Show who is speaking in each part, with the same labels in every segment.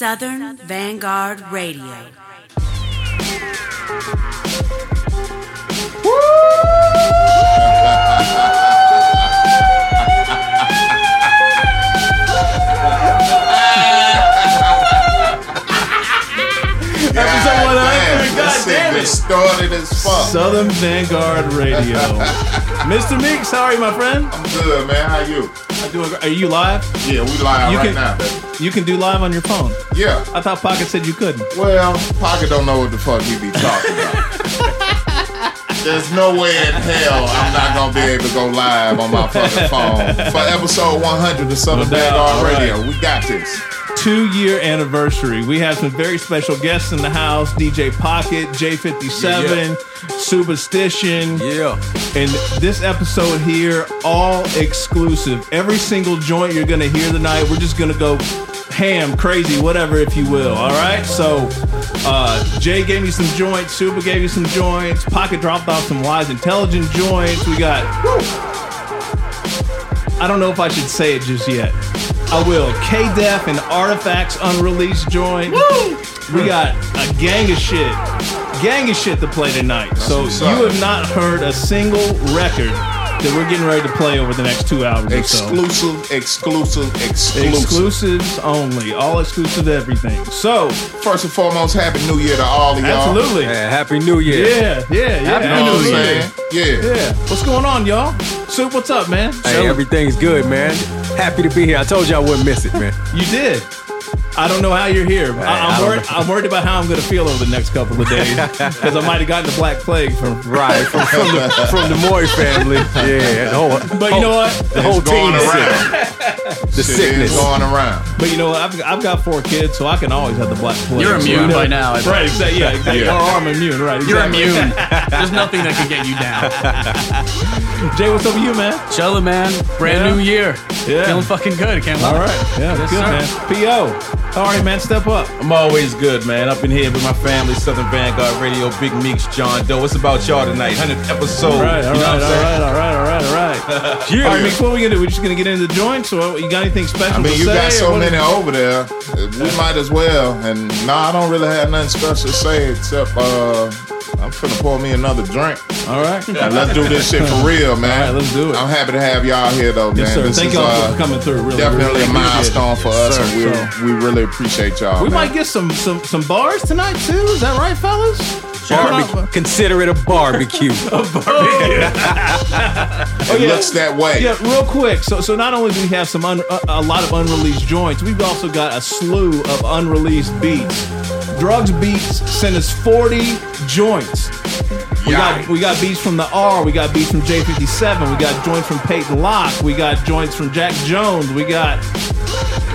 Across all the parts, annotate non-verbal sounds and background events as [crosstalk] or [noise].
Speaker 1: Southern Vanguard Radio.
Speaker 2: 100,
Speaker 3: God
Speaker 2: God damn it.
Speaker 3: Started as fuck.
Speaker 2: Southern Vanguard Radio. [laughs] Mr. Meeks, how are you, my friend?
Speaker 3: I'm good, man. How you?
Speaker 2: I'm doing great. Are you live?
Speaker 3: Yeah, we live
Speaker 2: You
Speaker 3: right
Speaker 2: can-
Speaker 3: now, baby.
Speaker 2: You can do live on your phone.
Speaker 3: Yeah.
Speaker 2: I thought Pocket said you couldn't.
Speaker 3: Well, Pocket don't know what the fuck he be talking about. [laughs] There's no way in hell I'm not gonna be able to go live on my fucking phone for episode 100 of Southern
Speaker 2: No.
Speaker 3: Vanguard
Speaker 2: All right.
Speaker 3: Radio. We got this.
Speaker 2: Two year anniversary. We have some very special guests in the house DJ Pocket, J57, Superstition.
Speaker 4: Yeah.
Speaker 2: And this episode here, all exclusive. Every single joint you're gonna hear tonight, we're just gonna go ham, crazy, whatever, if you will. All right. So, uh, Jay gave me some joints. Super gave you some joints. Pocket dropped off some wise, intelligent joints. We got. I don't know if I should say it just yet. I will. K Def and Artifacts unreleased joint. We got a gang of shit. Gang of shit to play tonight. so you have not heard a single record that we're getting ready to play over the next two hours or so.
Speaker 3: Exclusive, exclusive, exclusive.
Speaker 2: Exclusives only. All exclusive everything. So,
Speaker 3: First and foremost, Happy New Year to all of y'all.
Speaker 2: absolutely.
Speaker 4: Yeah, Happy New Year.
Speaker 2: Yeah, yeah, yeah.
Speaker 4: Happy
Speaker 3: You know
Speaker 4: New Year.
Speaker 3: Yeah.
Speaker 2: Yeah. What's going on, y'all? Soup, what's up, man?
Speaker 4: Hey, everything's good, man. Happy to be here. I told you I wouldn't miss it, man.
Speaker 2: You did. I don't know how you're here. I,
Speaker 4: I
Speaker 2: I'm
Speaker 4: don't
Speaker 2: worried. I'm worried about how I'm going to feel over the next couple of days [laughs] because I might have gotten the black plague from.
Speaker 4: Right, from, from the from the Moy family. Yeah, the whole,
Speaker 2: But you know what?
Speaker 4: the whole team is sick. [laughs] The
Speaker 3: Shit is
Speaker 4: sickness.
Speaker 3: going around.
Speaker 2: But you know what? I've, I've got four kids, so I can always have the black plague.
Speaker 5: You're
Speaker 2: So
Speaker 5: immune
Speaker 2: I know-
Speaker 5: by now,
Speaker 2: Right? Exactly. Yeah. Exactly.
Speaker 3: Yeah.
Speaker 2: Or I'm immune. Right.
Speaker 5: You're immune. [laughs] There's nothing that can get you down.
Speaker 2: Jay, what's up with you, man?
Speaker 5: Chillin', man. Brand
Speaker 2: Yeah.
Speaker 5: new year.
Speaker 2: Yeah.
Speaker 5: Feeling fucking good. Can't lie.
Speaker 2: All right. Yeah.
Speaker 5: Yes,
Speaker 2: good,
Speaker 5: sir.
Speaker 2: man. Po. All right, man. Step up.
Speaker 6: I'm always good, man. Up in here with my family, Southern Vanguard Radio, Big Meeks, John Doe. It's about y'all tonight. 100th episode.
Speaker 2: All right. All
Speaker 6: you know
Speaker 2: right.
Speaker 6: what
Speaker 2: All
Speaker 6: I'm saying?
Speaker 2: right. All right. All right. All right. [laughs]
Speaker 4: Yeah.
Speaker 2: All right, are we gonna do? We're just gonna get into the joints, or you got anything special
Speaker 3: I mean,
Speaker 2: to
Speaker 3: you got so many over there. We might as well. And no, I don't really have nothing special to say except uh, I'm finna pour me another drink.
Speaker 2: All right.
Speaker 3: And let's do this shit for real, man. [laughs]
Speaker 2: All right, let's do it.
Speaker 3: I'm happy to have y'all here, though, man.
Speaker 2: Yes, sir.
Speaker 3: This
Speaker 2: Thank
Speaker 3: is,
Speaker 2: y'all
Speaker 3: uh,
Speaker 2: for coming through. Really,
Speaker 3: Definitely
Speaker 2: really
Speaker 3: a milestone for us,
Speaker 2: Yes,
Speaker 3: and we we really appreciate y'all.
Speaker 2: We
Speaker 3: man.
Speaker 2: might get some some some bars tonight too. Is that right, fellas?
Speaker 4: Barbe- consider it a barbecue. [laughs]
Speaker 2: Oh, [laughs]
Speaker 3: It
Speaker 2: yeah.
Speaker 3: looks that way.
Speaker 2: Yeah, real quick. So, so not only do we have some un, a, a lot of unreleased joints, we've also got a slew of unreleased beats. Drugs Beats sent us 40 joints. We got we got beats from the R, we got beats from J57, we got joints from Peyton Locke, we got joints from Jack Jones, we got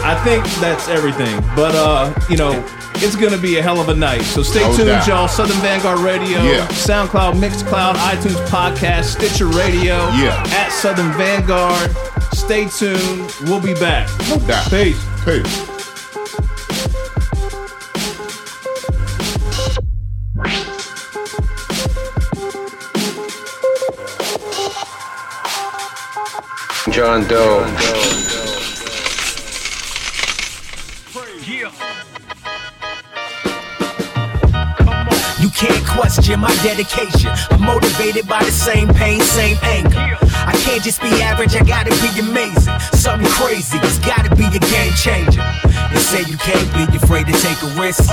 Speaker 2: I think that's everything. But uh, you know, it's gonna be a hell of a night. So stay
Speaker 3: No
Speaker 2: tuned,
Speaker 3: doubt.
Speaker 2: y'all. Southern Vanguard Radio,
Speaker 3: Yeah.
Speaker 2: SoundCloud, Mixcloud, iTunes Podcast, Stitcher Radio,
Speaker 3: Yeah.
Speaker 2: at Southern Vanguard. Stay tuned. We'll be back.
Speaker 3: No doubt.
Speaker 2: Peace.
Speaker 3: Peace.
Speaker 7: John Doe.
Speaker 8: You can't question my dedication. I'm motivated by the same pain, same anger. I can't just be average, I gotta be amazing. Something crazy, it's gotta be a game changer. They say you can't be afraid to take a risk.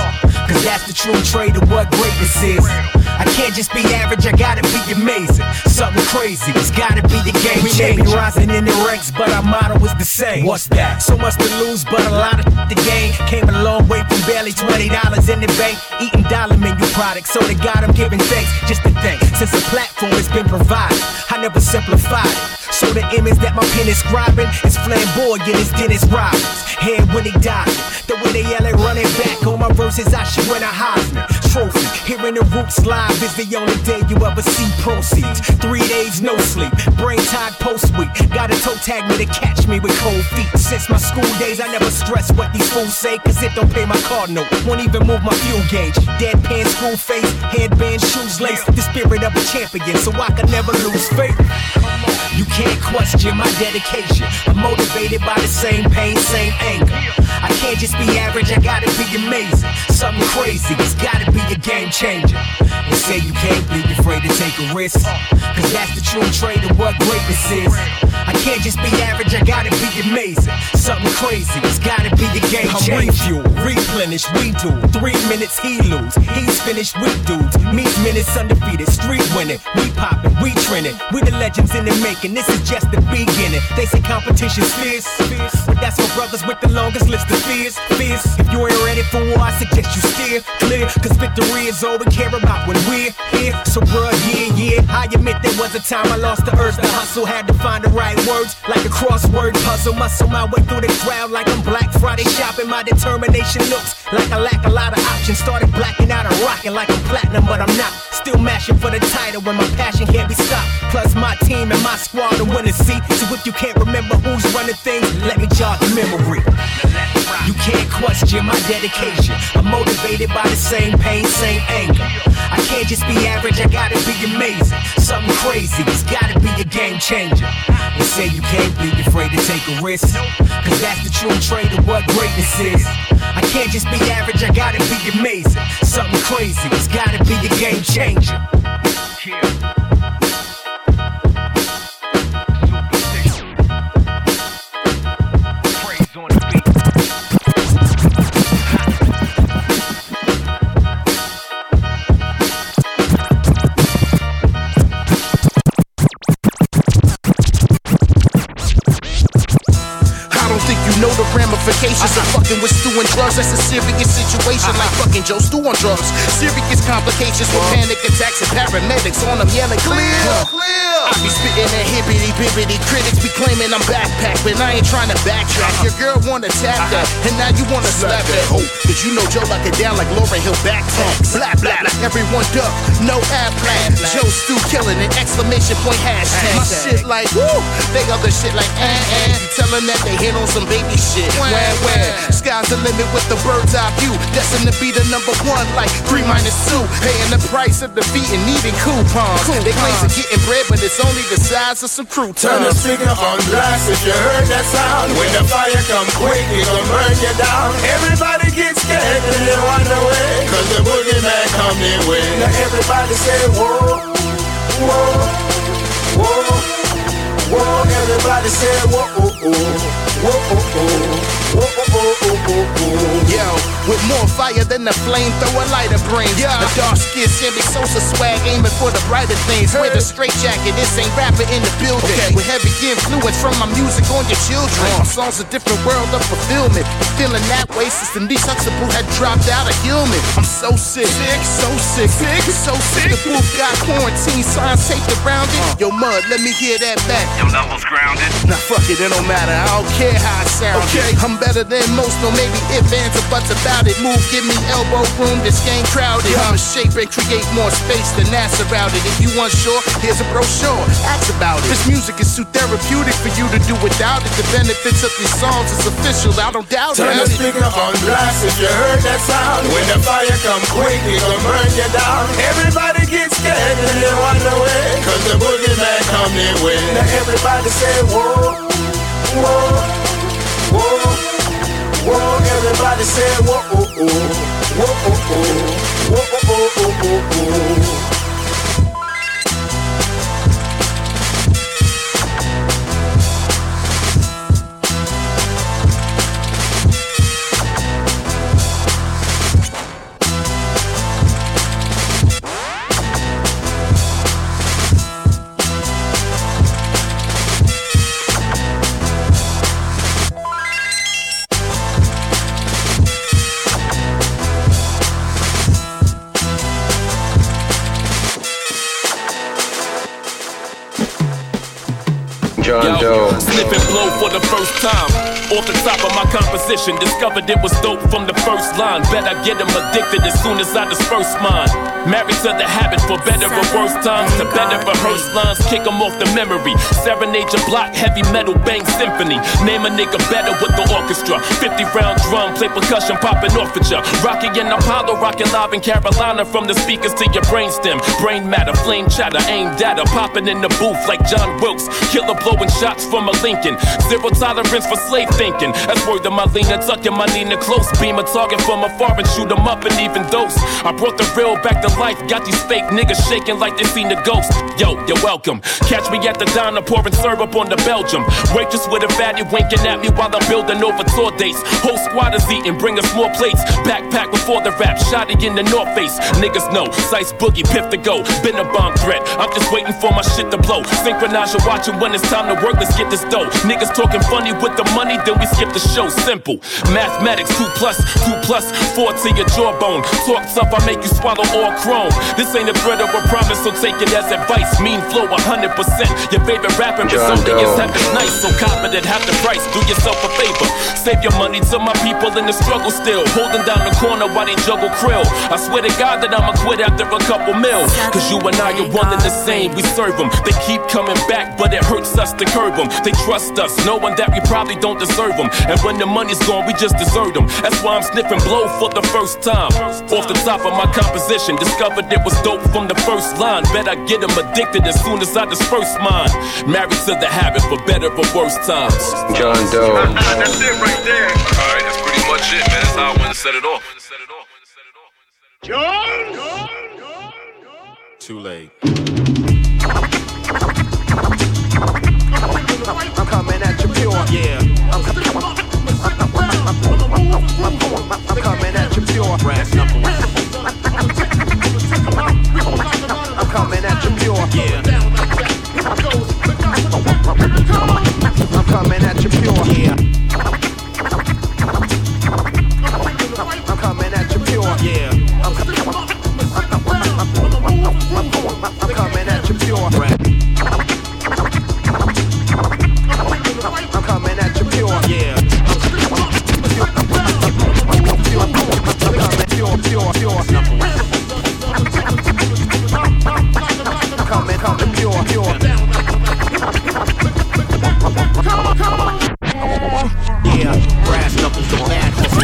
Speaker 8: Cause that's the true trade of what greatness is. I can't just be average, I gotta be amazing. Something crazy, it's gotta be the game changer. We may be rising in the ranks, but our motto is the same. What's that? So much to lose, but a lot of the gain. Came a long way from barely $20 in the bank. Eating dollar menu products, so to God I'm giving thanks. Just to thank, since the platform has been provided, I never simplified. So the image that my pen is scribing is flamboyant as Dennis Robbins. And when he died, the way they yell it running back on my verses, I should win a Heisman Trophy. Hearing the roots live is the only day you ever see proceeds. Three days no sleep, brain tied post week. Got a toe tag me to catch me with cold feet. Since my school days, I never stress what these fools say, cause it don't pay my card note. Won't even move my fuel gauge. Deadpan school face, headband, shoes laced. The spirit of a champion, so I can never lose faith.
Speaker 9: You can't question my dedication. I'm motivated by the same pain, same anger. I can't just be average, I gotta be amazing. Something crazy, it's gotta be a game changer. They say you can't be afraid to take a risk. Cause that's the true trade of what greatness is. I can't just be average, I gotta be amazing. Something crazy, it's gotta be a game
Speaker 8: I'm refuel, replenish, we do. Three minutes he lose, he's finished with dudes. Me minutes undefeated, street winning. We poppin', we trending. We the legends in the making. This is just the beginning. They say competition's fierce, fierce, that's for brothers with the longest list of fears. Fears. If you ain't ready for war, I suggest you steer clear. Cause victory is all we care about when we're here. So bruh, yeah, yeah. I admit there was a time I lost the urge to hustle. Had to find the right words, like a crossword puzzle. Muscle my way through the crowd like I'm Black Friday shopping. My determination looks like I lack a lot of options. Started blacking out and rocking like I'm platinum, but I'm not. Still mashing for the title when my passion can't be stopped. Plus my team and my squad are winning seat. So if you can't remember who's running things, let me jog your memory. You can't question my dedication. I'm motivated by the same pain, same anger. I can't just be average, I gotta be amazing. Something crazy, it's gotta be a game changer. They say you can't be afraid to take a risk. Cause that's the true trade of what greatness is. I can't just be average, I gotta be amazing. Something crazy, it's gotta be a game changer.
Speaker 10: I ramifications of fucking with Stu and drugs. That's a serious situation, like fucking Joe Stu on drugs. Serious complications with panic attacks and paramedics on them yelling clear. clear. I be spitting that hibbity bibbity. Critics be claiming I'm backpack, but I ain't trying to backtrack. Your girl wanna tap that, and now you wanna slap that hoe. Cause you know Joe lock it down like Lauryn Hill back tax. Blah blah blah. Everyone duck, no ab plan. Joe Stu killing it, exclamation point hashtag. My shit like woo, they other shit like eh eh. You tell them that they hit on some baby shit. Wah wah. Sky's the limit with the bird's eye view. Destined to be the number one like three minus two. Paying the price of defeat and needing coupons. They claim to getting bread, but it's only the size of some croutons.
Speaker 1: Turn the speaker on blast if you heard that sound. When the fire come quick, it gon' burn you down. Everybody gets scared and they run away. Cause the boogeyman come their way. Now everybody say, whoa, whoa, whoa, whoa. Everybody say, whoa, whoa, oh. Whoa, oh, oh, oh, oh, oh.
Speaker 10: Yo, with more fire than the flamethrower lighter brings. Yeah. The dark skin Sammy Sosa swag aiming for the brighter things. Wear the straight jacket, this ain't rapper in the building.
Speaker 1: Okay.
Speaker 10: With heavy influence from my music on your children. Uh-huh. My song's a different world of fulfillment. Feeling that way since Denise Huxtable had dropped out of Hillman. I'm so sick, sick, so sick, sick, so sick. The booth got quarantine signs taped around it. Uh-huh. Yo, mud, let me hear that back.
Speaker 1: Your levels grounded.
Speaker 10: Nah, fuck it, it don't matter. I don't care how I sound.
Speaker 1: Okay.
Speaker 10: I'm better than most, no maybe if ands or buts about it. Move, give me elbow room, this game crowded. I'ma shape and create more space than that's about it. If you unsure, here's a brochure. Ask about it. This music is too therapeutic for you to do without it. The benefits of these songs is official, I don't doubt
Speaker 1: Turn the
Speaker 10: it.
Speaker 1: speaker on blast if you heard that sound. When the fire come quick, it gon' burn you down. Everybody get scared and they run away. Cause the boogeyman come their way. Now everybody say, whoa, whoa, whoa, Everybody oh, whoa,
Speaker 11: composition, discovered it was dope from the first line. Bet I get 'em addicted as soon as I disperse mine. Married to the habit for better or worse times. To better rehearse lines, kick 'em off the memory. Serenade your block, heavy metal, bang symphony. Name a nigga better with the orchestra. 50 round drum, play percussion, popping off at ya. Rocky and Apollo, rocking live in Carolina from the speakers to your brainstem. Brain matter, flame chatter, aim data, popping in the booth like John Wilkes. Killer blowing shots from a Lincoln. Zero tolerance for slave thinking. That's word to my Lena, tucking my a close. Beam a target from afar and shoot 'em up and even dose. I brought the real back to life, got these fake niggas shaking like they seen a ghost. Yo, you're welcome. Catch me at the diner pouring syrup on the Belgium. Waitress with a fatty winking at me while I'm building over tour dates. Whole squad is eating, bring us more plates. Backpack before the rap, shotty in the North Face. Niggas know, Sice Boogie, Piff to go. Been a bomb threat, I'm just waiting for my shit to blow. Synchronize your watching when it's time to work, let's get this dough. Niggas talking funny with the money, then we skip the show. Simple. Mathematics, 2 plus, 2 plus, 4 to your jawbone. Talk tough, I make you swallow all chrome. This ain't a threat or a promise, so take it as advice. Mean flow 100%. Your favorite rapping
Speaker 7: John
Speaker 11: persona is having nice, so confident, half the price. Do yourself a favor. Save your money to my people in the struggle still. Holding down the corner while they juggle krill. I swear to God that I'ma quit after a couple mil. Cause you and I are one and the same. We serve them. They keep coming back, but it hurts us to curb them. They trust us, knowing that we probably don't deserve them. And when the money's gone, we just desert them. That's why I'm sniffing blow for the first time. Off the top of my composition, discovered it was dope from the first line. Bet I get them addicted as soon as I disperse mine. Married to the habit for better for worse times.
Speaker 7: John Doe. [laughs]
Speaker 11: That's it right there. All right, that's pretty much it, man. That's how I want to set it off. John.
Speaker 12: Too late.
Speaker 13: I'm coming at you pure. Yeah. I'm, I'm coming at you pure. I'm coming at you pure. Yeah. I'm coming at you pure. Yeah. I'm coming at you pure. Yeah. I'm, I'm coming at you pure. Coming, coming, pure, pure.
Speaker 14: Yeah, brass knuckles, the bad hustle.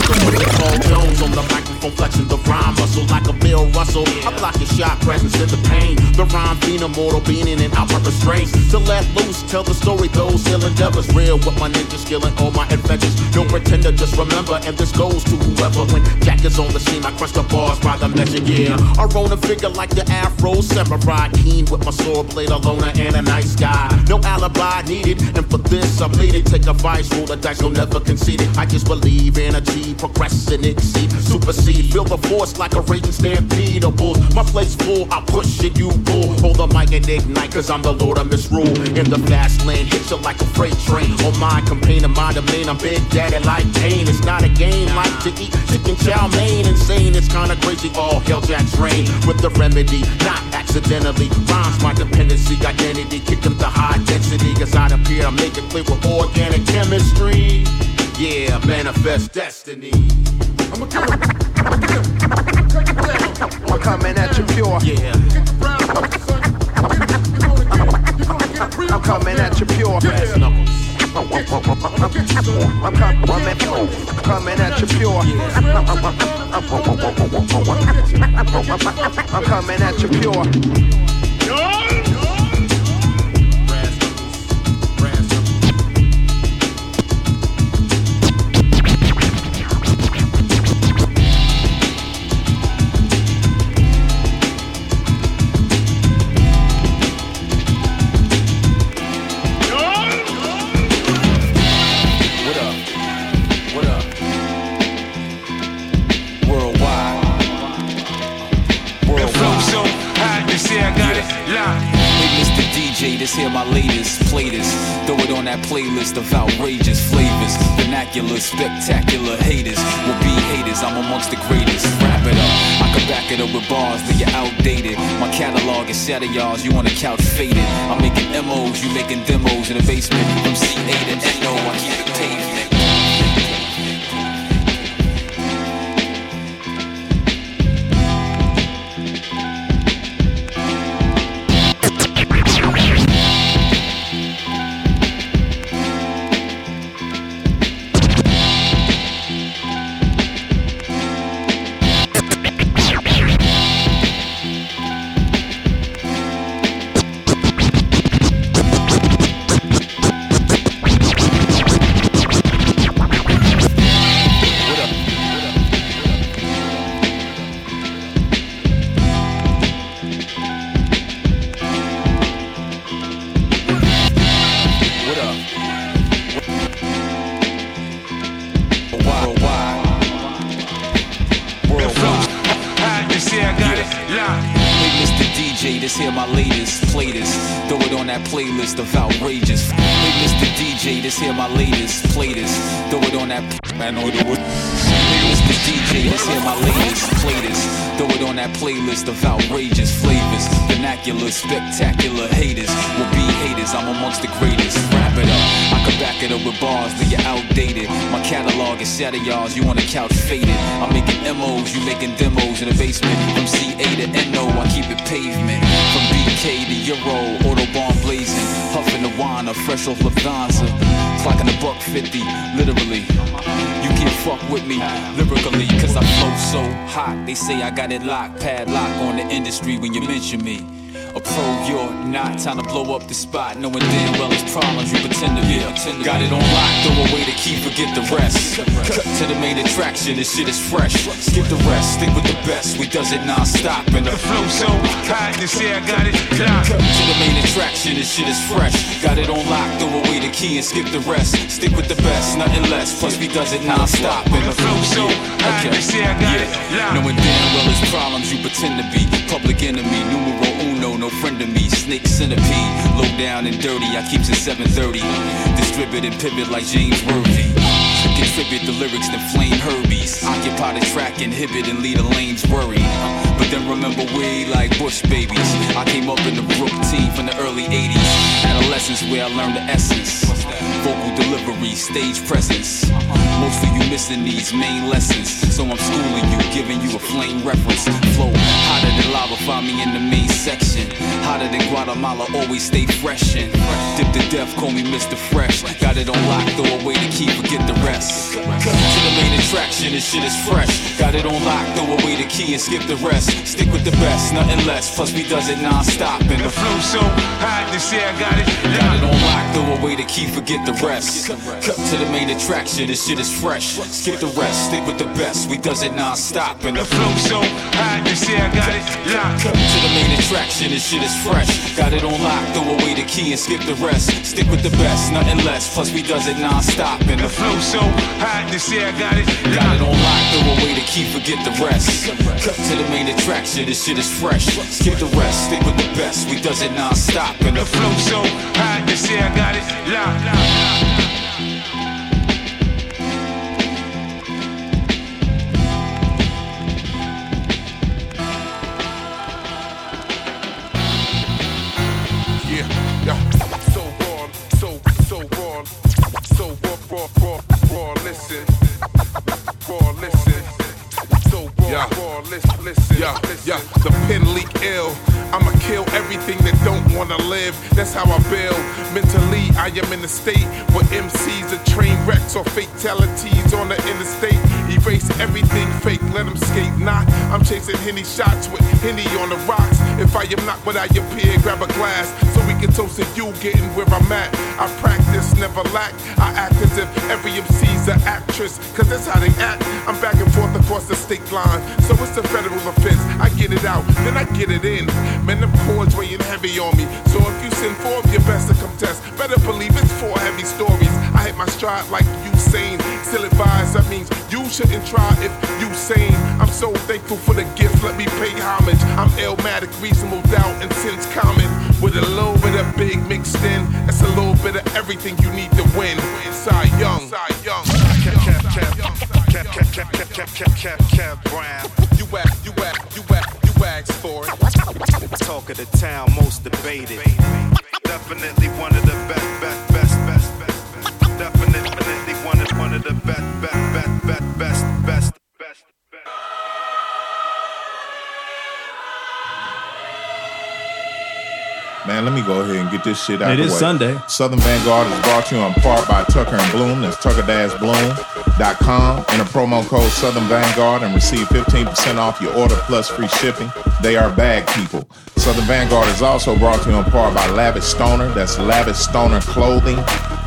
Speaker 14: Paul Jones on the microphone, flexing the rhyme muscle like a Bill Russell. I block your shot, presence in the pain. The rhyme being immortal, being in and out my restraints. To let loose, tell the story, those ill endeavors. Real with my ninja skill and all my adventures. No pretender, just remember, and this goes to whoever. When Jack is on the scene, I crush the bars by the measure, yeah. I roll a figure like the Afro samurai. Keen with my sword blade, a loner and a nice guy. No alibi needed, and for this I'm bleeding. Take a vice, roll the dice, you'll never concede it. I just believe in a G, progress and exceed, supersede. Feel the force like a raging stampede of bulls. My place full, I push it, you pull. Hold the mic and ignite, cause I'm the Lord of misrule. In the fast lane, hit you like a freight train. On my campaign, of my domain, I'm big daddy like Kane. It's not a game like to eat chicken chow mein. Insane, it's kinda crazy. All hell Jack's rain with the remedy, not accidentally. Rhymes my dependency, identity, kick them to high density. Cause I appear, I make it clear with organic chemistry. Yeah, manifest destiny.
Speaker 13: I'm coming at you pure.
Speaker 14: Yeah.
Speaker 13: I'm coming at you pure.
Speaker 14: Brass knuckles.
Speaker 13: I'm, com- I'm coming at you pure. I'm coming at you pure.
Speaker 15: Playlist of outrageous flavors. Vernacular, spectacular haters will be haters. I'm amongst the greatest. Wrap it up. I can back it up with bars, leave you outdated. My catalog is shadow yards, you on the couch faded. I'm making MOs, you making demos in the basement. From CA to NO, I keep it of outrageous. Hey, Mr. DJ, this here my latest. This. Throw it on that. I know the. Hey, Mr. DJ, this here my latest. That playlist of outrageous flavors. Vernacular, spectacular haters. Will be haters. I'm amongst the greatest. Wrap it up. I can back it up with bars, but you're outdated. My catalog is shadow yards, you on the couch faded. I'm making MOs, you making demos in the basement. From CA to NO, I keep it pavement. From BK to Euro, Autobahn blazing. Huffing the wine, a fresh off Lufthansa. Clocking a buck 50, literally. You can't fuck with me lyrically, cause I flow so hot. They say I got it locked, padlock on the industry when you mention me. Pro, you're not. Time to blow up the spot. Knowing damn well it's problems you pretend to be. Got it on lock, throw away the key, forget the rest. Cut to the main attraction, this shit is fresh. Skip the rest, stick with the best. We does it non-stop. And the
Speaker 16: Flow so hot, you see, I got it locked.
Speaker 15: Cut to the main attraction, this shit is fresh. Got it on lock, throw away the key and skip the rest. Stick with the best, nothing less. Plus we does it non-stop. And the
Speaker 16: Flow so hot, you see, I got it locked.
Speaker 15: Knowing damn well it's problems you pretend to be. Public enemy, numero uno, no friend of me. Snake centipede, low down and dirty. I keeps it 730. Distribute and pivot like James Worthy. Contribute the lyrics that flame Herbies. Occupy the track, inhibit and lead the lanes worry. But then remember we like Bush babies. I came up in the Brook team from the early 80s. Adolescence where I learned the essence. Vocal delivery, stage presence. Most of you missing these main lessons. So I'm schooling you, giving you a flame reference. Flow hotter than lava, find me in the main section. Hotter than Guatemala, always stay fresh and dip to death, call me Mr. Fresh. Got it on lock, throw away the key, forget the rest. To the main attraction, this shit is fresh. Got it on lock, throw away the key and skip the rest. Stick with the best, nothing less. Plus we does it non-stop and the
Speaker 16: Flow so hot, you see, I got it
Speaker 15: Got it on lock, throw away the key, forget the rest. Cut to the main attraction, this shit is fresh. Skip the rest, stick with the best. We does it non-stop and the
Speaker 16: Flow so hot, you see, I got it locked.
Speaker 15: Cut to the main attraction, this shit is fresh. Got it on lock, throw away the key and skip the rest. Stick with the best, nothing less. Plus we does it non-stop and the
Speaker 16: Flow so hot, you see, I got it locked.
Speaker 15: Got it on lock, throw away the key, forget the rest. Cut to the main attraction, this shit is fresh. Skip the rest, stick with the best. We does it non-stop the
Speaker 16: The flow so hot, you see, I got it locked.
Speaker 17: Yeah, yeah. So raw, so so raw, so raw, raw, raw, raw. Listen, raw, listen. So raw, raw. Listen, listen.
Speaker 18: Yeah, yeah, the pen leak ill. I'ma kill everything that don't wanna live. That's how I I am in a state where MCs are train wrecks or fatalities on the interstate. Erase everything fake, let them skate. Nah, I'm chasing Henny shots with Henny on the rocks. If I am not what I appear, grab a glass so we can toast to you getting where I'm at. I practice, never lack. I act as if every MC's an actress, cause that's how they act. I'm back and forth across the state line, so it's a federal offense. I get it out, then I get it in. Man, them cords weighing heavy on me. So if you send four of your best to contest, better believe it's four heavy stories. I hit my stride like Usain. Still advise, that means you shouldn't try if you sane. I'm so thankful for the gift, let me pay homage. I'm Illmatic, reasonable doubt, and sense common. With a little bit of big mixed in, it's a little bit of everything you need to win. Cy Young. Cy Young. Cy Young. Cap, cap, cap, cap, cap, cap, cap, cap, Brown. You act, you act, you act, you asked for it. Talk of the town, most debated. Definitely one of the best, best, best, best, best. Definitely one of one of the best, best, best, best,
Speaker 3: Man, let me go ahead and get this shit out
Speaker 2: It
Speaker 3: the
Speaker 2: is. Sunday.
Speaker 3: Southern Vanguard is brought to you in part by Tucker and Bloom. That's tucker-bloom.com. Enter promo code Southern Vanguard and receive 15% off your order plus free shipping. They are bag people. Southern Vanguard is also brought to you in part by Lavish Stoner. That's Lavish Stoner Clothing.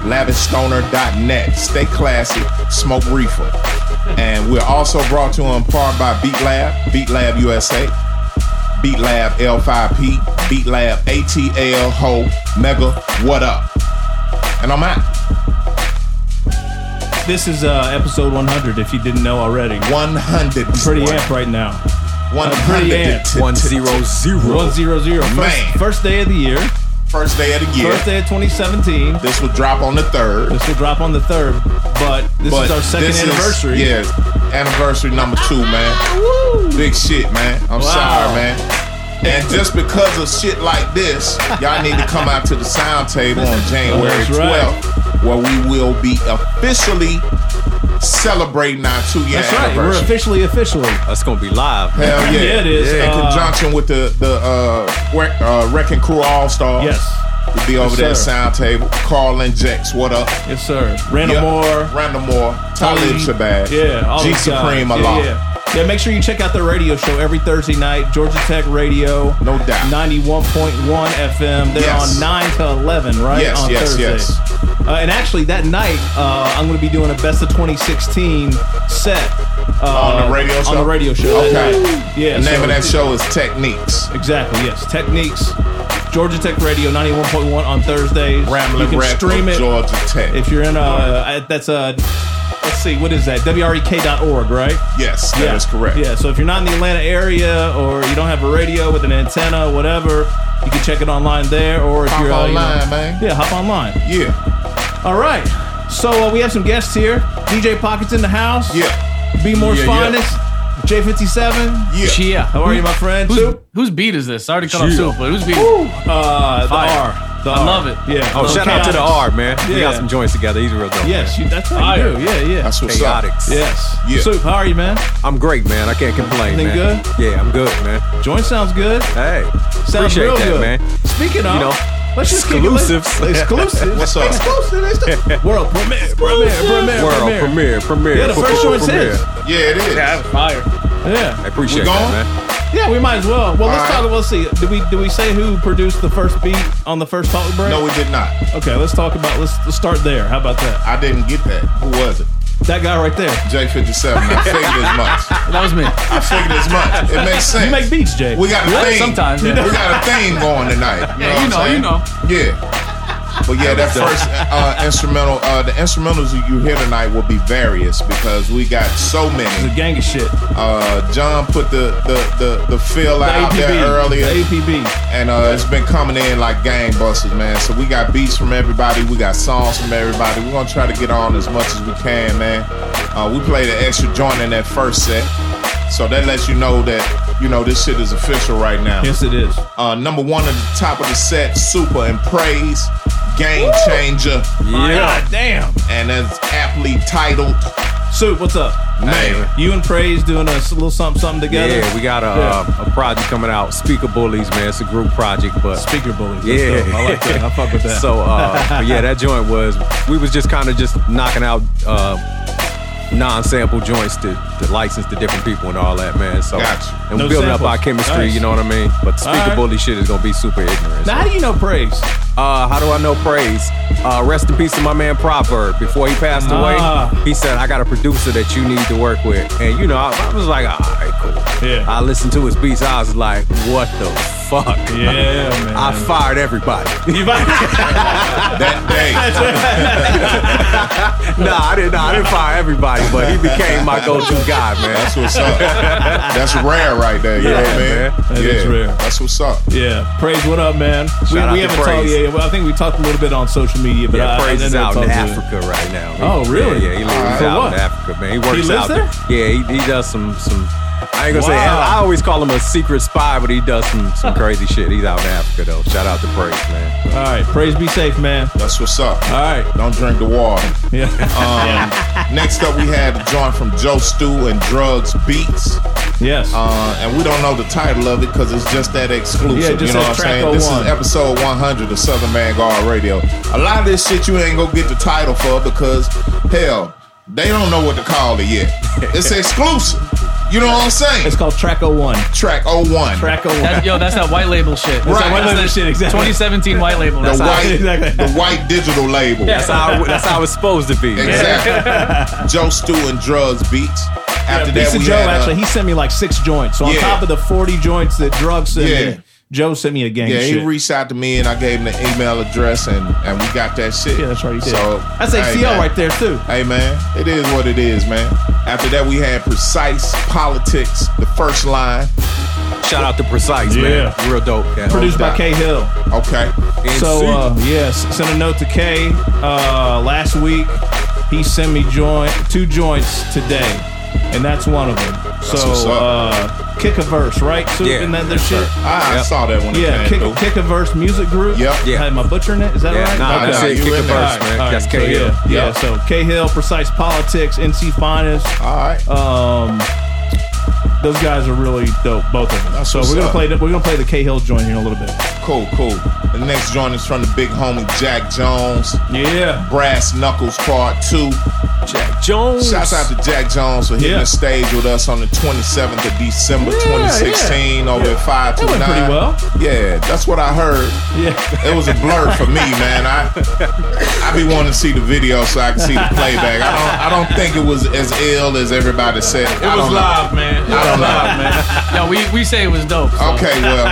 Speaker 3: LavishStoner.net. Stay classy, smoke reefer. And we're also brought to you in part by Beat Lab, Beat Lab USA. Beat Lab L5P, Beat Lab ATL, Ho, Mega, What Up? And I'm out.
Speaker 2: This is uh, episode 100. If you didn't know already,
Speaker 3: 100.
Speaker 2: I'm pretty amped right now.
Speaker 3: One
Speaker 2: I'm pretty
Speaker 3: hundred.
Speaker 2: amped.
Speaker 4: One zero zero.
Speaker 2: One zero zero. First,
Speaker 3: Man.
Speaker 2: first day of the year.
Speaker 3: First day of the year.
Speaker 2: First day of 2017.
Speaker 3: This will drop on the third.
Speaker 2: This will drop on the third, but this
Speaker 3: But
Speaker 2: is our second
Speaker 3: this is-
Speaker 2: anniversary.
Speaker 3: yes, anniversary number two, man. Big shit, man. I'm
Speaker 2: Wow.
Speaker 3: sorry, man. And just because of shit like this, y'all need to come out to the sound table on January
Speaker 2: That's right.
Speaker 3: 12th, where we will be officially celebrating our two year
Speaker 2: That's right. We're officially officially.
Speaker 4: That's gonna be live.
Speaker 3: Hell yeah.
Speaker 2: Yeah, it is.
Speaker 3: In
Speaker 2: Uh,
Speaker 3: conjunction with the the uh, Wreck- uh, Wrecking Crew All Stars.
Speaker 2: Yes.
Speaker 3: We'll be over
Speaker 2: Yes,
Speaker 3: there at
Speaker 2: sir.
Speaker 3: sound table. Carl and Jex, what up?
Speaker 2: Yes, sir. Randall
Speaker 3: Yep.
Speaker 2: Moore.
Speaker 3: Randall Moore. Talib Shabazz.
Speaker 2: Yeah. all
Speaker 3: G
Speaker 2: those guys.
Speaker 3: Supreme
Speaker 2: yeah,
Speaker 3: Allah.
Speaker 2: Yeah. Yeah, make sure you check out the radio show every Thursday night, Georgia Tech Radio.
Speaker 3: No doubt.
Speaker 2: 91.1 FM. They're
Speaker 3: Yes.
Speaker 2: on 9 to 11, right?
Speaker 3: Yes,
Speaker 2: on
Speaker 3: yes,
Speaker 2: Thursday.
Speaker 3: yes.
Speaker 2: Uh, and actually, that night, uh, I'm going to be doing a best of 2016 set. Uh,
Speaker 3: on the radio show?
Speaker 2: On the radio show.
Speaker 3: Okay.
Speaker 2: Yeah.
Speaker 3: The name
Speaker 2: so-
Speaker 3: of that show is Techniques.
Speaker 2: Exactly, yes. Techniques. Georgia Tech Radio 91.1 on Thursdays.
Speaker 3: Rambling
Speaker 2: you can
Speaker 3: Wreck
Speaker 2: stream it
Speaker 3: Georgia Tech.
Speaker 2: if you're in uh that's a, let's see what is that wrek.org right
Speaker 3: yes, that
Speaker 2: yeah
Speaker 3: is correct.
Speaker 2: yeah so if you're not in the atlanta area or you don't have a radio with an antenna whatever you can check it online there or if
Speaker 3: Hop
Speaker 2: you're uh, you know-
Speaker 3: online, man.
Speaker 2: yeah hop online
Speaker 3: Yeah.
Speaker 2: all right so uh, we have some guests here dj pockets in the house
Speaker 3: Yeah.
Speaker 2: Be moore's
Speaker 5: Yeah, yeah.
Speaker 2: Finest j57
Speaker 3: Yeah.
Speaker 5: Chia.
Speaker 2: how are you my friend
Speaker 5: Who's,
Speaker 2: Soup?
Speaker 5: whose beat is this? I already cut off soup, but who's beat?
Speaker 2: uh the
Speaker 5: Fire.
Speaker 2: r the
Speaker 5: I
Speaker 2: R.
Speaker 5: love it.
Speaker 2: yeah
Speaker 4: Oh, shout out to the R, man. We
Speaker 2: Yeah.
Speaker 4: got some joints together. He's real dope.
Speaker 2: yes you, that's how
Speaker 5: Fire.
Speaker 2: you do yeah yeah
Speaker 3: That's what's up.
Speaker 2: Yes
Speaker 3: Yeah.
Speaker 2: Soup, how are you man
Speaker 4: I'm great, man. I can't complain,
Speaker 2: Everything
Speaker 4: man.
Speaker 2: good?
Speaker 4: Yeah, I'm good, man.
Speaker 2: joint sounds good
Speaker 4: Hey,
Speaker 2: Sounds
Speaker 4: appreciate
Speaker 2: real
Speaker 4: that,
Speaker 2: good.
Speaker 4: man.
Speaker 2: Speaking of,
Speaker 4: You know,
Speaker 2: let's just kick it
Speaker 4: exclusives. [laughs]
Speaker 2: Exclusives.
Speaker 3: What's up?
Speaker 2: Exclusive. Exclusive. [laughs] World premiere. Premiere. Premiere.
Speaker 4: World
Speaker 2: premiere.
Speaker 4: premiere, premiere.
Speaker 2: Yeah, the first joint's
Speaker 4: premiere.
Speaker 2: his.
Speaker 3: Yeah, it is.
Speaker 5: Yeah, that was fire.
Speaker 2: Yeah.
Speaker 4: I appreciate
Speaker 3: We
Speaker 4: that, man.
Speaker 2: Yeah, we might as well. Well, let's
Speaker 3: All
Speaker 2: talk. Let's see. Did we did we say who produced the first beat on the first talk break?
Speaker 3: No, we did not.
Speaker 2: Okay, let's talk about. Let's, let's start there. How about that?
Speaker 3: I didn't get that. Who was it?
Speaker 2: That guy right there.
Speaker 3: J57. I figured as much.
Speaker 5: That was me.
Speaker 3: I figured as much. It [laughs] makes sense.
Speaker 2: You make beats, Jay.
Speaker 3: We got a
Speaker 5: Really?
Speaker 3: theme.
Speaker 5: Sometimes,
Speaker 3: We got a theme going tonight. You
Speaker 5: Yeah,
Speaker 3: know
Speaker 5: you
Speaker 3: what I'm
Speaker 5: know, you know.
Speaker 3: Yeah. But yeah, that [laughs] first uh, instrumental, uh, the instrumentals that you hear tonight will be various because we got so many.
Speaker 2: It's a gang of shit.
Speaker 3: Uh, John put the the the, the fill
Speaker 2: The
Speaker 3: out there earlier,
Speaker 2: The APB.
Speaker 3: and uh, it's been coming in like gangbusters, man. So we got beats from everybody, we got songs from everybody. We're gonna try to get on as much as we can, man. Uh, we played an extra joint in that first set, so that lets you know that you know this shit is official right now.
Speaker 2: Yes, it is.
Speaker 3: Uh, number one at the top of the set, Super and Praise, Game Changer,
Speaker 2: God damn.
Speaker 3: and that's aptly titled.
Speaker 2: Soup, what's up?
Speaker 3: Man.
Speaker 2: You and Praise doing a little something something together.
Speaker 4: Yeah, we got a,
Speaker 2: Yeah.
Speaker 4: uh, a project coming out. Speaker Bullies, man. It's a group project, but
Speaker 2: Speaker bullies. That's
Speaker 4: Yeah,
Speaker 2: dope. I like that. I fuck with that. [laughs]
Speaker 4: So, uh, but yeah, that joint was we was just kind of just knocking out uh, non-sample joints to, to license to different people and all that, man. So,
Speaker 3: Gotcha.
Speaker 4: and
Speaker 2: No
Speaker 4: we're building up our chemistry.
Speaker 2: Nice.
Speaker 4: You know what I mean? But the speaker
Speaker 2: Alright.
Speaker 4: bully shit is gonna be super ignorant.
Speaker 2: now, how do you know Praise?
Speaker 4: Uh, how do I know praise? Uh, rest in peace to my man Proverb. Before he passed
Speaker 2: Ah.
Speaker 4: away, he said, I got a producer that you need to work with. And, you know, I, I was like, all right, cool.
Speaker 2: Yeah.
Speaker 4: I listened to his beats. I was like, what the fuck?
Speaker 2: Yeah, [laughs] man.
Speaker 4: I fired everybody. [laughs]
Speaker 3: that day. [laughs]
Speaker 4: nah, I didn't. Nah, I didn't fire everybody, but he became my go-to guy, man.
Speaker 3: That's what's up. That's rare right there. You know what I mean?
Speaker 2: man. That
Speaker 3: yeah,
Speaker 2: is rare.
Speaker 3: That's what's up.
Speaker 2: Yeah, praise. What up, man? we
Speaker 4: Shout out
Speaker 2: we
Speaker 4: to
Speaker 2: haven't talked.
Speaker 4: Praise.
Speaker 2: Yeah, yeah, well, I think we talked a little bit on social media, but
Speaker 4: yeah,
Speaker 2: I,
Speaker 4: Praise
Speaker 2: I
Speaker 4: is out in Africa right now.
Speaker 2: Oh, really?
Speaker 4: Yeah, yeah he lives
Speaker 2: Alright. For
Speaker 4: out
Speaker 2: what?
Speaker 4: in Africa, man. He works
Speaker 2: He lives
Speaker 4: out
Speaker 2: there?
Speaker 4: Yeah, he, he does some some. I ain't gonna say.
Speaker 2: Wow.
Speaker 4: I always call him a secret spy, but he does some some crazy shit. He's out in Africa though. Shout out to Praise, man.
Speaker 2: All right, praise. Be safe, man.
Speaker 3: That's what's up.
Speaker 2: All right.
Speaker 3: Don't drink the water.
Speaker 2: Yeah.
Speaker 3: Um, next up, we had a joint from Joe Stew and Drugs Beats.
Speaker 2: Yes.
Speaker 3: Uh, and we don't know the title of it because it's just that exclusive.
Speaker 2: Yeah, just
Speaker 3: you know what I'm
Speaker 2: track
Speaker 3: saying? This is episode 100 of Southern Vanguard Radio. A lot of this shit you ain't gonna get the title for because, hell, they don't know what to call it yet. It's [laughs] exclusive. You know what I'm saying?
Speaker 2: It's called Track 01.
Speaker 3: Track 01.
Speaker 2: Track 01.
Speaker 5: That, yo, that's that white label shit. That's
Speaker 3: Right.
Speaker 5: that
Speaker 3: White label
Speaker 5: the
Speaker 2: shit, exactly.
Speaker 5: 2017 white label.
Speaker 3: the
Speaker 5: That's how-
Speaker 3: white, the white digital label.
Speaker 4: That's how that's how it's supposed to be. man.
Speaker 3: Exactly. [laughs] Joe Stew and Drugs Beats. After
Speaker 2: yeah,
Speaker 3: that,
Speaker 2: Beast of
Speaker 3: we
Speaker 2: Joe
Speaker 3: had, uh,
Speaker 2: actually he sent me like six joints. So on top of the forty joints that Drugs sent
Speaker 3: Yeah.
Speaker 2: me, Joe sent me a gang
Speaker 3: Yeah,
Speaker 2: of
Speaker 3: he
Speaker 2: shit.
Speaker 3: reached out to me and I gave him the email address and and we got that shit.
Speaker 2: Yeah, that's right, he did.
Speaker 3: So
Speaker 2: That's
Speaker 3: hey,
Speaker 2: ACL
Speaker 3: man.
Speaker 2: right there too.
Speaker 3: Hey man, it is what it is, man. After that, we had precise politics, the first line.
Speaker 4: Shout out to Precise,
Speaker 2: Yeah.
Speaker 4: man. Real dope. Yeah.
Speaker 2: Produced by. K Hill.
Speaker 3: Okay.
Speaker 2: So uh, yes, sent a note to K uh, last week. He sent me joint two joints today, and that's one of them.
Speaker 3: That's
Speaker 2: so uh, kick a verse, right? So
Speaker 4: Yeah,
Speaker 2: and that
Speaker 4: yes,
Speaker 2: shit.
Speaker 3: I,
Speaker 4: Yep.
Speaker 3: saw that one.
Speaker 2: Yeah, kick,
Speaker 3: through.
Speaker 2: kick a verse music group.
Speaker 3: Yep.
Speaker 4: Yeah.
Speaker 2: Am I butchering it? Is that
Speaker 4: Yeah,
Speaker 2: right?
Speaker 4: nah,
Speaker 2: Okay.
Speaker 4: that's it. Kick a verse,
Speaker 2: right,
Speaker 4: man. That's
Speaker 2: right,
Speaker 4: K
Speaker 2: so
Speaker 4: Hill.
Speaker 2: Yeah, yeah, so K Hill, Precise Politics, NC Finest.
Speaker 3: All right.
Speaker 2: Um, those guys are really dope, both of them.
Speaker 3: That's
Speaker 2: so we're gonna
Speaker 3: up.
Speaker 2: play. The, we're gonna play the K Hill joint here in a little bit.
Speaker 3: Cool, cool. The next joint is from the big homie Jack Jones.
Speaker 2: Yeah.
Speaker 3: Brass Knuckles Part 2.
Speaker 4: Jack Jones.
Speaker 3: Shouts out to Jack Jones for hitting
Speaker 2: Yeah.
Speaker 3: the stage with us on the 27th of December
Speaker 2: Yeah,
Speaker 3: 2016 over
Speaker 2: yeah.
Speaker 3: at 529.
Speaker 2: That pretty well.
Speaker 3: Yeah, that's what I heard.
Speaker 2: Yeah.
Speaker 3: It was a blur for me, [laughs] man. I I be wanting to see the video so I can see the playback. I don't I don't think it was as ill as everybody said.
Speaker 6: It was live, man. It
Speaker 3: I
Speaker 6: was
Speaker 3: don't know.
Speaker 6: live, man.
Speaker 5: Yo, we, we say it was dope. so-
Speaker 3: Okay, well,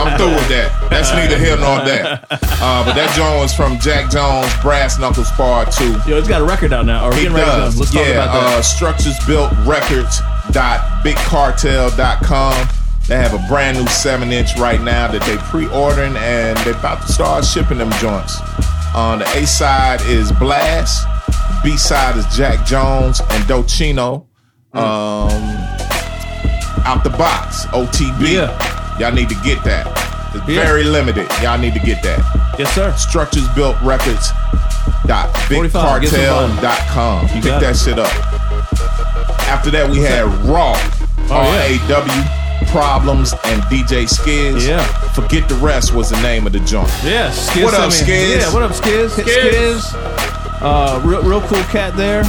Speaker 3: I'm through with that. That's neither here nor there. Uh, but that joint was from Jack Jones, Brass Knuckles Part 2.
Speaker 2: Yo, it's got a record out now. Or we're
Speaker 3: He
Speaker 2: getting ready to
Speaker 3: does.
Speaker 2: Let's talk
Speaker 3: yeah,
Speaker 2: about that.
Speaker 3: Uh, Structures Built Records bigcartel.com. They have a brand new seven inch right now that they pre-ordering and they're about to start shipping them joints. On the A side is Blast, B side is Jack Jones and Docino. Um, out the box, OTB. Y'all need to get that. It's
Speaker 2: Yeah.
Speaker 3: very limited. Y'all need to get that.
Speaker 2: Yes, sir.
Speaker 3: Structures Built Records dot
Speaker 2: 45, get some
Speaker 3: bigcartel.com.
Speaker 2: You
Speaker 3: Pick that
Speaker 2: it.
Speaker 3: shit up. After that, we had Raw,
Speaker 2: Oh,
Speaker 3: R
Speaker 2: yeah.
Speaker 3: A W, Problems, and DJ Skiz.
Speaker 2: Yeah.
Speaker 3: Forget the Rest was the name of the joint.
Speaker 2: Yeah, Skiz
Speaker 3: What up, Skiz?
Speaker 2: Yeah, what up, Skiz?
Speaker 3: Skiz.
Speaker 2: Skiz. Uh, real, real cool cat there.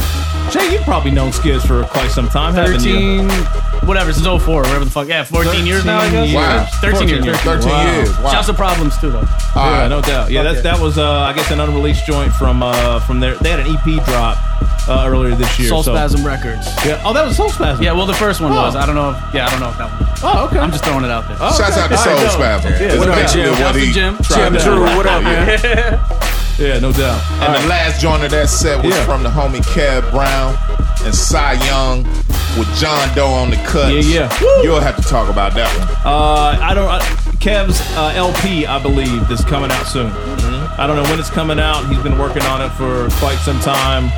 Speaker 2: Jay, you've probably known Skiz for quite some time, haven't you?
Speaker 5: 13, whatever, since 04, whatever the fuck. Yeah, 14 years now, I guess.
Speaker 2: 13
Speaker 3: Wow.
Speaker 5: 13 years.
Speaker 3: 13
Speaker 2: Wow.
Speaker 3: years. Wow.
Speaker 5: Shouts to problems, too, though.
Speaker 3: All
Speaker 2: yeah,
Speaker 3: right.
Speaker 2: no doubt. Yeah,
Speaker 5: Fuck
Speaker 2: that's, that was, uh, I guess, an unreleased joint from uh, from their. They had an EP drop uh, earlier this year.
Speaker 5: Soul
Speaker 2: so-
Speaker 5: Spasm Records.
Speaker 2: Yeah. Oh, that was Soul Spasm.
Speaker 5: Yeah, well, the first one
Speaker 2: Oh.
Speaker 5: was. I don't know. If, yeah, I don't know if that one.
Speaker 2: Oh, okay.
Speaker 5: I'm just throwing it out there.
Speaker 2: Oh,
Speaker 3: Shouts
Speaker 2: okay.
Speaker 3: out to Soul
Speaker 2: right.
Speaker 3: Spasm.
Speaker 2: Yeah,
Speaker 3: It's
Speaker 2: what up,
Speaker 3: basically
Speaker 2: Jim?
Speaker 3: what
Speaker 5: Shouts to
Speaker 3: he
Speaker 5: Jim.
Speaker 4: Jim Drew, what up, man? [laughs] [laughs]
Speaker 2: Yeah, no doubt.
Speaker 3: And the last joint of that set was
Speaker 2: Yeah.
Speaker 3: from the homie Kev Brown and Cy Young with John Doe on the cut.
Speaker 2: Yeah, yeah.
Speaker 3: You'll have to talk about that one.
Speaker 2: Uh, I don't. I, Kev's uh, LP, I believe, is coming out soon.
Speaker 3: Mm-hmm.
Speaker 2: I don't know when it's coming out. He's been working on it for quite some time.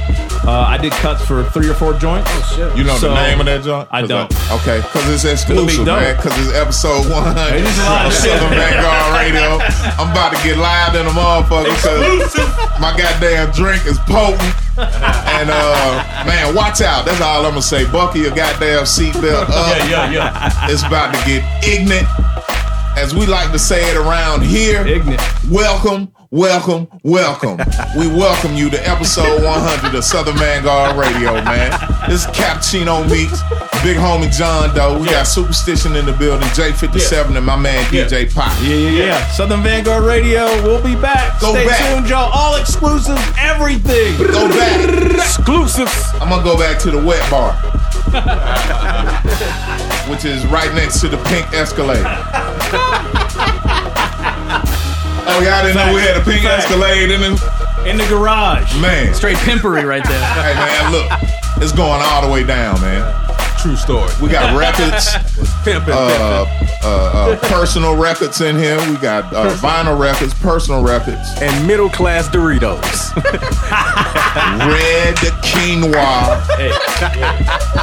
Speaker 2: Uh, I did cuts for three or four joints. Oh shit!
Speaker 3: You know the name of that joint?
Speaker 2: I don't.
Speaker 3: okay, because it's
Speaker 2: It'll be
Speaker 3: exclusive, man. Because it's episode 100
Speaker 2: It is [laughs] live.
Speaker 3: of Southern [laughs] Vanguard Radio. I'm about to get live in a motherfucker because my goddamn drink is potent. And uh, man, watch out. That's all I'm gonna say. Buckle your goddamn seatbelt [laughs] up.
Speaker 6: Yeah, yeah, yeah.
Speaker 3: It's about to get ignorant. As we like to say it around here.
Speaker 2: Ignorant.
Speaker 3: Welcome, welcome, welcome. [laughs] we welcome you to episode 100 of Southern Vanguard Radio, man. This is Cappuccino Meeks, Big Homie John Doe. We got Superstition in the building, J57, and my man DJ Pop.
Speaker 2: Yeah, yeah, yeah. Southern Vanguard Radio. We'll be back.
Speaker 3: Go
Speaker 2: Stay
Speaker 3: back.
Speaker 2: tuned, y'all. All exclusives, everything.
Speaker 3: Go back.
Speaker 4: Exclusives.
Speaker 3: I'm gonna go back to the wet bar. [laughs] With which is right next to the pink Escalade. [laughs] oh, y'all didn't know we had a pink Escalade in the
Speaker 5: in the garage.
Speaker 3: Man,
Speaker 5: straight pimpery right there.
Speaker 3: hey man, look, it's going all the way down, man.
Speaker 6: True story.
Speaker 3: We got records, [laughs]
Speaker 4: Pimpin',
Speaker 3: uh, uh, uh, personal records in here. We got uh, vinyl records, personal records,
Speaker 4: and middle class Doritos. [laughs]
Speaker 3: red quinoa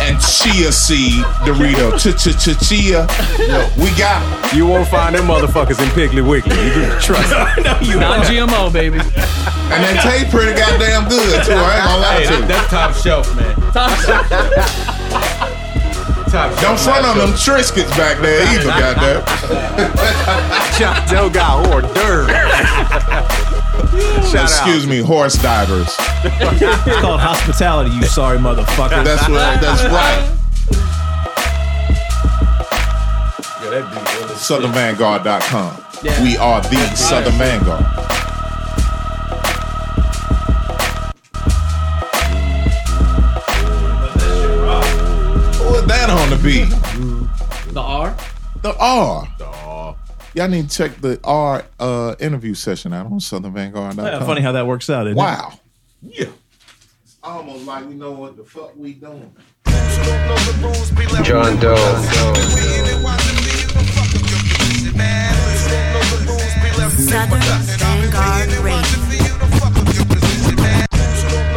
Speaker 3: and chia seed Dorito. Ch ch ch chia. We got 'em.
Speaker 4: You won't find them motherfuckers in Piggly Wiggly. You can trust [laughs] me.
Speaker 5: no, you not GMO, baby.
Speaker 3: And that taste pretty goddamn good too. I ain't gonna lie
Speaker 6: Hey,
Speaker 3: to you.
Speaker 6: that's top shelf, man.
Speaker 5: Top
Speaker 6: Top.
Speaker 3: Don't front on them Triscuits back there [laughs] either, goddamn.
Speaker 4: John Doe got hors d'oeuvres. Shout
Speaker 3: Excuse me, horse divers. [laughs]
Speaker 2: It's called hospitality, you sorry motherfucker.
Speaker 3: That's right. That's [laughs] right.
Speaker 6: Yeah, that beat really
Speaker 3: SouthernVanguard.com.
Speaker 5: Yeah.
Speaker 3: We are the Southern Vanguard. That the beat.
Speaker 5: The R.
Speaker 3: The R. Y'all need to check the R uh, interview session out on SouthernVanguard.com.
Speaker 2: Yeah, funny how that works out. Isn't
Speaker 3: Wow.
Speaker 6: Yeah.
Speaker 3: It's almost like we know what the fuck we doing.
Speaker 7: John Doe.
Speaker 1: Southern Vanguard Radio.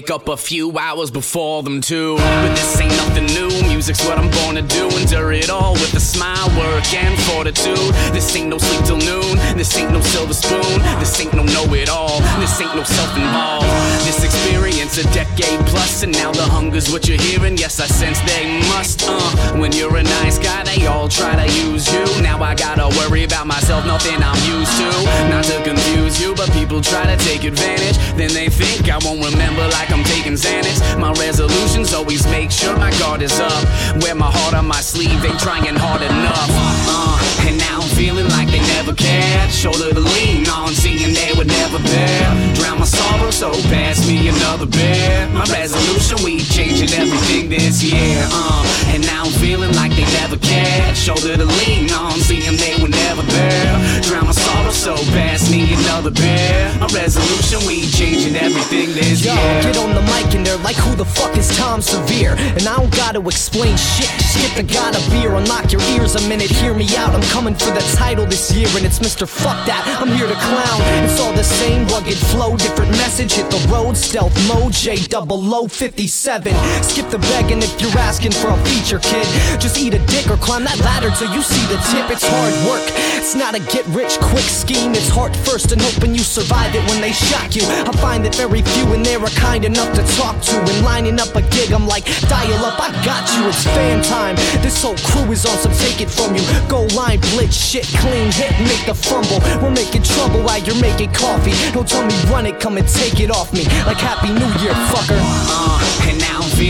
Speaker 19: Wake up a few hours before them too. But this ain't nothing new. Music's what I'm born to do. Endure it all with a smile, work, and fortitude. This ain't no sleep till noon. This ain't no silver spoon. This ain't no know it all. This ain't no self involved. This experience a decade plus, and now the hunger's what you're hearing. Yes, I sense they must. Uh, when you're a nice guy, they all try to use you. Now I gotta worry about myself, nothing I'm used to. Not to confuse you, but people try to take advantage. Then they think I won't remember like I'm taking Xanax. My resolutions always make sure my guard is up. Wear my heart on my sleeve, ain't trying hard enough. Uh, and now I'm feeling like they never cared. Shoulder to lean on, seeing they were never there. Drown my sorrow, so pass me another beer. My resolution, we changing everything this year. Uh, and now I'm feeling like they never cared. Shoulder to lean on, seeing they were never there. Drown my sorrow, so pass me another beer. My resolution, we changing everything this
Speaker 8: Yo,
Speaker 19: year.
Speaker 8: get on the mic and they're like, who the fuck is Tom Severe? And I don't gotta explain shit, just get the god a beer, unlock your ears a minute, hear me out. I'm coming for the title this year, and it's Mr. Fuck That. I'm here to clown. It's all the same rugged flow, different message. Hit the road, stealth mode, J double O 57. Skip the begging if you're asking for a feature, kid. Just eat a dick or climb that ladder till you see the tip. It's hard work, it's not a get rich quick scheme. It's heart first and hoping you survive it when they shock you. I find that very few in there are kind enough to talk to. And lining up a gig, I'm like, dial up, I got you. It's fan time. This whole crew is on some take it from you. Go line, blitz, shit, clean hit, make the fumble. We're making trouble while you're making coffee. Don't tell me run it, come and take it off me. Like Happy New Year, fucker.
Speaker 19: Uh,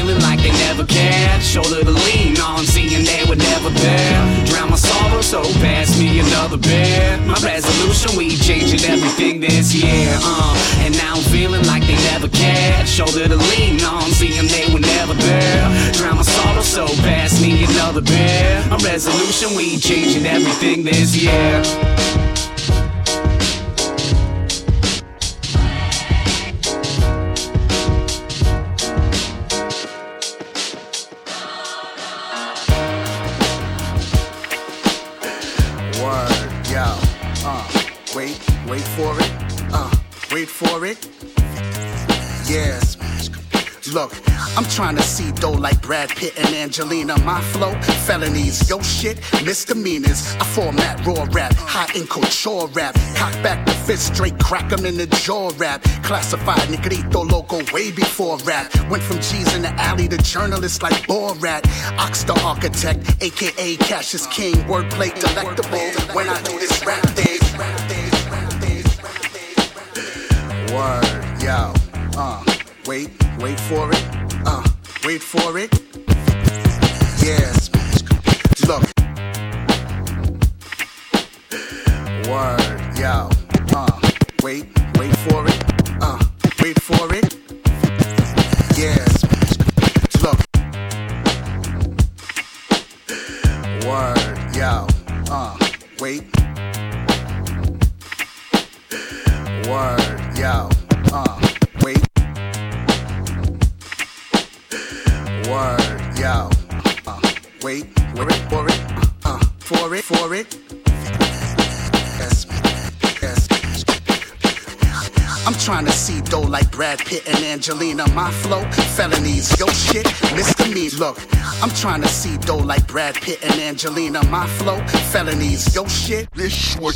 Speaker 19: feeling like they never cared. Shoulder to lean on, seeing they were never there. Drown my sorrow, so pass me another beer. My resolution, we changing everything this year. Uh, and now I'm feeling like they never cared. Shoulder to lean on, seeing they were never there. Drown my sorrow, so pass me another beer. My resolution, we changing everything this year.
Speaker 20: For it. Yes. Look, I'm trying to see dough like Brad Pitt and Angelina. My flow, felonies, yo shit, misdemeanors. I format raw rap, high in couture rap. Cock back the fist, straight crack 'em in the jaw rap. Classified Negrito logo way before rap. Went from G's in the alley to journalists like Borat. Ox the architect, aka Cassius King. Wordplay delectable when I do this rap thing. Word, yo. Uh, wait, wait for it. Uh, wait for it. Yes. Look. Word, yo. Uh, wait, wait for it. Uh, wait for it. Yes. Look. Word, yo. Uh, wait. Word, yo. Uh, wait. Word, yo. Uh, wait, for it, for it. Uh, for it, for it. I'm trying to see dough like Brad Pitt and Angelina. My flow, felonies, yo shit, misdemeanors. Look, I'm trying to see dough like Brad Pitt and Angelina. My flow, felonies, yo shit, this short.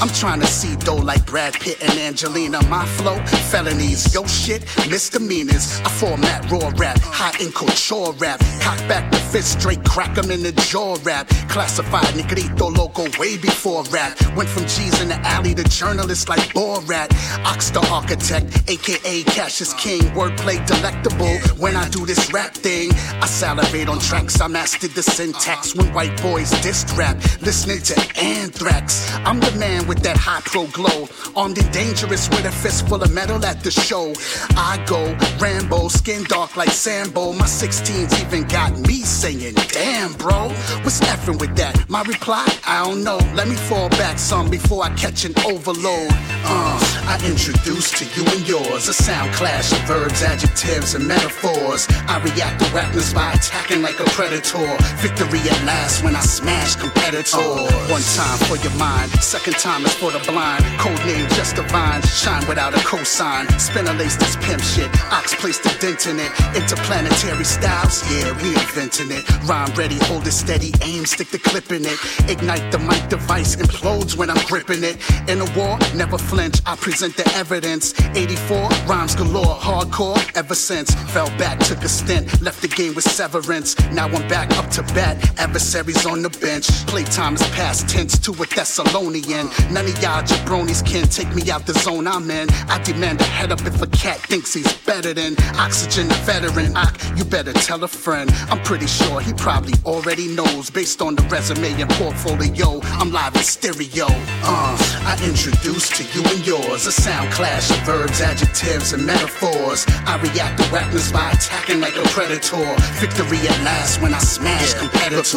Speaker 20: I'm trying to see dough like Brad Pitt and Angelina. My flow, felonies, yo shit, misdemeanors. I format raw rap, high in couture rap. Cock back the fist, straight crack 'em in the jaw rap. Classified Negrito logo way before rap. Went from G's in the alley to journalists like Borat. Ox the architect, aka Cassius King. Wordplay delectable. When I do this rap thing, I salivate on tracks. I mastered the syntax when white boys dissed rap, listening to Anthrax. I'm the man with that high pro glow, armed and dangerous with a fist full of metal at the show. I go Rambo, skin dark like Sambo. My 16s even got me saying, "Damn, bro, what's effing with that?" My reply, I don't know. Let me fall back some before I catch an overload. Uh, I introduce to you and yours a sound clash of verbs, adjectives, and metaphors. I react to rappers by attacking like a predator. Victory at last when I smash competitors. One time for your mind, second time is for the blind. Code name just divine, shine without a cosign. Spin a lace this pimp shit. Ox placed a dent in it. Interplanetary styles, yeah, reinventing it. Rhyme ready, hold it steady, aim, stick the clip in it. Ignite the mic device, implodes when I'm gripping it. In a war, never flinch, I present the evidence. 84, rhymes galore, hardcore ever since. Fell back, took a stint, left the game with severance. Now I'm back up to bat, adversaries on the bench. Playtime is past tense to a Thessalonian. None of y'all jabronis can take me out the zone I'm in. I demand a head up if a cat thinks he's better than Oxygen, a veteran. Ock, you better tell a friend. I'm pretty sure he probably already knows based on the resume and portfolio. I'm live in stereo. Uh, I introduce to you and yours a sound clash of verbs, adjectives, and metaphors. I react to rappers by attacking like a predator. Victory at last when I smash competitors.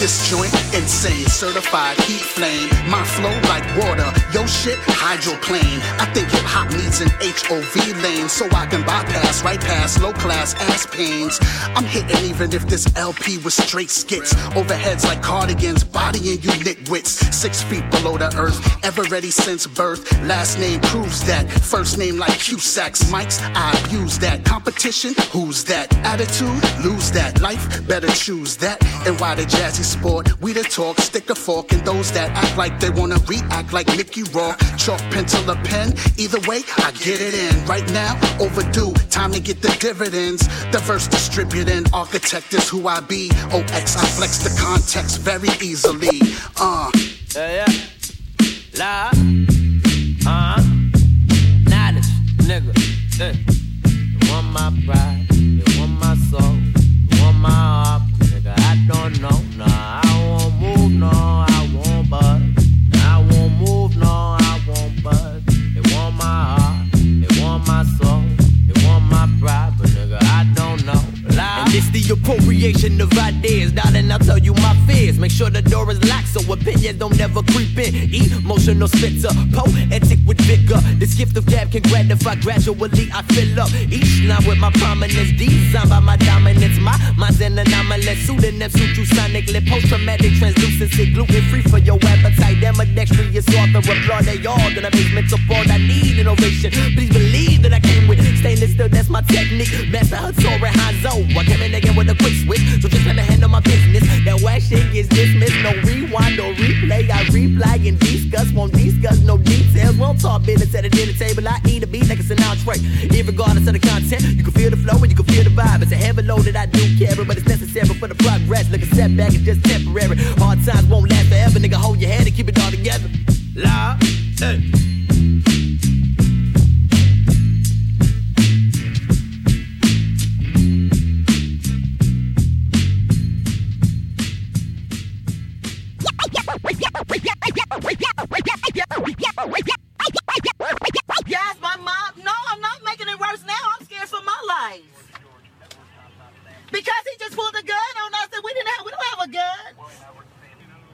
Speaker 20: This joint insane, certified heat flame. My flow like water, yo shit hydroplane. I think hip hop needs an HOV lane so I can bypass right past low class ass pains. I'm hitting even if this LP was straight skits. Overheads like cardigans, bodying you nitwits. Six feet below the earth, ever ready since birth. Last name proves that. First name like Cusacks, mics, I abuse that. Competition, who's that? Attitude, lose that. Life, better choose that. And why the jazzy sport? We the talk, stick a fork in those that act like they wanna react like Mickey Raw. Chalk, pencil, or pen. Either way, I get it in. Right now, overdue. Time to get the dividends. The Diverse distributing architect is who I be. OX, I flex the context very easily. Uh.
Speaker 14: Yeah, yeah. La. Uh. Nigga. Hey. You want my pride,
Speaker 21: the appropriation of ideas, darling. I'll tell you my fears. Make sure the door is locked so opinions don't ever creep in. Emotional spitzer, poetic with vigor. This gift of gab can gratify gradually. I fill up each line with my prominence, designed by my dominance. My mind's an anomalous pseudonym, suit you sonically. Post traumatic translucency, gluten free for your appetite. Ambidextrous author, applaud they all. In a basement support, I need innovation. Please believe that I came with stainless steel, that's my technique. Master Hattori Hanzo. I came in again with a quick switch, so just let me handle my business. That whack shit gets dismissed. No rewind, no replay. I reply and discuss, won't discuss no details. Won't talk business at the dinner table. I eat a beat like it's an entree. Irregardless of the content, you can feel the flow and you can feel the vibe. It's a heavy load that I do carry, but it's necessary for the progress. Look a setback is just temporary. Hard times won't last forever. Nigga, hold your head and keep it all together. La, hey.
Speaker 22: Yes, my mom. No, I'm not making it worse now. I'm scared for my life. Because he just pulled a gun on us and we didn't have we don't have a gun.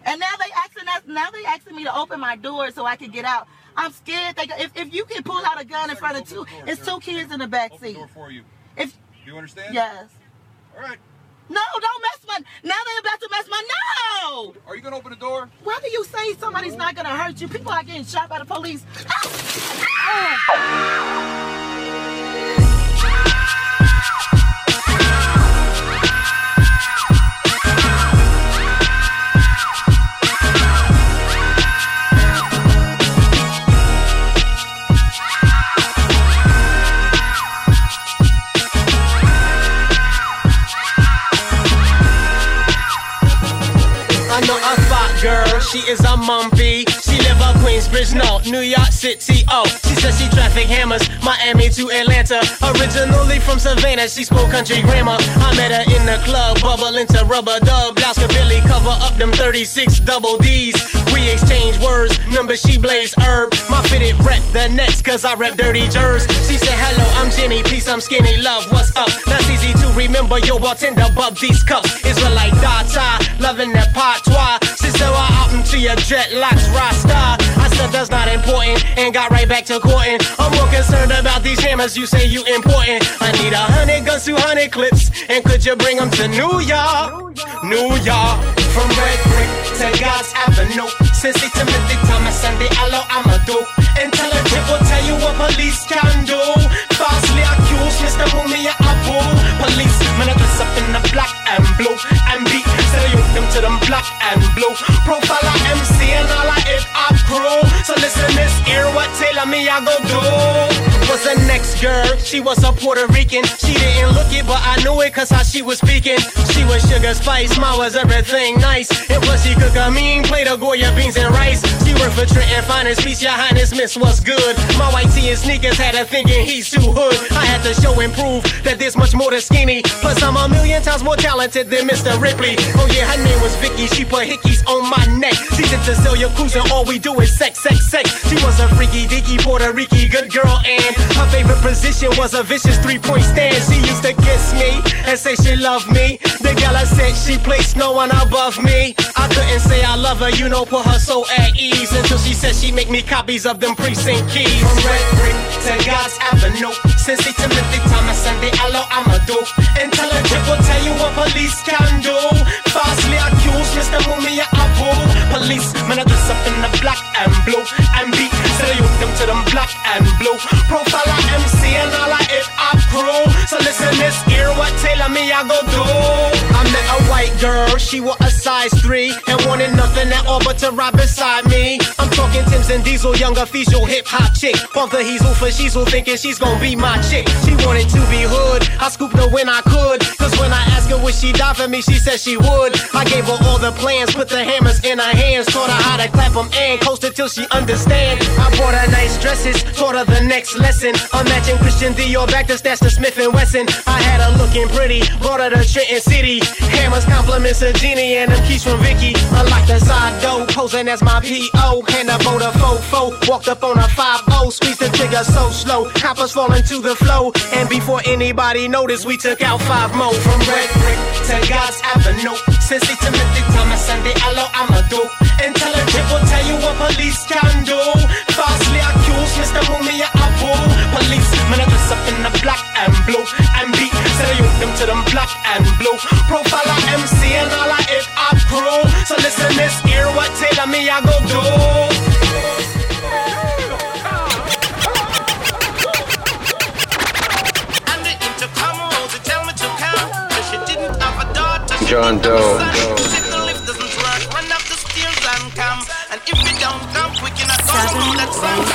Speaker 22: And now they asking us now they asking me to open my door so I can get out. I'm scared. They, if, if you can pull out a gun in front of two, it's two kids in the back seat.
Speaker 23: for you.
Speaker 22: If
Speaker 23: You understand?
Speaker 22: yes.
Speaker 23: All right.
Speaker 22: No, don't mess my. Now they about to mess my. No.
Speaker 23: Are you gonna open the door?
Speaker 22: Why do you say somebody's not gonna hurt you? People are getting shot by the police.
Speaker 21: I know she
Speaker 24: is a mumpy. She live up Queensbridge, no, New York City. Oh, she says she traffic hammers, Miami to Atlanta. Originally from Savannah, she spoke country grammar. I met her in the club, bubble into rubber dub. Blouse could barely cover up them 36 double D's. We exchange words, number she blaze herb. My fitted rep the next, cause I rep dirty jers. She said, hello, I'm Jimmy, peace, I'm skinny, love, what's up? That's easy to remember, your bartender above these cups. Israelite data, loving that patois. She said, out into your dreadlocks, rasta. I said, that's not important, and got right back to courting. I'm more concerned about these hammers, you say you important. I need a hundred guns, two hundred clips, and could you bring them to New York? New York, from Red Brick to God's Avenue. Cincy, Timothy, Thomas, and the Aloe Amadou. Intelligent will tell you what police can do. Falsely accused, Mr. Mumia Abu. Police, man, I dress up in the black and blue. And beat, salute them to them black and blue. Profile of MC and all of hip hop crew. So listen this ear, what Taylor me I go do. Was the next girl, she was a Puerto Rican. She didn't look it, but I knew it cause how she was speaking. She was sugar spice, ma was everything nice. It was she cook a mean plate of Goya beans and rice. Trenton Finest, Peace, your highness, miss what's good. My white tee and sneakers had her thinking he's too hood. I had to show and prove that there's much more to skinny. Plus I'm a million times more talented than Mr. Ripley. Oh yeah, her name was Vicky, she put hickeys on my neck. She's into Celia Cruz and all we do is sex, sex, sex. She was a freaky, dicky, Puerto Rican, good girl and her favorite position was a vicious three-point stand. She used to kiss me and say she loved me. The gal I said she placed no one above me. I couldn't say I love her, you know, put her so at ease until she said she make me copies of them precinct keys. From Red Brick to God's Avenue, Cincy, Timothy, Thomas, and the Aloe Amadou. Intelligent will tell you what police can do. Falsely accused, Mr. Mumia Abu. Police, man, I dress up in the black and blue and beat. Salute them to them black and blue. Profile of MC and all hip hop crew. So listen this ear, what Taylor me I go do. I met a white girl, she wore a size three and wanted nothing at all but to ride beside me. Talking Tim's and Diesel, young official hip hop chick. Pump the Heezel for Sheezel, thinking she's gonna be my chick. She wanted to be hood, I scooped her when I could. Cause when I asked her would she die for me, she said she would. I gave her all the plans, put the hammers in her hands, taught her how to clap them and coast it till she understand. I bought her nice dresses, taught her the next lesson. I'm matching Christian Dior back to stash the Smith and Wesson. I had her looking pretty, brought her to Trenton City. Hammers compliments of Jeannie and them keys from Vicky. Unlocked the side door, posing as my PO. Hand up on a fofo, walked up on a 5-0, squeezed the trigger so slow. Coppers falling to the flow. And before anybody noticed, we took out five more. From Red Brick to God's Avenue. Cincy, Timothy, Thomas, and the Aloe Amadou. Intelligent will tell you what police can do. Falsely accused, Mr. Mumia Abu. Police, man, I up in the black and blue. And beat, salute them to them black and blue. Profile of MC and all of hip hop crew. So listen this ear, what Taylor me I go do.
Speaker 14: That song.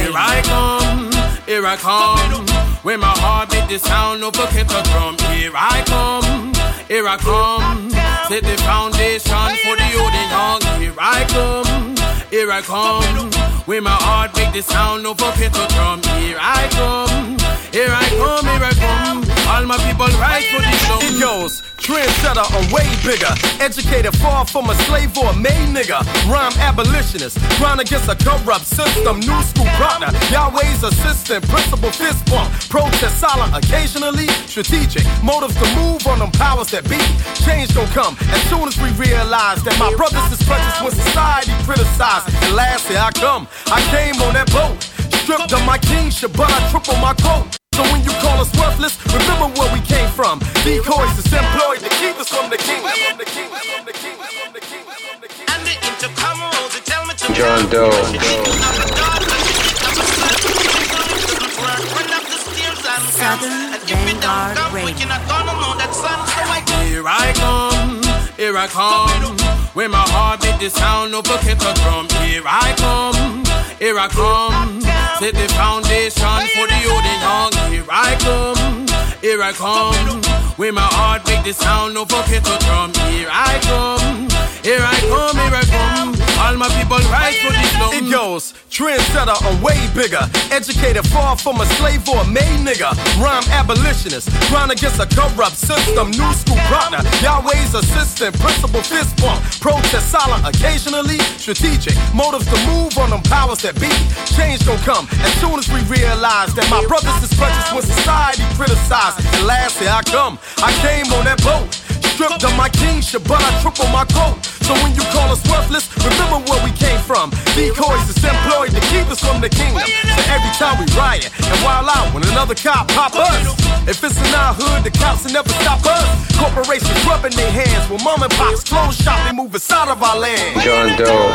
Speaker 25: Here I come, here I come. When my heart beat the sound of a kettle drum. Here I come, here I come. Set the foundation for the old and young. Here I come, here I come. When my heart beat the sound of a kettle drum. Here I come, here I come, here I come. All my people rise for the show.
Speaker 26: Trendsetter, I'm way bigger. Educated far from a slave or a made nigga. Rhyme abolitionist, grind against a corrupt system. New school partner, Yahweh's assistant. Principal fist bump, protest silent, occasionally strategic. Motives to move on them powers that be. Change gon' come as soon as we realize that my brothers is precious when society criticized. And last here I come, I came on that boat. Stripped of my kingship, but I triple my coat. So when you call us worthless, remember where we came from. Decoys is employed to keep us from the kingdom. From the kingdom, from the kingdom, from the kingdom, from the kingdom.
Speaker 14: And the intercom won't you tell me to
Speaker 7: John? Doe.
Speaker 14: But she didn't have a daughter. She didn't have a son. She said the lift doesn't work. Run up the stairs and come.
Speaker 1: Southern
Speaker 14: And if you don't
Speaker 1: Vanguard
Speaker 14: come quick, you're not gonna know that song. So I
Speaker 25: Here I come, here I come. When my heart beat the sound of a kettle drum. Here I come, here I come. Set the foundation for the old and young. Here I come,
Speaker 27: here I come. With my heart make the sound, no forget to drum. Here I come, here I come, here I come. All my people rise for this long.
Speaker 28: It goes trendsetter, I'm way bigger. Educated far from a slave or a made nigga. Rhyme abolitionist, grind against a corrupt system. New school partner, Yahweh's assistant. Principal fist bump, protest silent, occasionally strategic. Motives to move on them powers that be. Change gon' come as soon as we realize that my brothers is precious when society criticized. And last here I come, I came on that boat. Stripped of my kingship, but I triple my quote. So when you call us worthless, remember where we came from. Decoys is employed to keep us from the kingdom. So every time we riot and wild out when another cop pop us. If it's in our hood, the cops will never stop us. Corporations rubbing their hands when mom and pops close shop, they move inside of our land.
Speaker 7: John Doe.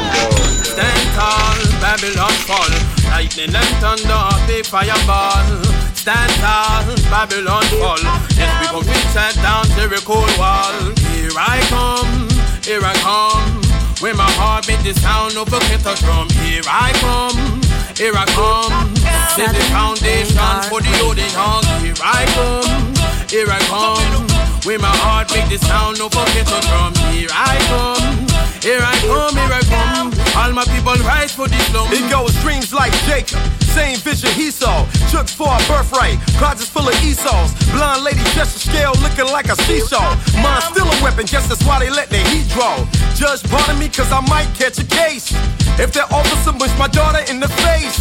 Speaker 27: Stand tall, Babylon fall. Lightning and thunder, big fireball. Stand tall, Babylon fall. Yes, we gon' reach that down Jericho wall. Here I come, here I come. When my heart beat the sound of a kettle drum. Here I come, here I come. Set the foundation for the loading hog. Here I come, here I come. When my heart beat the sound of a kettle drum. Here I come, here I come, here I come. All my people rise for this long.
Speaker 28: It goes dreams like Jacob, same vision he saw. Chooks for a birthright, closets full of Esau's. Blonde lady just a scale looking like a seesaw. Mine still a weapon, guess that's why they let the heat draw. Judge pardon me, cause I might catch a case. If that officer push my daughter in the face,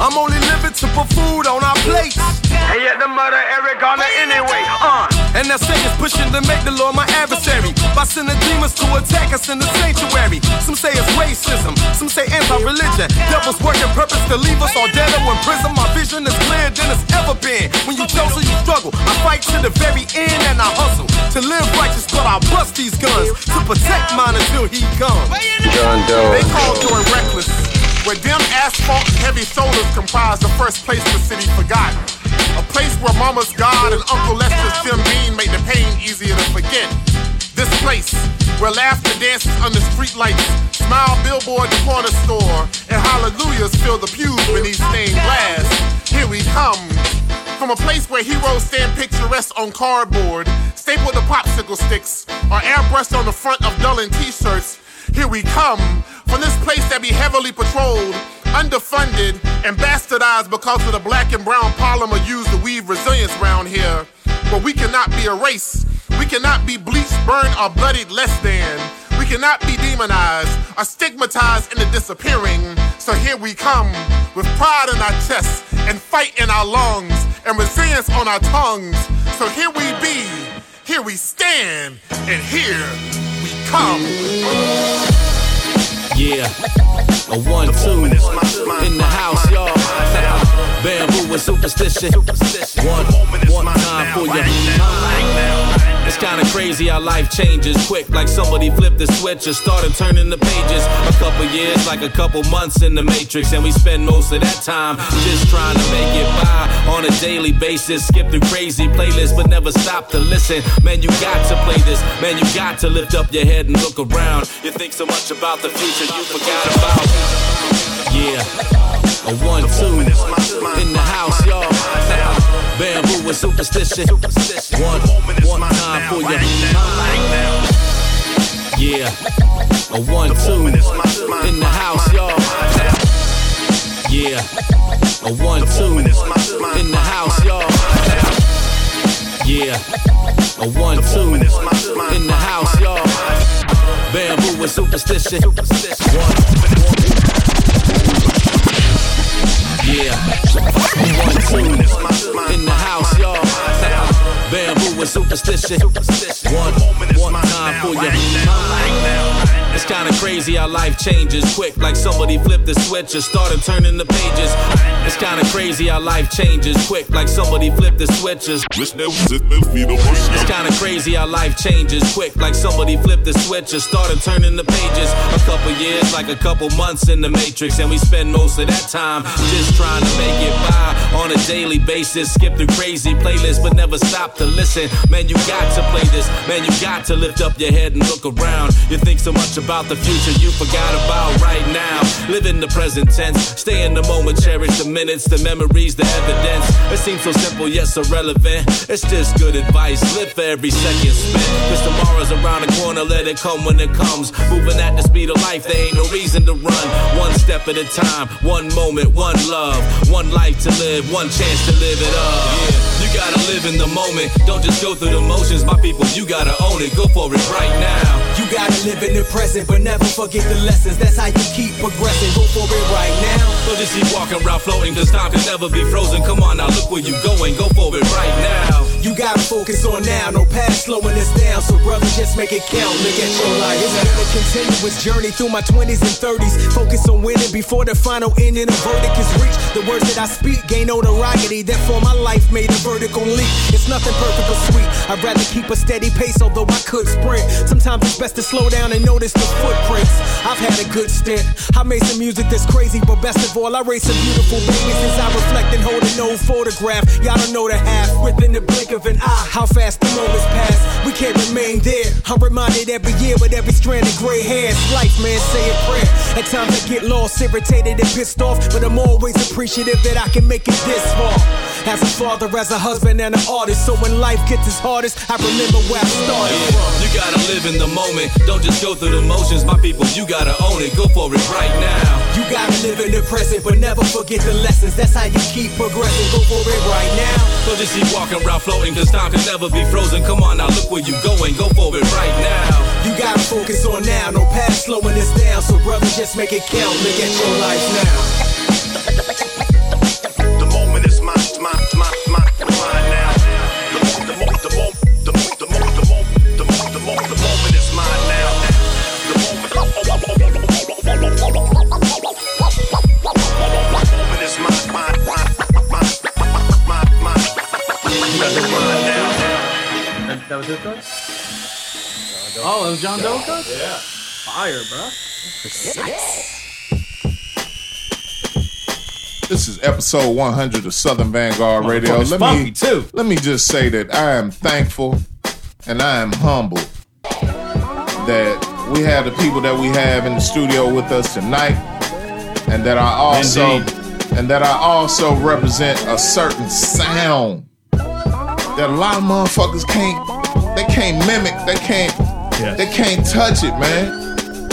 Speaker 28: I'm only living to put food on our plates. And yet the murder Eric Garner anyway, uh. And that Satan's pushing to make the Lord my adversary by sending demons to attack us in the sanctuary. Some say it's racism, some say anti-religion. Devils working purpose to leave us all dead or in prison. My vision is clearer than it's ever been. When you chosen, you struggle. I fight to the very end and I hustle to live righteous, but I bust these guns to protect mine until he comes.
Speaker 7: John Doe.
Speaker 18: They call Joy reckless. Where dim asphalt and heavy shoulders comprise the first place the city forgot. A place where Mama's God and Uncle Lester's Jim Beam made the pain easier to forget. This place where laughter dances under streetlights, smile billboard the corner store, and hallelujahs fill the pews beneath stained glass. Here we come. From a place where heroes stand picturesque on cardboard, stapled to popsicle sticks, or airbrushed on the front of Dullen t-shirts. Here we come. From this place that be heavily patrolled, underfunded, and bastardized because of the black and brown polymer used to weave resilience round here. But we cannot be erased. We cannot be bleached, burned, or bloodied less than. We cannot be demonized or stigmatized into disappearing. So here we come with pride in our chests and fight in our lungs and resilience on our tongues. So here we be, here we stand, and here we come.
Speaker 11: Yeah, a one two in the house, y'all. Bamboo and superstition. One, one time for ya. It's kinda crazy how life changes quick, like somebody flipped the switch or started turning the pages. A couple years, like a couple months in the matrix, and we spend most of that time just trying to make it by on a daily basis. Skip through crazy playlists, but never stop to listen. Man, you got to play this. Man, you got to lift up your head and look around. You think so much about the future you forgot about. Yeah, a one two in the house, y'all. Bamboo and superstition. One, one time for ya. Yeah, a one two in the house, y'all. Yeah, a one two in the house, y'all. Yeah, a one two in the house, y'all. Bamboo and superstition. One. Superstition. One, one time for ya. It's kinda crazy how life changes quick, like somebody flipped the switch or started turning the pages. It's kinda crazy how life changes quick, like somebody flipped the switches. It's kinda crazy how life changes quick, like somebody flipped the switch or started turning the pages. A couple years, like a couple months in the matrix, and we spend most of that time just trying to make it by on a daily basis. Skip through crazy playlists, but never stop to listen. Man, you got to play this. Man, you got to lift up your head and look around. You think so much about the future you forgot about right now.
Speaker 29: Live in the present tense. Stay in the moment, cherish the minutes, the memories, the evidence. It seems so simple, yet so relevant. It's just good advice. Live for every second spent. Cause tomorrow's around the corner, let it come when it comes. Moving at the speed of life, there ain't no reason to run. One step at a time, one moment, one love. One life to live, one chance to live it up. Yeah, gotta live in the moment. Don't just go through the motions, my people, you gotta own it. Go for it right now.
Speaker 8: You gotta live in the present, but never forget the lessons. That's how you keep progressing. Go for it right now.
Speaker 29: Don't just keep walking around floating, cause time can never be frozen. Come on now, look where you going. Go for it right now.
Speaker 8: You gotta focus on now, no past slowing us down. So brother, just make it count. Look at your life. It's been a continuous journey through my 20s and 30s. Focus on winning before the final ending. A verdict is reached. The words that I speak gain notoriety. Therefore, my life made a verdict on leak. It's nothing perfect or sweet. I'd rather keep a steady pace, although I could sprint. Sometimes it's best to slow down and notice the footprints. I've had a good stint. I made some music that's crazy, but best of all, I raised some beautiful babies since I reflect and hold an old photograph. Y'all don't know the half within the blink of an eye. How fast the moments pass. We can't remain there. I'm reminded every year with every strand of gray hairs. Life, man, say a prayer. At times I get lost, irritated, and pissed off, but I'm always appreciative that I can make it this far. As a father, as a husband, and an artist. So when life gets its hardest, I remember where I started from.
Speaker 29: You gotta live in the moment. Don't just go through the motions, my people. You gotta own it. Go for it right now.
Speaker 8: You gotta live in the present, but never forget the lessons. That's how you keep progressing. Go for it right now.
Speaker 29: Don't just keep walking around floating, cause time can never be frozen. Come on now, look where you going. Go for it right now.
Speaker 8: You gotta focus on now, no past slowing us down. So brother, just make it count. Look at your life now.
Speaker 5: That, that was his cut? Oh, it was John Doe cut? Yeah. Fire, bro.
Speaker 3: This is episode 100 of Southern Vanguard Radio.
Speaker 2: Motherfucker's
Speaker 3: Let
Speaker 2: funky,
Speaker 3: me
Speaker 2: too.
Speaker 3: Let me just say that I am thankful and I am humbled that we have the people that we have in the studio with us tonight, and that I also and that I also represent a certain sound that a lot of motherfuckers can't they can't mimic, they can't they can't touch it, man.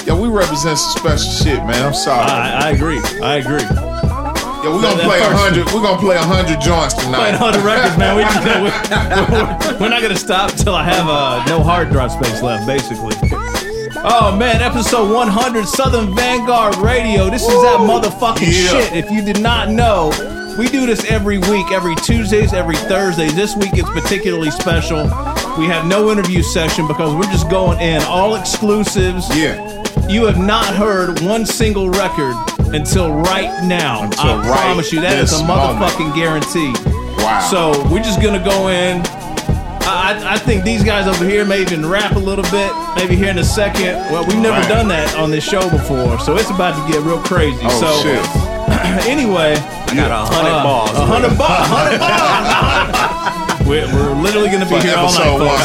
Speaker 3: Yeah, we represent some special shit, man. I'm sorry.
Speaker 2: I, I agree. I agree.
Speaker 3: Yeah, we're gonna play a hundred. We're gonna play a hundred joints tonight.
Speaker 2: Playing 100 records, man. We just, we're, [laughs] we're not to stop until I have uh, no hard drive space left, basically. Oh, man. Episode 100, Southern Vanguard Radio. This is that motherfucking
Speaker 3: Yeah.
Speaker 2: shit. If you did not know, we do this every week, every Tuesdays, every Thursdays. This week it's particularly special. We have no interview session because we're just going in, all exclusives.
Speaker 3: Yeah.
Speaker 2: You have not heard one single record until right now.
Speaker 3: Until
Speaker 2: I
Speaker 3: right
Speaker 2: promise you, that is
Speaker 3: this
Speaker 2: a
Speaker 3: moment.
Speaker 2: motherfucking guarantee.
Speaker 3: Wow.
Speaker 2: So we're just gonna go in. I, I- I think these guys over here may even rap a little bit, maybe here in a second. Well, we've never
Speaker 3: Right.
Speaker 2: done that on this show before, so it's about to get real crazy.
Speaker 3: Oh,
Speaker 2: so
Speaker 3: shit. [clears throat]
Speaker 2: anyway,
Speaker 4: I got a hundred
Speaker 2: uh,
Speaker 4: balls.
Speaker 2: A hundred [laughs] balls. hundred balls. [laughs] we're, we're literally gonna be
Speaker 3: For
Speaker 2: here all night,
Speaker 3: episode
Speaker 2: folks.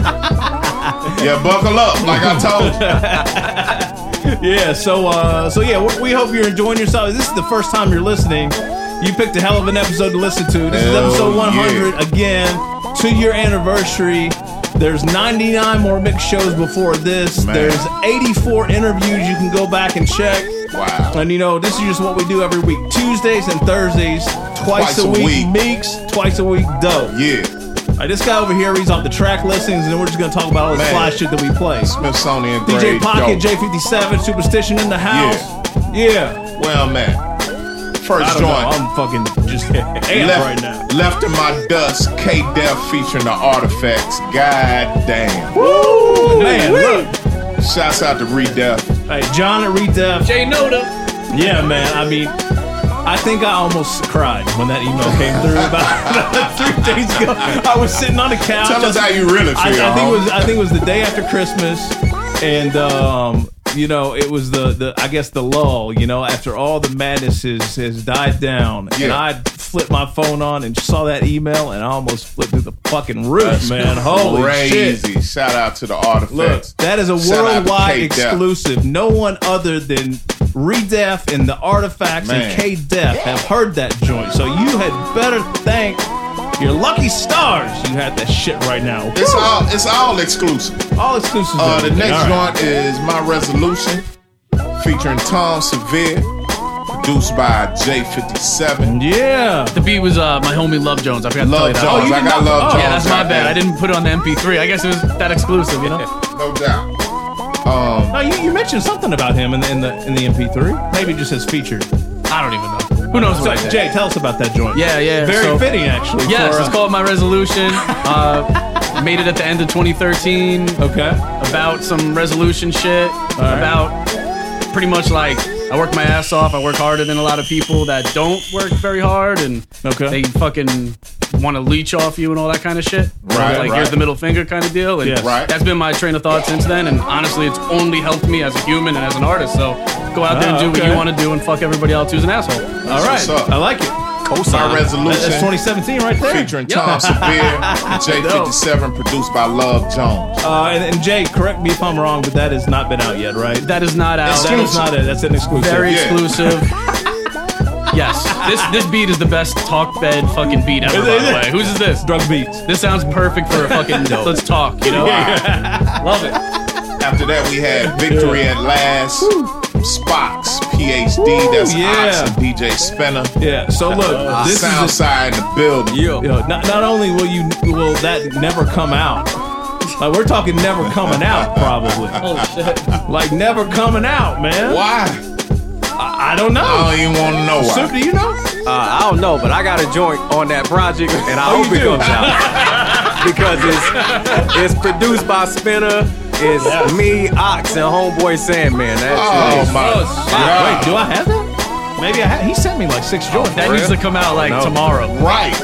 Speaker 3: 100. yeah, buckle up, like I told you. [laughs]
Speaker 2: yeah, so uh, so yeah, we- we hope you're enjoying yourself. This is the first time you're listening. You picked a hell of an episode to listen to. This is
Speaker 3: Hell
Speaker 2: episode
Speaker 3: yeah.
Speaker 2: 100 again, two year anniversary. There's 99 more mixed shows before this.
Speaker 3: Man.
Speaker 2: There's 84 interviews you can go back and check.
Speaker 3: Wow.
Speaker 2: And you know, this is just what we do every week. Tuesdays and Thursdays, twice,
Speaker 3: Twice
Speaker 2: a,
Speaker 3: a
Speaker 2: week,
Speaker 3: week.
Speaker 2: Meeks, twice a week, dope.
Speaker 3: Yeah.
Speaker 2: All right, this guy over here reads off the track listings, and then we're just gonna talk about all the
Speaker 3: Man.
Speaker 2: fly shit that we play.
Speaker 3: Smithsonian
Speaker 2: DJ
Speaker 3: grade
Speaker 2: Pocket,
Speaker 3: dope.
Speaker 2: J57, Superstition in the house. Yeah.
Speaker 3: Well, man.
Speaker 2: I
Speaker 3: First
Speaker 2: don't know. I'm fucking just [laughs]
Speaker 3: left,
Speaker 2: right now.
Speaker 3: Left in my dust, K Def featuring the artifacts. God damn.
Speaker 2: Woo! Man, look.
Speaker 3: Shouts out to Re Def.
Speaker 2: Hey, John at Redef.
Speaker 5: Jay Noda.
Speaker 2: Yeah, man. I mean, I think I almost cried when that email came through about [laughs] three days ago. I was sitting on the couch.
Speaker 3: Tell us how you really
Speaker 2: I,
Speaker 3: feel,
Speaker 2: I think it was. I think it was the day after Christmas, and um, you know, it was the the I guess the lull. You know, after all the madness has has died down, and
Speaker 3: Yeah.
Speaker 2: I flipped my phone on and saw that email, and I almost flipped through the fucking roof,
Speaker 3: That's
Speaker 2: man. Holy
Speaker 3: crazy.
Speaker 2: shit!
Speaker 3: Shout out to the artifacts.
Speaker 2: Look, that is a
Speaker 3: Shout
Speaker 2: worldwide exclusive. No one other than Redef and the Artifacts
Speaker 3: Man.
Speaker 2: and K Def have heard that joint. So you had better thank your lucky stars you had that shit right now.
Speaker 3: It's
Speaker 2: Woo!
Speaker 3: all it's all exclusive.
Speaker 2: all exclusive.
Speaker 3: Uh, the next
Speaker 2: All right.
Speaker 3: joint is My Resolution, featuring Tom Severe, produced by J57.
Speaker 2: Yeah.
Speaker 5: The beat was uh, my homie Love Jones. I forgot
Speaker 3: Love
Speaker 5: to tell you that.
Speaker 3: Jones. I got Love Jones.
Speaker 5: Yeah, that's my bad. I didn't put it on the MP3. I guess it was that exclusive, you know?
Speaker 3: No doubt. Um,
Speaker 2: No, you, you mentioned something about him in the in the in the MP3. Maybe just as featured.
Speaker 5: I don't even know. Who knows
Speaker 2: So,
Speaker 5: what I?
Speaker 2: Jay, tell us about that joint.
Speaker 5: Yeah, yeah.
Speaker 2: Very
Speaker 5: so-
Speaker 2: fitting, actually.
Speaker 5: Yes,
Speaker 2: for,
Speaker 5: it's
Speaker 2: uh,
Speaker 5: called My Resolution. [laughs] Uh, made it at the end of 2013.
Speaker 2: Okay.
Speaker 5: About some resolution shit.
Speaker 2: right.
Speaker 5: About pretty much like I work my ass off. I work harder than a lot of people that don't work very hard and
Speaker 2: Okay.
Speaker 5: they fucking want to leech off you and all that kind of shit.
Speaker 3: Right,
Speaker 5: Like
Speaker 3: right.
Speaker 5: here's the middle finger kind of deal. And
Speaker 2: Yes.
Speaker 3: Right.
Speaker 5: that's been my train of thought since then. And honestly, it's only helped me as a human and as an artist. So go out there and
Speaker 2: Ah,
Speaker 5: do what you want to do and fuck everybody else who's an asshole.
Speaker 2: All right.
Speaker 3: what's.
Speaker 2: I like it.
Speaker 3: My Resolution,
Speaker 2: That's 2017 right there.
Speaker 3: featuring Tom [laughs] Severe, J57, produced by Love Jones.
Speaker 2: Uh, and, and Jay, correct me if I'm wrong, but that has not been out yet, right?
Speaker 5: That is not out.
Speaker 2: That is not it. That's an exclusive.
Speaker 5: Very
Speaker 3: Yeah.
Speaker 5: exclusive. [laughs] yes, this this beat is the best talk bed fucking beat ever. By the way, whose is this?
Speaker 2: Drug beats.
Speaker 5: This sounds perfect for a fucking [laughs] let's talk. You know, love it.
Speaker 3: After that, we had Victory at Last, Spox, PhD, that's
Speaker 2: yeah.
Speaker 3: Ox and DJ Spinner.
Speaker 2: Yeah. So look, this is a,
Speaker 3: Soundside in the building.
Speaker 2: you know, not, not only will you will that never come out. Like we're talking never coming out, probably.
Speaker 5: Holy [laughs] shit.
Speaker 2: Like never coming out, man.
Speaker 3: Why?
Speaker 2: I, I don't know.
Speaker 3: I don't even want to know
Speaker 2: Soup,
Speaker 3: why.
Speaker 2: do you know?
Speaker 4: Uh, I don't know, but I got a joint on that project, and I
Speaker 2: Oh,
Speaker 4: hope it
Speaker 2: do?
Speaker 4: comes out [laughs] because it's it's produced by Spinner. It's me, Ox, and Homeboy Sandman. That's
Speaker 3: Oh my
Speaker 2: Wait, do I have that? Maybe I have. He sent me like six joints.
Speaker 5: That needs to come out like
Speaker 4: No.
Speaker 5: tomorrow.
Speaker 3: Right.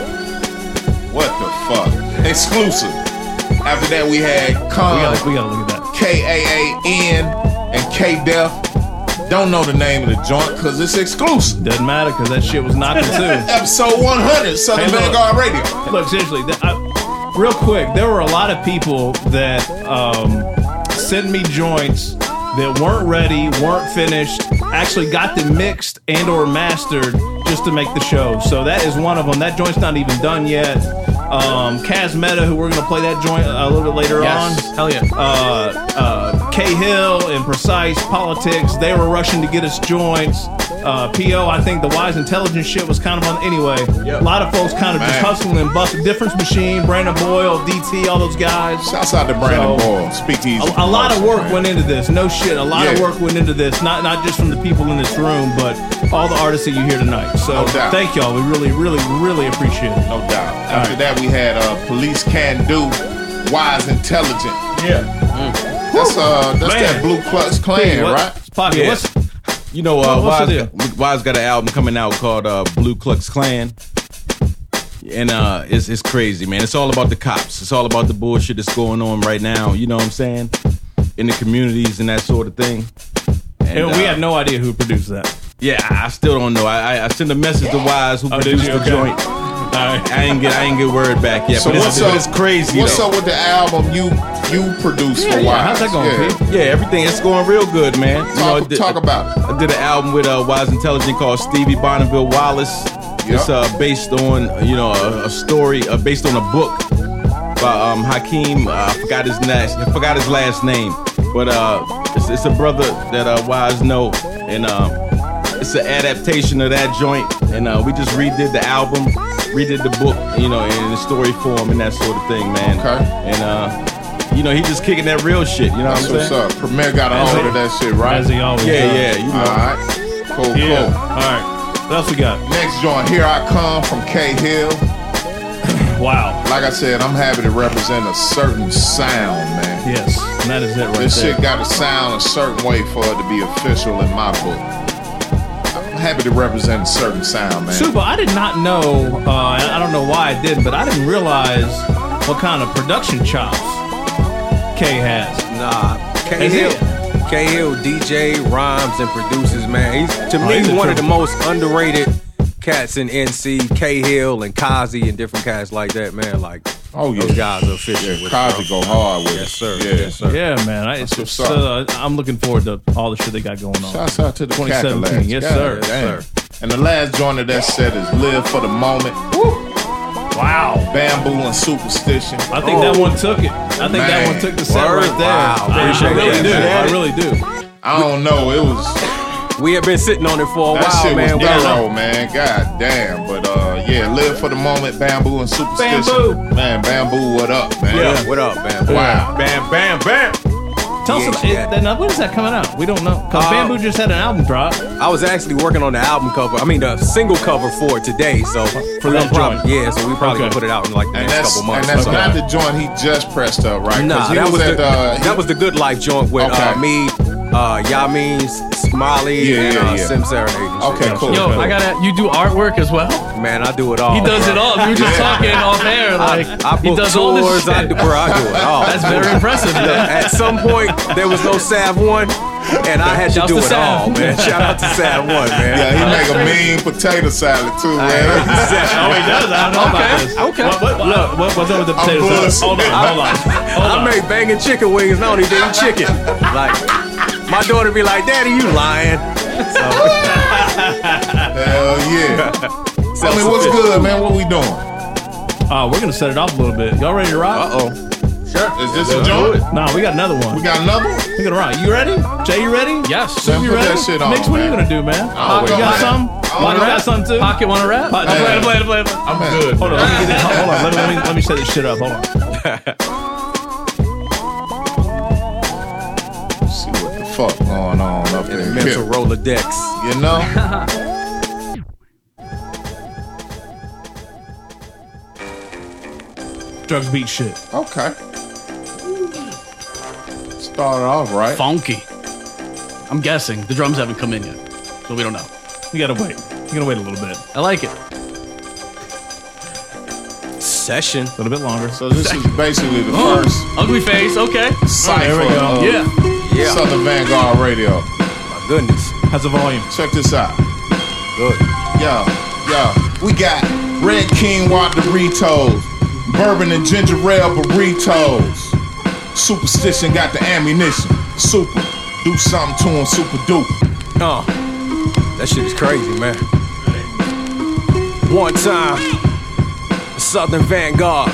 Speaker 3: What the fuck? Exclusive. After that, we had
Speaker 2: we gotta, we gotta look at that.
Speaker 3: K A A N, and K Def. Don't know the name of the joint because it's exclusive.
Speaker 2: Doesn't matter because that shit was knocking too. [laughs]
Speaker 3: Episode 100, Southern
Speaker 2: Hey.
Speaker 3: Vanguard Radio.
Speaker 2: Look, seriously, I, real quick, there were a lot of people that um, sent me joints that weren't ready, weren't finished, actually got them mixed and or mastered just to make the show. So that is one of them. That joint's not even done yet. Um, Kaz Meta, who we're gonna play that joint a little bit later
Speaker 5: Yes,
Speaker 2: on.
Speaker 5: hell yeah.
Speaker 2: Uh, uh, K Hill and Precise Politics, they were rushing to get us joints. Uh, PO, I think the Wise Intelligence shit was kind of on. Anyway, a lot of folks kind of just hustling and busting. Difference Machine, Brandon Boyle, DT, all those guys.
Speaker 3: Shouts out to Brandon
Speaker 2: So,
Speaker 3: Boyle. Speak easy.
Speaker 2: A, a lot of work went into this. No shit. A lot of work went into this. Not not just from the people in this room, but all the artists that you hear tonight. So
Speaker 3: No
Speaker 2: thank y'all. We really, really, really appreciate it.
Speaker 3: No doubt. After that, we had uh, Police Can Do, Wise Intelligent.
Speaker 2: Yeah.
Speaker 3: That's uh, that's
Speaker 2: Man.
Speaker 3: that Blue Klux Klan,
Speaker 2: What-
Speaker 3: right?
Speaker 2: Pocket,
Speaker 6: Yeah.
Speaker 2: what's
Speaker 6: You know, uh,
Speaker 2: What- what's
Speaker 6: Wise, Wise got an album coming out called uh, Blue Klux Klan. And uh, it's, it's crazy, man. It's all about the cops. It's all about the bullshit that's going on right now. You know what I'm saying? In the communities and that sort of thing. And,
Speaker 2: and we
Speaker 6: uh,
Speaker 2: have no idea who produced that.
Speaker 6: Yeah, I I still don't know. I, I, I sent a message to Wise who
Speaker 2: Oh,
Speaker 6: produced the
Speaker 2: Okay.
Speaker 6: Joint. I ain't get I ain't get word back yet.
Speaker 3: So
Speaker 6: but,
Speaker 3: what's
Speaker 6: it's,
Speaker 3: up?
Speaker 6: it's crazy.
Speaker 3: What's
Speaker 6: though.
Speaker 3: up with the album you you produced
Speaker 2: Yeah,
Speaker 3: for
Speaker 2: yeah,
Speaker 3: Wise?
Speaker 2: how's that going,
Speaker 3: Yeah.
Speaker 6: Yeah, everything it's going real good, man. You
Speaker 3: Talk,
Speaker 6: I did-
Speaker 3: talk about it.
Speaker 6: I did an album with uh, Wise Intelligent called Stevie Bonneville Wallace. It's uh, based on you know a, a story uh, based on a book by um, Hakeem. Uh, I forgot his last I forgot his last name, but uh, it's, it's a brother that uh, Wise know, and uh, it's an adaptation of that joint. And uh, we just redid the album, redid the book, you know, in the story form and that sort of thing, man.
Speaker 3: Okay.
Speaker 6: And uh, you know, he just kicking that real shit. You know
Speaker 3: That's
Speaker 6: what I'm saying?
Speaker 3: what's up. Premier got a hold of that shit, right?
Speaker 2: As he always
Speaker 6: Yeah,
Speaker 2: does.
Speaker 6: yeah. You know.
Speaker 3: All right. Cool,
Speaker 2: Yeah.
Speaker 3: cool.
Speaker 2: All right. What else we got?
Speaker 3: Next joint, Here I Come from K Hill. [coughs]
Speaker 2: Wow.
Speaker 3: Like I said, I'm happy to represent a certain sound, man.
Speaker 2: Yes, and that is it right there.
Speaker 3: This
Speaker 2: there.
Speaker 3: shit got to sound a certain way for it to be official in my book. I'm happy to represent a certain sound, man.
Speaker 2: Super, I did not know, uh, I don't know why I didn't, but I didn't realize what kind of production chops K has.
Speaker 4: Nah, K
Speaker 2: Is
Speaker 4: Hill. K Hill DJ rhymes and produces, man. He's to
Speaker 2: Oh,
Speaker 4: me
Speaker 2: he's
Speaker 4: one of the most underrated cats in NC, K Hill and Kazi and different cats like that, man. Like,
Speaker 3: oh yeah,
Speaker 4: those guys are official.
Speaker 3: Yeah,
Speaker 4: with
Speaker 3: Kazi go hard with
Speaker 4: yes,
Speaker 3: it.
Speaker 4: sir.
Speaker 3: Yeah.
Speaker 4: Yes, sir.
Speaker 2: Yeah, man. I, it's,
Speaker 3: what's
Speaker 2: so, uh, I'm looking forward to all the shit they got going on.
Speaker 3: Shouts out to the
Speaker 2: 2017.
Speaker 3: Cackalacks.
Speaker 2: Yes,
Speaker 3: God
Speaker 2: sir.
Speaker 3: damn. And the last joint of that set is Live for the Moment.
Speaker 2: Wow.
Speaker 3: Bamboo and Superstition.
Speaker 2: I think that oh. one took it. I think that one took the set
Speaker 3: Word.
Speaker 2: right there.
Speaker 3: Wow.
Speaker 2: I, I
Speaker 3: Appreciate
Speaker 2: really
Speaker 3: that.
Speaker 2: do. I really do.
Speaker 3: I don't know. It was.
Speaker 4: We have been sitting on it for a
Speaker 3: that
Speaker 4: while,
Speaker 3: shit
Speaker 4: man.
Speaker 3: was
Speaker 4: We don't
Speaker 3: man. God damn. But uh, yeah, live for the moment. Bamboo and superstition.
Speaker 2: Bamboo.
Speaker 3: man. Bamboo, what up, man?
Speaker 4: Yeah, what up, man?
Speaker 3: Wow.
Speaker 6: Bam, bam, bam.
Speaker 2: Tell us about it, then, uh, when is that coming out? We don't know. Because
Speaker 4: Uh,
Speaker 2: Bamboo just had an album drop.
Speaker 4: I was actually working on the album cover. I mean, the single cover for today. So
Speaker 2: For that
Speaker 4: we'll probably-
Speaker 2: joint?
Speaker 4: Yeah, so we probably gonna put it out in like the
Speaker 3: And
Speaker 4: next couple months.
Speaker 3: and that's
Speaker 4: Okay.
Speaker 3: not the joint he just pressed up, right?
Speaker 4: Nah,
Speaker 3: he
Speaker 4: that was,
Speaker 3: at
Speaker 4: the,
Speaker 3: uh, he-
Speaker 4: that was the Good Life joint with uh,
Speaker 3: Okay.
Speaker 4: me, uh, Yamin, Smiley,
Speaker 3: Yeah,
Speaker 4: and
Speaker 3: yeah,
Speaker 4: uh,
Speaker 3: yeah.
Speaker 4: Sim Serenade.
Speaker 3: Okay,
Speaker 4: Yeah,
Speaker 3: cool.
Speaker 5: Yo, I gotta. You do artwork as well.
Speaker 4: Man, I do it all.
Speaker 5: He does
Speaker 4: bro.
Speaker 5: it all. We were just
Speaker 4: Yeah.
Speaker 5: talking off air. Like
Speaker 4: I, I
Speaker 5: he
Speaker 4: book
Speaker 5: does all this
Speaker 4: tours,
Speaker 5: shit.
Speaker 4: I do, bro, I do it [laughs] all.
Speaker 5: That's very impressive,
Speaker 4: Look,
Speaker 5: man.
Speaker 4: At some point, there was no Sav One, and I had to
Speaker 5: Shouts
Speaker 4: do
Speaker 5: to
Speaker 4: it
Speaker 5: Sav.
Speaker 4: all, man. [laughs] Shout out to Sav One, man.
Speaker 3: Yeah, he make a mean potato salad too, man.
Speaker 2: Oh, he does. I don't know
Speaker 5: Okay,
Speaker 2: about this.
Speaker 5: okay.
Speaker 2: What, what, what, what, what's up with the
Speaker 3: I'm
Speaker 2: potato salad? Hold on, hold on. Hold
Speaker 4: I
Speaker 2: on.
Speaker 4: make banging chicken wings, and I don't even eat chicken. Like, my daughter be like, Daddy, you lying. So, [laughs]
Speaker 3: Hell yeah. [laughs] I mean, what's good, man? What we doing?
Speaker 2: Uh, we're going to set it off a little bit. Y'all ready to rock?
Speaker 3: Uh oh. Sure. Is this a joint?
Speaker 2: Nah, we got another one.
Speaker 3: We got another one?
Speaker 2: We're going to rock. You ready? Jay, you ready?
Speaker 5: Yes.
Speaker 3: Sam,
Speaker 2: you
Speaker 3: put
Speaker 2: ready?
Speaker 3: that shit on,
Speaker 2: Mix, what are you
Speaker 3: man.
Speaker 2: going to do, man?
Speaker 3: Oh,
Speaker 2: you got
Speaker 3: wait.
Speaker 2: some?
Speaker 3: Oh,
Speaker 2: Wanna
Speaker 3: man.
Speaker 2: got some too?
Speaker 5: Pocket want to rap?
Speaker 2: Pot-
Speaker 5: I'm
Speaker 2: Hey.
Speaker 5: playing, playing, playing.
Speaker 3: I'm good.
Speaker 2: Hold on, let me, get this, hold on, let me, let me, let me set this shit up. Hold on. [laughs]
Speaker 3: fuck going on up
Speaker 4: in the mental
Speaker 3: here.
Speaker 4: Rolodex.
Speaker 3: You know? [laughs]
Speaker 2: Drugs beat shit.
Speaker 3: Okay. Started off right.
Speaker 5: Funky. I'm guessing the drums haven't come in yet, so we don't know.
Speaker 2: We gotta wait. We gotta wait a little bit.
Speaker 5: I like it.
Speaker 4: Session.
Speaker 2: A little bit longer.
Speaker 3: So this is basically the
Speaker 5: Oh,
Speaker 3: first
Speaker 5: ugly face. Okay.
Speaker 3: cipher
Speaker 2: there we go.
Speaker 3: of
Speaker 5: Yeah.
Speaker 4: Yeah.
Speaker 3: Southern Vanguard Radio.
Speaker 4: My goodness.
Speaker 2: How's the volume?
Speaker 3: Check this out.
Speaker 4: Good.
Speaker 3: Yo, yo, we got Red King Water Doritos, Bourbon and Ginger Ale Burritos. Superstition got the ammunition. Super. Do something to him, super duper.
Speaker 4: Oh, that shit is crazy, man. One time, Southern Vanguard.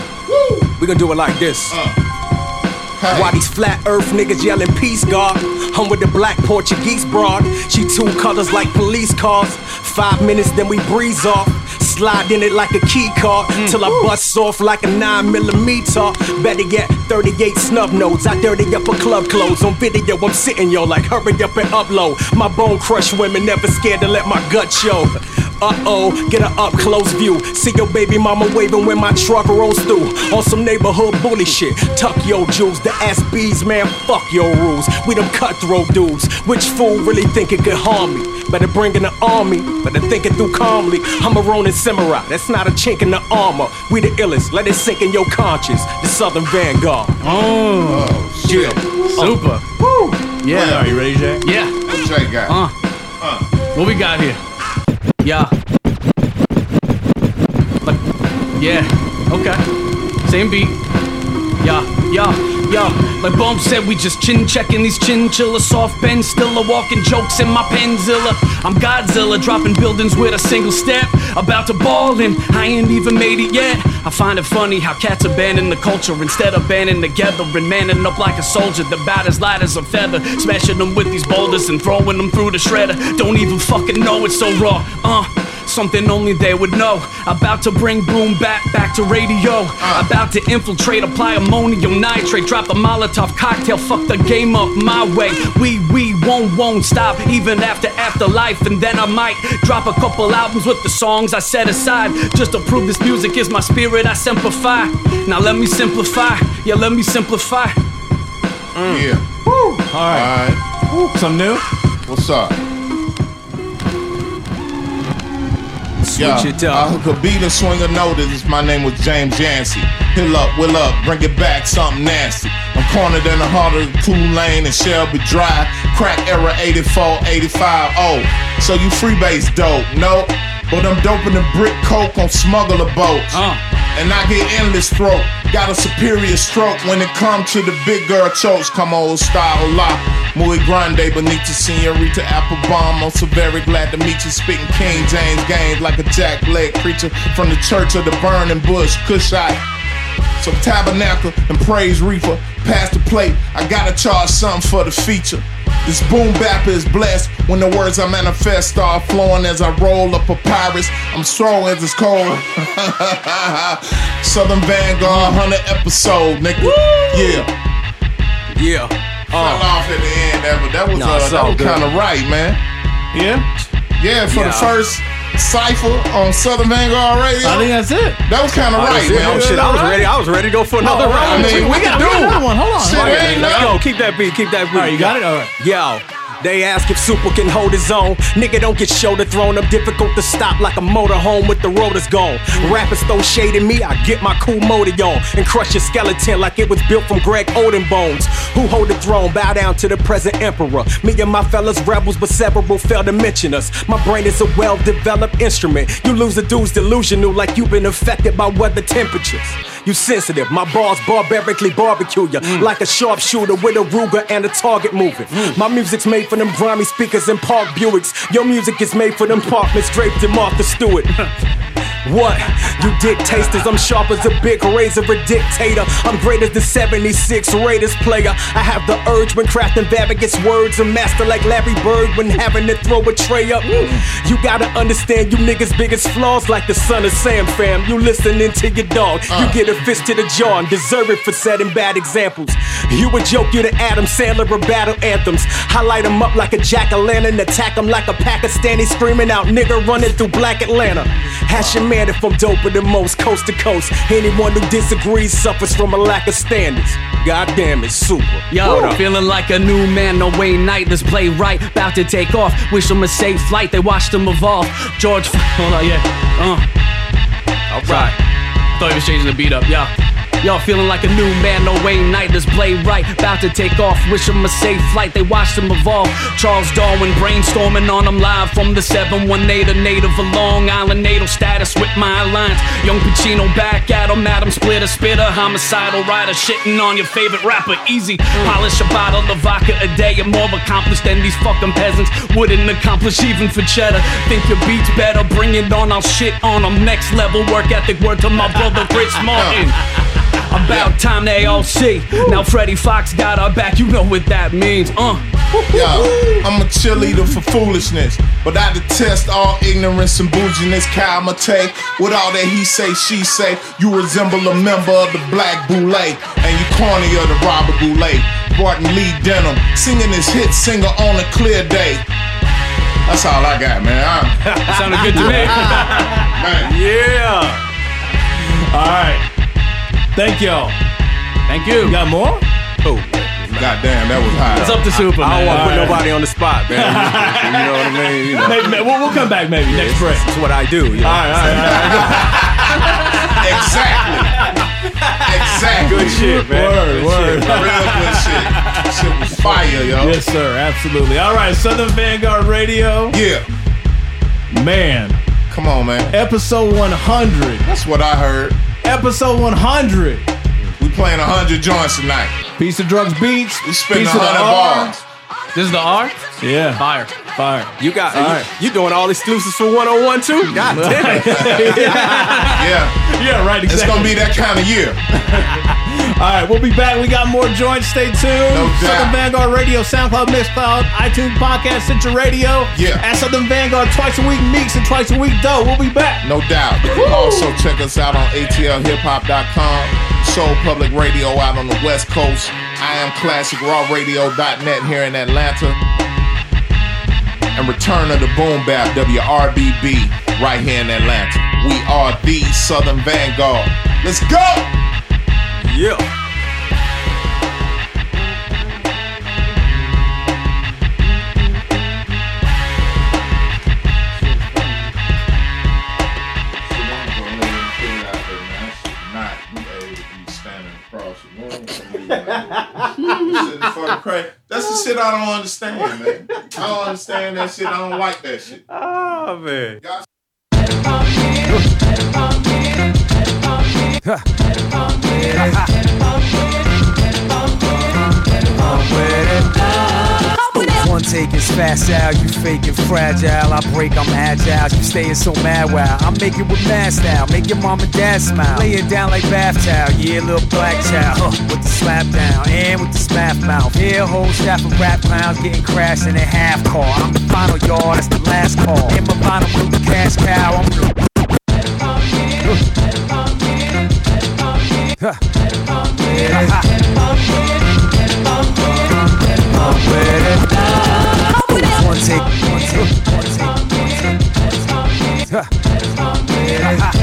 Speaker 4: We gonna do it like this.
Speaker 3: Hey.
Speaker 4: Why these flat earth niggas yelling peace, God? I'm with the black Portuguese broad. She two colors like police cars. Five minutes, then we breeze off. Slide in it like a key card mm. till I bust off like a 9 millimeter. Better yet, 38 snub nodes. I dirty up a club clothes. On video, I'm sitting yo like hurry up and upload. My bone crush women never scared to let my gut show. Uh oh, get a up close view. See your baby mama waving when my truck rolls through. On some neighborhood bully shit. Tuck your jewels, the ass bees, man. Fuck your rules. We them cutthroat dudes. Which fool really think it could harm me? Better bring in the army, better think it through calmly. I'm a Ronin Samurai, that's not a chink in the armor. We the illest, let it sink in your conscience. The Southern Vanguard.
Speaker 5: Oh,
Speaker 3: shit.
Speaker 5: Super.
Speaker 3: Woo.
Speaker 5: Yeah.
Speaker 2: Are you ready, Jack?
Speaker 5: Yeah.
Speaker 3: What Jay got?
Speaker 5: Uh.
Speaker 3: Uh.
Speaker 5: What we got here? Yeah. Yeah. Okay. Same beat. Yeah, yeah, yeah. Like Bump said, we just chin checking these chinchilla soft bends. Still a walking jokes in my penzilla. I'm Godzilla, dropping buildings with a single step. About to ball and I ain't even made it yet. I find it funny how cats abandon the culture instead of banding together and manning up like a soldier. The bat as light as a feather, smashing them with these boulders and throwing them through the shredder. Don't even fucking know it's so raw. Uh. Something only they would know. About to bring boom back back to radio. Uh. About to infiltrate, apply ammonium nitrate, drop a Molotov cocktail, fuck the game up my way. We we won't won't stop even after afterlife, and then I might drop a couple albums with the songs I set aside just to prove this music is my spirit. I simplify. Now let me simplify. Yeah, let me simplify.
Speaker 3: Yeah.
Speaker 2: Woo. All
Speaker 3: All
Speaker 2: right.
Speaker 3: right.
Speaker 2: Woo. Something new?
Speaker 3: What's up?
Speaker 4: Switch it up.
Speaker 3: Uh, I could beat a swinger notice. My name was James Yancey. Hill up, will up, bring it back, something nasty. I'm cornered in the heart of the Cool Lane and Shelby Drive. Crack era 84, 85, oh. So you freebase dope, no? But I'm doping the brick coke on smuggler boats. Uh. And I get endless throat. Got a superior stroke when it come to the big girl chokes. Come old style la. Muy grande, bonita senorita Applebaum. I'm so very glad to meet you. Spitting King James games like a jack leg creature from the church of the burning bush. Cushite. So tabernacle and praise reaper, pass the plate. I gotta charge something for the feature. This boom bap is blessed when the words I manifest start flowing as I roll a papyrus. I'm strong as it's cold. [laughs] Southern Vanguard, 100 episode, nigga. Yeah.
Speaker 8: Yeah.
Speaker 3: Fell off at the end, that, but that was,
Speaker 8: Nah,
Speaker 3: uh, that was kind of right, man.
Speaker 2: Yeah?
Speaker 3: Yeah, for
Speaker 8: Yeah.
Speaker 3: the first cipher on Southern Vanguard Radio.
Speaker 2: I think that's it.
Speaker 3: That was kind of
Speaker 8: Oh,
Speaker 3: right, man.
Speaker 8: Oh, shit, I was ready. I was ready to go for another
Speaker 3: Oh,
Speaker 8: round.
Speaker 3: I mean,
Speaker 8: we
Speaker 3: we
Speaker 8: can
Speaker 3: got-
Speaker 8: do
Speaker 3: we got another one. Hold on.
Speaker 8: Shit,
Speaker 3: Hold on.
Speaker 8: let's go. Keep that beat. Keep that beat.
Speaker 2: All right, you got it? All right.
Speaker 8: Yo. They ask if Super can hold his own. Nigga don't get shoulder thrown. I'm difficult to stop like a motorhome with the rotors gone. Rappers throw shade at me, I get my cool motor on and crush your skeleton like it was built from Greg Oden bones. Who hold the throne? Bow down to the present emperor. Me and my fellas rebels, but several fail to mention us. My brain is a well-developed instrument. You lose a dude's delusional like you've been affected by weather temperatures. You sensitive, my bars barbarically barbecue ya mm. like a sharpshooter with a Ruger and a target moving. Mm. My music's made for them grimy speakers and park Buicks. Your music is made for them apartments draped in Martha Stewart. [laughs] What? You dick tasters, I'm sharp as a big razor, a dictator. I'm great as the 76 Raiders player. I have the urge when crafting various words, a master like Larry Bird when having to throw a tray up. You gotta understand you niggas' biggest flaws, like the son of Sam fam. You listening to your dog, you uh. get a fist to the jaw and deserve it for setting bad examples. You a joke, you the Adam Sandler of battle anthems. I light 'em up like a jack o' lantern, attack 'em like a Pakistani screaming out, nigga running through black Atlanta. Ask your man if I'm doper than most, coast to coast. Anyone who disagrees suffers from a lack of standards. God damn it, super.
Speaker 5: Yo, feeling like a new man, no way night. This play right, about to take off. Wish them a safe flight, they watched him evolve. George, [laughs] hold on, yeah. Uh. Alright. Thought he was changing the beat up, yeah. Yo, feeling like a new man, no way night. This play right, about to take off. Wish him a safe flight, they watched him evolve. Charles Darwin brainstorming on him live from the 718, a native of Long Island, natal status with my lines. Young Pacino back at him, Adam Splitter, spitter, homicidal rider, shitting on your favorite rapper, easy. Polish a bottle of vodka a day, you're more accomplished than these fucking peasants. Wouldn't accomplish even for cheddar. Think your beats better, bring it on, I'll shit on them. Next level work ethic, word to my brother Chris Martin. About time they all see. Now Freddie Fox got our back, you know what that means. Uh.
Speaker 3: Yo, I'm a cheerleader for foolishness, but I detest all ignorance and bouginess. Kyle Mate, with all that he say, she say, you resemble a member of the Black Boule, and you corny of the Robert Boule. Barton Lee Denham, singing his hit singer on a clear day. That's all I got, man. I- [laughs]
Speaker 5: Sounded good to me. [laughs]
Speaker 3: man.
Speaker 8: Yeah.
Speaker 2: All right. Thank y'all.
Speaker 5: Thank you.
Speaker 2: You got more?
Speaker 8: Oh,
Speaker 3: God damn, that was high.
Speaker 5: It's up to Super,
Speaker 8: I don't want to put nobody on the spot, man. you know what I mean? You know.
Speaker 2: Maybe, maybe- we'll, we'll come back maybe next break.
Speaker 8: That's what I do. You know?
Speaker 2: All right, all right, all right. [laughs]
Speaker 3: Exactly. Exactly.
Speaker 8: Good shit, man.
Speaker 2: Word,
Speaker 8: Good
Speaker 2: word.
Speaker 8: shit.
Speaker 3: Real good shit. Shit was fire, yo.
Speaker 2: Yes, sir. Absolutely. All right, Southern Vanguard Radio.
Speaker 3: Yeah.
Speaker 2: Man,
Speaker 3: Come on, man.
Speaker 2: episode 100.
Speaker 3: That's what I heard.
Speaker 2: Episode 100.
Speaker 3: We playing 100 joints tonight.
Speaker 2: Piece of drugs beats.
Speaker 3: We spitting
Speaker 2: piece of the
Speaker 3: 100
Speaker 2: R.
Speaker 3: bars.
Speaker 5: This is the R?
Speaker 2: Yeah.
Speaker 5: Fire.
Speaker 2: Fire.
Speaker 8: You got
Speaker 2: All
Speaker 8: you,
Speaker 2: right.
Speaker 8: you doing all exclusives for 101 too? [laughs] God damn it. [laughs]
Speaker 3: Yeah.
Speaker 2: Yeah, right.
Speaker 3: It's gonna be that kind of year. [laughs]
Speaker 2: All right, we'll be back. We got more joints. Stay tuned.
Speaker 3: No.
Speaker 2: Southern Vanguard Radio, SoundCloud, Mixcloud, iTunes Podcast, Stitcher Radio.
Speaker 3: Yeah.
Speaker 2: At Southern Vanguard, twice a week Meeks and twice a week Doe. We'll be back.
Speaker 3: No doubt. Can also check us out on atlhiphop.com, Soul Public Radio out on the West Coast. I am classicrawradio.net here in Atlanta. And Return of the Boom Bap, WRBB, right here in Atlanta. We are the Southern Vanguard. Let's go!
Speaker 8: Yeah.
Speaker 3: That's the shit I don't understand, man. I don't understand that shit. I don't like that shit.
Speaker 8: Oh man.
Speaker 30: One take is fast out, you fake and fragile. I break, I'm agile. You staying so mad, wow. I make it with mad style, make your mom and dad smile. Lay it down like bath towel, yeah, little black child. Huh, with the slap down and with the smack mouth. Here, whole staff of rap clowns getting crashed in a half car. I'm the final yard, that's the last call. In my bottom with cash cow, I'm the. One take, one take, one take, one take, one take.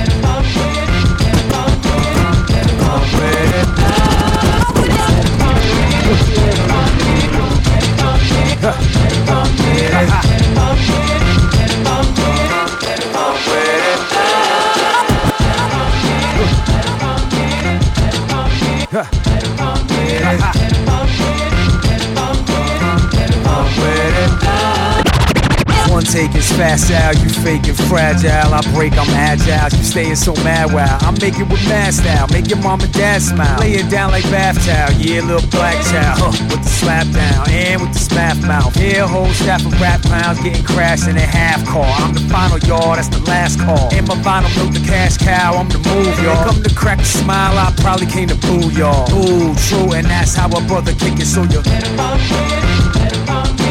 Speaker 30: Huh. One take is fast out, you fake and fragile. I break, I'm agile. You staying so mad, wow. I make it with mad style, make your mom and dad smile. Lay down like bath towel, yeah, little black child. Huh, with the slap down and with the smack mouth. Here, whole staff of rap clowns getting crashed in a half car. I'm the final yard, that's the last call. In my vinyl milk, the cash cow, I'm the move, y'all. Come to crack a smile, I probably came to boo y'all. Ooh, true, and that's how a brother kick it, so you. Speed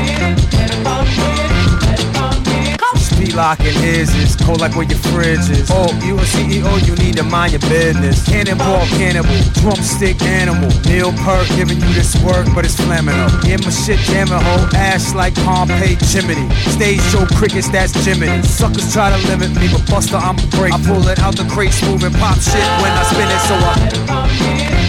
Speaker 30: locking his is cold like where your fridge is. Oh, you a CEO, you need to mind your business. Cannonball, cannibal, drumstick animal. Neil Peart giving you this work, but it's flamming up. Yeah, my shit jamming, whole ass like Pompeii chimney. Stage show crickets, that's Jiminy. Suckers try to limit me, but Buster, I'm a break. I pull it out the crate, smooth and pop shit when I spin it, so I.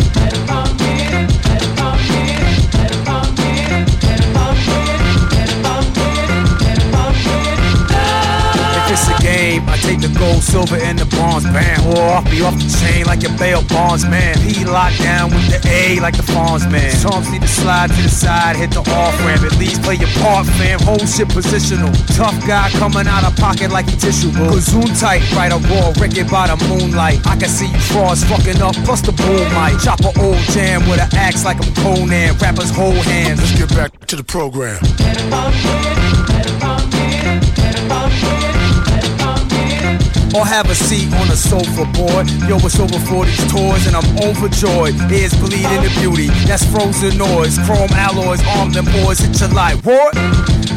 Speaker 30: it's a game, I take the gold, silver, and the bronze band. Or off me off the chain like a bail bonds man. P locked down with the A like the Fonz man. Need to slide to the side, hit the off ramp. At least play your part, fam. Whole shit positional. Tough guy coming out of pocket like he tissue bull. Gazoon tight, right a raw, wreck by the moonlight. I can see you frauds fucking up, plus the boom mic. Chop a old jam with an axe like I'm Conan. Rappers hold hands. Let's get back to the program. Or have a seat on a sofa, boy. Yo, it's over for these toys, and I'm overjoyed. Ears bleeding the beauty, that's frozen noise. Chrome alloys, arm them boys, hit your light. What?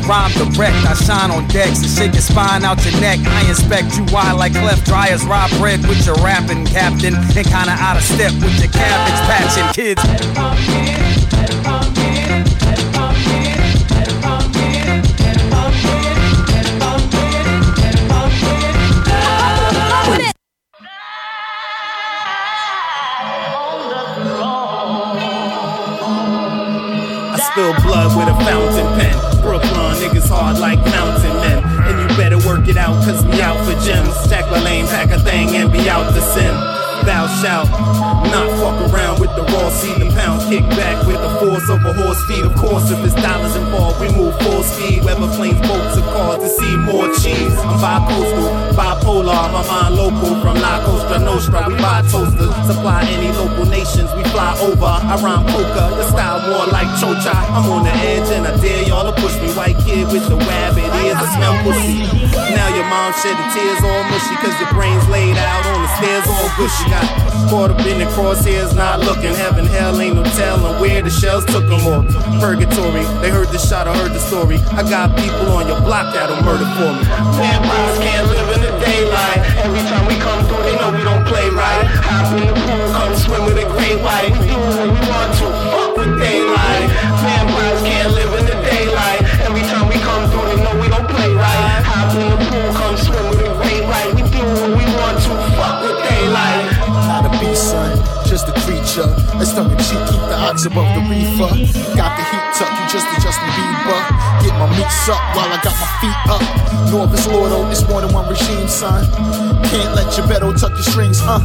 Speaker 30: Rhyme direct, I shine on decks and shake your spine out your neck. I inspect you wide like cleft dryers, rob bread with your rapping captain, and kinda out of step with your cabbage patching kids.
Speaker 31: Spill blood with a fountain pen. Brooklyn niggas hard like mountain men. And you better work it out, cause we out for gems. Stack my lane, pack a thing, and be out to sin. Thou shalt not fuck around with the raw seed and pound. Kick back with the force of a horse feed. Of course, if it's dollars involved, we move full speed. Weather planes, boats, or cars to see more cheese. I'm bi-coastal, bipolar, my mind local. From La Costa Nostra, we buy toasters. Supply any local nations, we fly over. I rhyme poker, your style more like chocha. I'm on the edge and I dare y'all to push me. White kid with the rabbit ears, I smell pussy. Now your mom shedding tears all mushy, cause your brain's laid out on the stairs all gushy. Got caught up in the crosshairs, not looking. Heaven, hell, ain't no telling where the shells took them or purgatory. They heard the shot, I heard the story. I got people on your block that'll murder for me. Vampires can't live in the daylight. Every time we come through, they know we don't play right. Hop in the pool, come swim with a great white. We do what we want to, fuck with daylight.
Speaker 26: Tongue in cheek, keep the ox above the reefer. Got the heat tuck, you just adjust the Bieber. Get my
Speaker 1: beats up while I got my feet up. Norvis Lordo, it's more than one regime, son. Can't let your Beto tuck your strings, huh?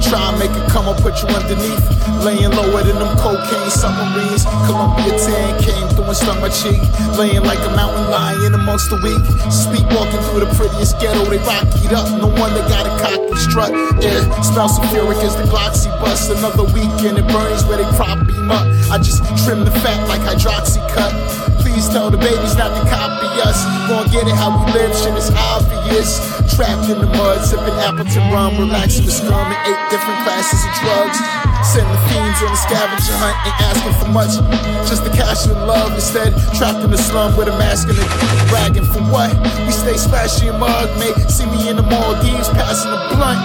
Speaker 1: Try and make it come, I'll put you underneath. Laying lower than them cocaine submarines. Columbia 10 came through and stung my cheek. Laying like a mountain lion amongst the weak. Speak walking through the prettiest ghetto, they rock it up. No wonder got a cocky strut. Yeah, smell sulfuric as the Gloxy bust. Another weekend, it burns where they prop beam up. I just trim the fat like Hydroxycut. Please tell the babies not to copy us. Gonna get it how we live, shit is obvious. Trapped in the mud, sipping Appleton rum, relaxing with scum and eight different classes of drugs. Send the fiends on a scavenger hunt, ain't asking for much. Just the cash and love instead. Trapped in the slum with a mask and a bragging for what? We stay splashy and mug, mate. See me in the Maldives passing a blunt.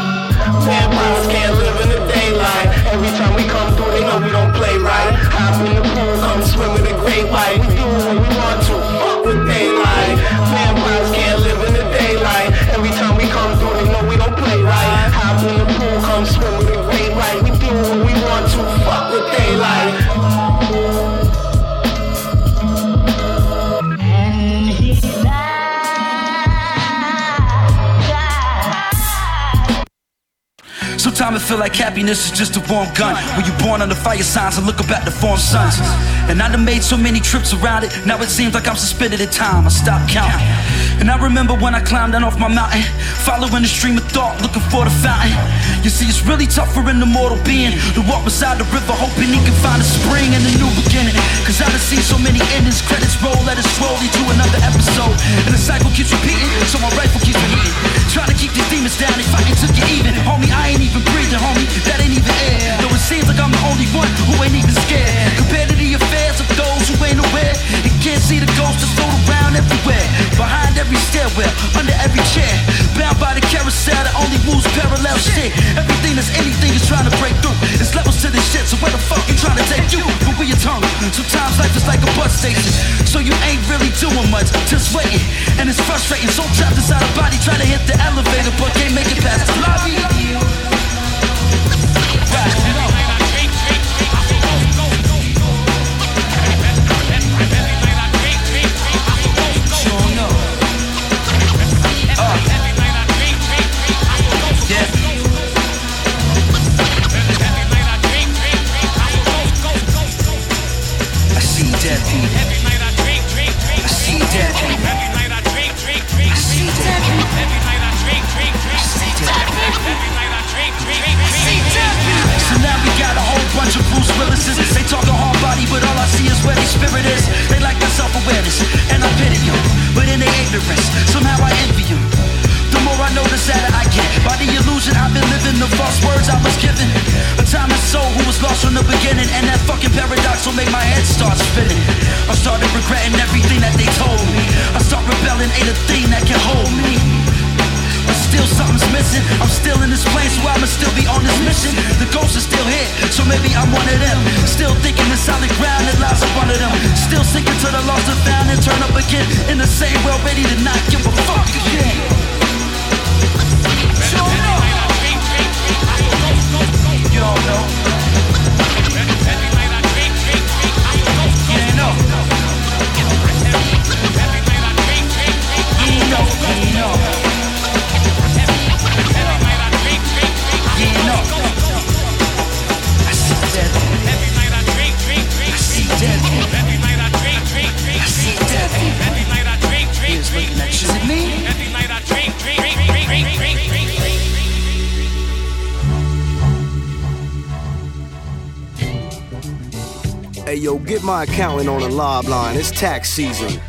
Speaker 32: Vampires can't live in the daylight. Every time we come through, they know we don't play right. Hop in the pool, come swim with a great white.
Speaker 33: Feel like happiness is just a warm gun. When you're born under fire signs and look at the form suns. And I done made so many trips around it. Now it seems like I'm suspended in time. I stopped counting. And I remember when I climbed down off my mountain, following the stream of thought, looking for the fountain. You see, it's really tough for an immortal being to walk beside the river, hoping he can find a spring and a new beginning. Cause I done seen so many endings, credits roll, let it slowly to another episode. And the cycle keeps repeating, so my rifle keeps repeating. Trying to keep these demons down, they fighting to get even. Homie, I ain't even breathing, homie, that ain't even air. Though it seems like I'm the only one who ain't even scared. Compared to the affairs of those who ain't aware, and can't see the ghosts that float around everywhere. Behind every stairwell, under every chair. Bound by the carousel that only moves parallel shit. Everything that's anything is trying to break through. It's levels to this shit, so where the fuck you trying to take you? But we your tongue. Sometimes life is like a bus station. So you ain't really doing much, just waiting. And it's frustrating. So trapped inside a body, trying to hit the elevator, but can't make it past the lobby. They talking hard body, but all I see is where their spirit is. They lack their self-awareness, and I pity them. But in their ignorance, somehow I envy them. The more I know, the sadder I get. By the illusion I've been living, the false words I was given. A timeless soul who was lost from the beginning, and that fucking paradox will make my head start spinning. I started regretting everything that they told me. I start rebelling, ain't a thing that can hold me. Still something's missing. I'm still in this place, where I'ma still be on this mission. The ghost is still here, so maybe I'm one of them. Still thinking the solid ground that lies up under them. Still sinking to the lost and found and turn up again. In the same world, ready to not give a fuck again. You don't know. You ain't know. You know. Me?
Speaker 28: Hey yo, get my accountant on the lob line. It's tax season.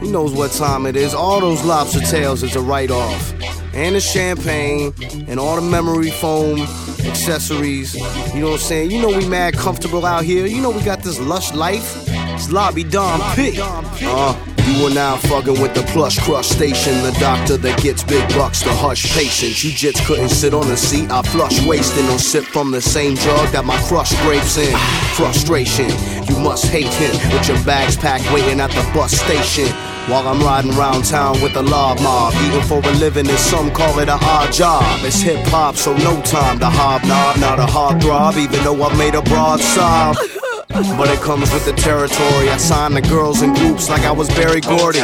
Speaker 28: He knows what time it is. All those lobster tails is a write off. And the champagne and all the memory foam accessories. You know what I'm saying? You know we mad comfortable out here. You know we got this lush life. It's Lobby Dom P. Uh, you are now fucking with the plush crush station. The doctor that gets big bucks to hush patients. You just couldn't sit on the seat. I flush wasting or sip from the same jug that my crush grapes in. Frustration. You must hate him with your bags packed waiting at the bus station. While I'm riding around town with a lob mob, eating for a living, and some call it a odd job. It's hip hop, so no time to hobnob, not a hard throb, even though I made a broad sob. But it comes with the territory. I signed the girls in groups like I was Berry Gordy.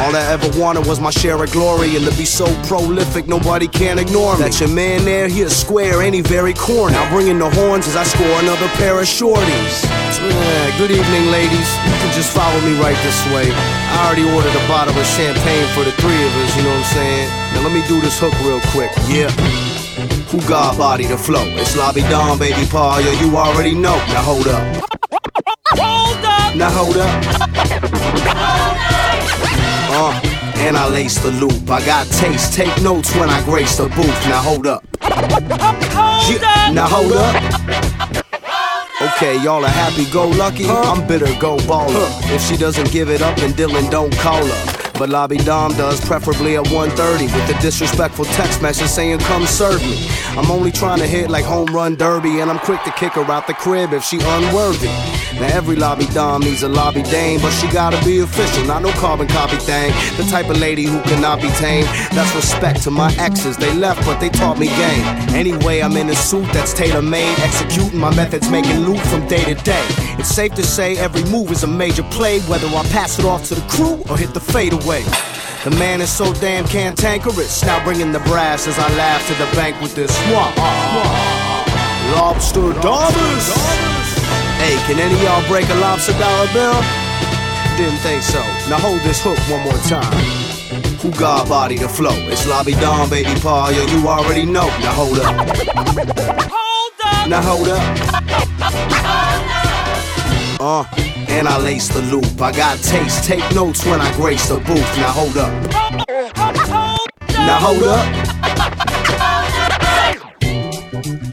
Speaker 28: All I ever wanted was my share of glory and to be so prolific nobody can ignore me. That your man there, he a square, ain't he very corny? Now bringing the horns as I score another pair of shorties. Yeah, good evening, ladies. You can just follow me right this way. I already ordered a bottle of champagne for the three of us, you know what I'm saying? Now let me do this hook real quick. Yeah. Who got body to flow? It's Lobby Don, baby Paul, yeah, you already know. Now hold up.
Speaker 34: Hold up.
Speaker 28: Now hold up. Uh, and I lace the loop. I got taste. Take notes when I grace the booth. Now hold up. Yeah, Now hold up. Okay, y'all are happy go lucky. I'm bitter go baller. If she doesn't give it up, then Dylan don't call her. But Lobby Dom does, preferably at 1.30 with a disrespectful text message saying, come serve me. I'm only trying to hit like home run derby, and I'm quick to kick her out the crib if she unworthy. Now every lobby dom needs a lobby dame, but she gotta be official, not no carbon copy thing. The type of lady who cannot be tamed. That's respect to my exes. They left, but they taught me game. Anyway, I'm in a suit that's tailor made, executing my methods, making loot from day to day. It's safe to say every move is a major play, whether I pass it off to the crew or hit the fadeaway. The man is so damn cantankerous. Now bringing the brass as I laugh to the bank with this swamp. Lobster dollars. Hey, can any of y'all break a lobster dollar bill? Didn't think so. Now hold this hook one more time. Who got body to flow? It's Lobby Don, baby Paul, yo, you already know. Now hold up.
Speaker 34: Hold up.
Speaker 28: Now hold up. Uh, and I lace the loop. I got taste. Take notes when I grace the booth. Now hold up. Now hold up.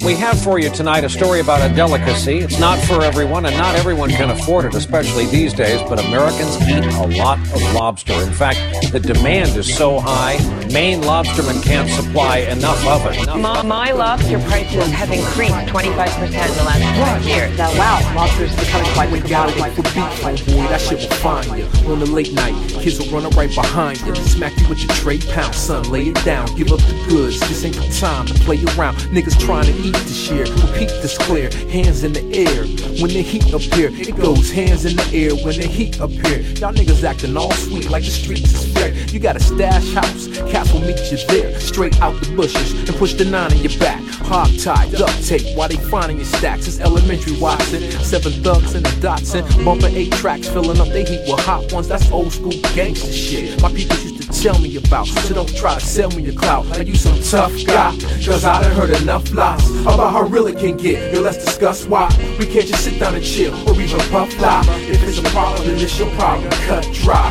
Speaker 35: We have for you tonight a story about a delicacy. It's not for everyone, and not everyone can afford it, especially these days, but Americans eat a lot of lobster. In fact, the demand is so high, Maine lobstermen can't supply enough of it.
Speaker 36: My, my lobster prices have increased 25% in the last five years.
Speaker 37: Now, wow, lobster's becoming quite the commodity.
Speaker 38: for beef, oh boy, that shit will find you. On the late night, kids will run up right behind you. Smack you with your tray pound, son, lay it down, give up the goods. This ain't the time to play around. Niggas trying to eat this year. Repeat this clear, hands in the air. When the heat appear, it goes hands in the air when the heat appear. Y'all niggas acting all sweet like the streets is fair. You got a stash house, cats will meet you there. Straight out the bushes and push the nine in your back. Hog tie, duct tape while they finding your stacks. It's elementary Watson. Seven thugs in a Datsun. Bumping eight tracks, filling up they heat with hot ones. That's old school gangster shit. My people used tell me about. So don't try to sell me your clout. Are you some tough guy? Cause I done heard enough lies about how real it can get. Yo, let's discuss why. We can't just sit down and chill or even puff fly. If it's a problem, then it's your problem. Cut dry.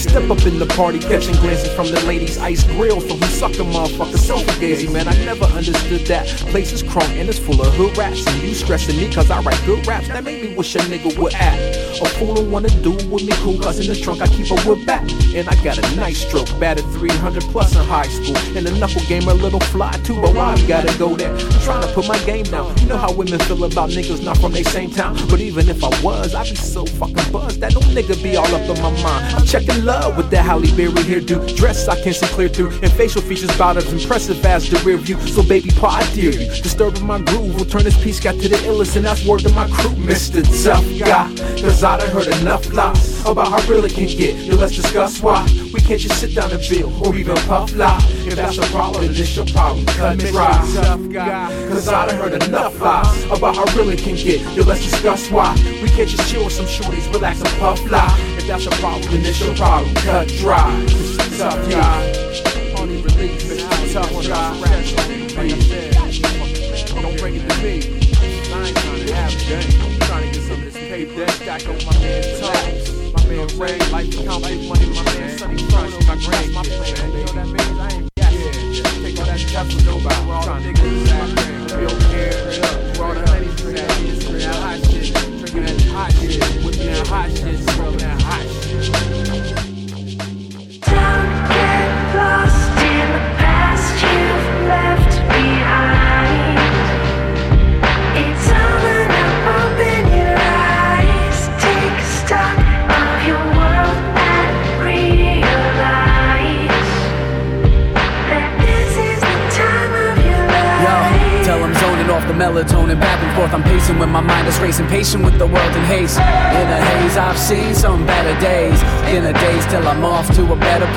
Speaker 38: Step up in the party, catching glances from the ladies. Ice grill for who suck a motherfucker. So fugazi, man. I never understood that. Place is crunk and it's full of hood rats. And you stressing me cause I write good raps. That made me wish a nigga would act. A fool wanna do with me cool cause in the trunk I keep a wood back. And I got a nice stroke, batted 300 plus in high school. And the knuckle game a little fly too, but why I gotta go there? I'm trying to put my game down. You know how women feel about niggas not from they same town. But even if I was, I'd be so fucking buzzed that no nigga be all in my mind. I'm checking love with that Halle Berry hairdo. Dress I can see clear through. And facial features about as impressive as the rear view. So baby, dare you. Disturbing my groove will turn this piece got to the illest. And that's word to my crew, Mr. Tough Guy. Cause I done heard enough lies about how real it can get. Yo, let's discuss why. We can't just sit down and bill or even puff lie. If that's a problem, then it's your problem. Cut me dry. Cause I done heard enough lies about how real it can get. Yo, let's discuss why. We can't just chill with some shorties, relax and puff lie. If that's a problem, then it's your problem. Cut dry. Tough guy. Only don't bring it to me. I ain't trying to have a game. I'm trying to get some of this paper. Stack on my. Man Ray, life count big money. My man Sonny Frost, my grand, my plan. You know that means? I ain't got. Take all that Tesla dope out. We're all trying to niggas that We don't care. We're all the honeys for that. Drinking that hot shit. Drinking that hot shit. Whipping that hot shit. Smoking that hot shit.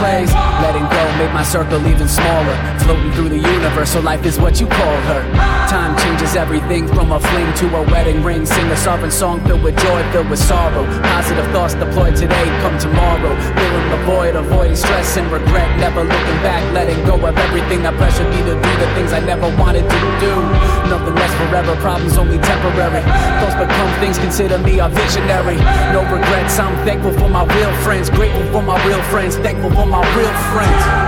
Speaker 39: Place. My circle even smaller. Floating through the universe, so life is what you call her. Time changes everything from a fling to a wedding ring. Sing a sovereign song filled with joy, filled with sorrow. Positive thoughts deployed today, come tomorrow. Filling the void, avoiding stress and regret. Never looking back, letting go of everything that pressured me to do the things I never wanted to do. Nothing lasts forever, problems only temporary. Thoughts become things, consider me a visionary. No regrets, I'm thankful for my real friends. Grateful for my real friends, thankful for my real friends.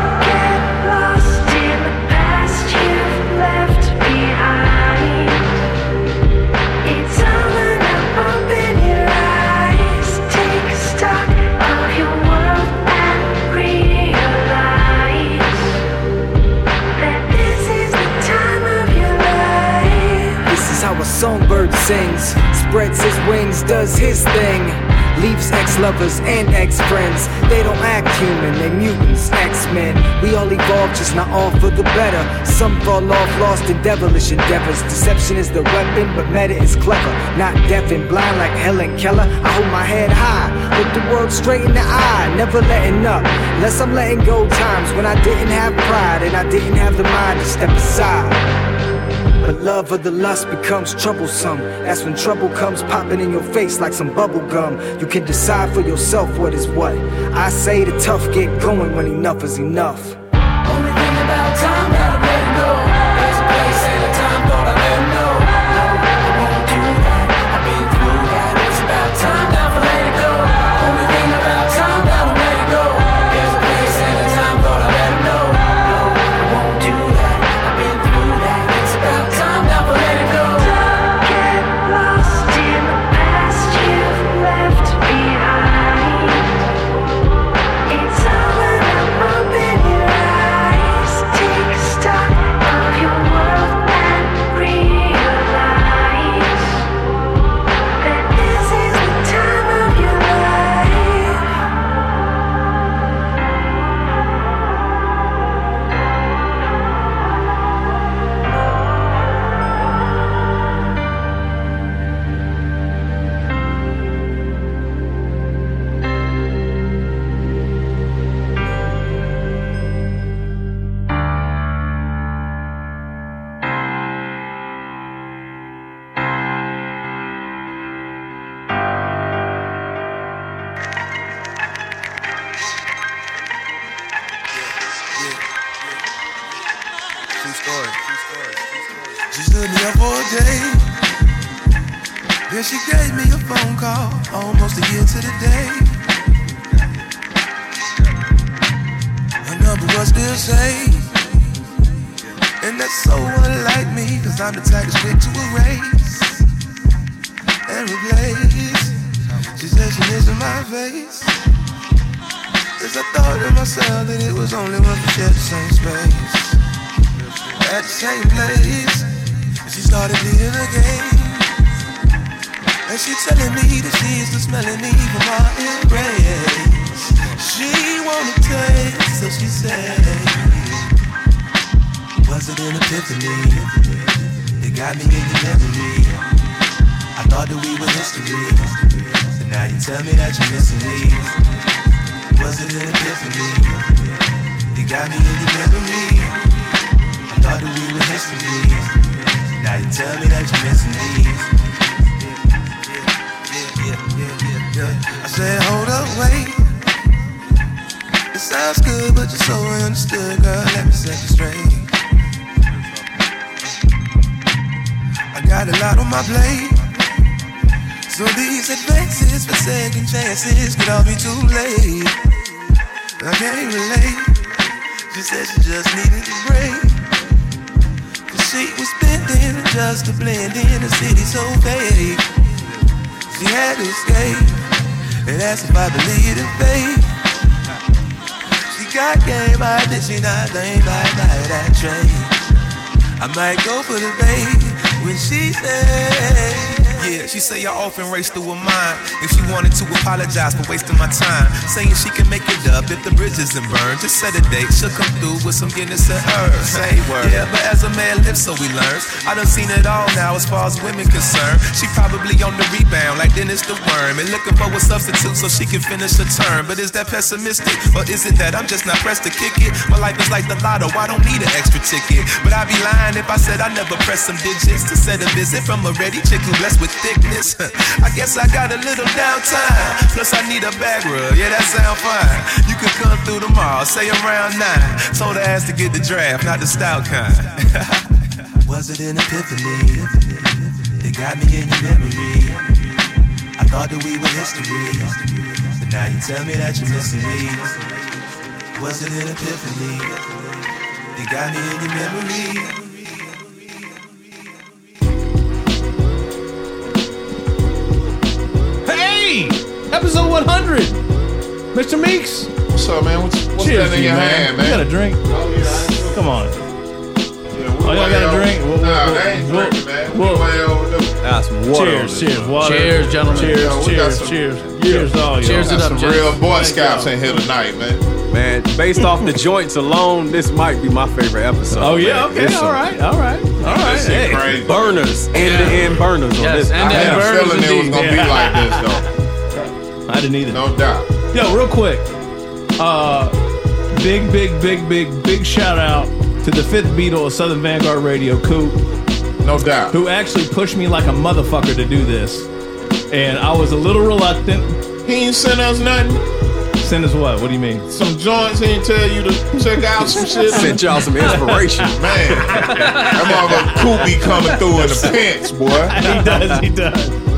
Speaker 40: Sings, spreads his wings, does his thing. Leaves ex lovers and ex friends. They don't act human, they mutants, X Men. We all evolve, just not all for the better. Some fall off, lost in devilish endeavors. Deception is the weapon, but meta is clever. Not deaf and blind like Helen Keller. I hold my head high, look the world straight in the eye, never letting up. Unless I'm letting go times when I didn't have pride and I didn't have the mind to step aside. But love or the lust becomes troublesome. That's when trouble comes popping in your face like some bubble gum. You can decide for yourself what is what. I say the tough get going when enough is enough.
Speaker 39: Only thing about time
Speaker 41: tell me that you're missing me. I said, hold up, wait. It sounds good, but you're so understood, girl. Let me set you straight. I got a lot on my plate. So these advances for second chances could all be too late. I can't relate. She said she just needed a break. She was spending just to blend in a city so fake. She had to escape and asked if I believed in fate. She got game, I did she not think I that train. I might go for the bait when she said, Yeah, she say I often race through her mind. If she wanted to apologize for wasting my time, saying she can make it up if the bridge isn't burned. Just set a date, she'll come through with some Guinness and herbs. Say word. Yeah, but as a man lives, so we learn. I done seen it all now as far as women concerned. She probably on the rebound like Dennis the Worm and looking for a substitute so she can finish her term. But is that pessimistic or is it that I'm just not pressed to kick it? My life is like the lotto, I don't need an extra ticket. But I'd be lying if I said I never pressed some digits to set a visit from a ready chick who blessed with thickness. [laughs] I guess I got a little downtime. Plus I need a back rub, yeah that sound fine. You can come through tomorrow, say around nine. Told her ass to get the draft, not the stout kind. [laughs] Was it an epiphany? It got me in your memory. I thought that we were history. But now you tell me that you're missing me. Was it an epiphany? It got me in your memory.
Speaker 2: Episode 100! Mr. Meeks!
Speaker 3: What's up, man? What's, what's
Speaker 2: Cheers
Speaker 3: that in
Speaker 2: you,
Speaker 3: your
Speaker 2: man.
Speaker 3: hand, man?
Speaker 2: You got a drink?
Speaker 3: Oh, yeah.
Speaker 2: Come on.
Speaker 3: Yeah,
Speaker 2: Oh, y'all got a drink? We'll-
Speaker 3: nah,
Speaker 2: we'll-
Speaker 3: ain't
Speaker 2: we'll-
Speaker 3: drinking, man.
Speaker 2: we'll-
Speaker 3: we way.
Speaker 2: That's some
Speaker 3: water
Speaker 2: Cheers, cheers,
Speaker 3: joint.
Speaker 2: water.
Speaker 5: Cheers, gentlemen.
Speaker 2: Cheers,
Speaker 3: Yo,
Speaker 2: cheers,
Speaker 3: some-
Speaker 2: cheers. Cheers to all y'all.
Speaker 5: Cheers it up,
Speaker 3: some
Speaker 5: gents.
Speaker 3: real Boy Scouts in here tonight, man.
Speaker 42: Man, based off the joints alone, this might be my favorite episode.
Speaker 2: Oh, yeah,
Speaker 42: man.
Speaker 2: okay,
Speaker 42: It's
Speaker 2: all
Speaker 42: some
Speaker 2: right, all right, all right. Hey.
Speaker 3: crazy.
Speaker 42: Burners, end to end burners on
Speaker 5: Yes,
Speaker 42: this.
Speaker 3: I
Speaker 5: end-to-end
Speaker 3: had a
Speaker 5: burners
Speaker 3: feeling it was gonna be [laughs] like this, though.
Speaker 2: I didn't either.
Speaker 3: No doubt.
Speaker 2: Yo, real quick. Uh, big, big, big, big, big shout out to the fifth Beatle of Southern Vanguard Radio, Coop,
Speaker 3: No doubt.
Speaker 2: who actually pushed me like a motherfucker to do this. And I was a little reluctant.
Speaker 3: He ain't sent us nothing.
Speaker 2: Send us what? What do you mean?
Speaker 3: Some joints. He ain't tell you to check out some shit.
Speaker 42: Sent y'all some inspiration. [laughs]
Speaker 3: Man, that motherfucker Coop be coming through in the pants, boy. [laughs]
Speaker 2: he does, he does.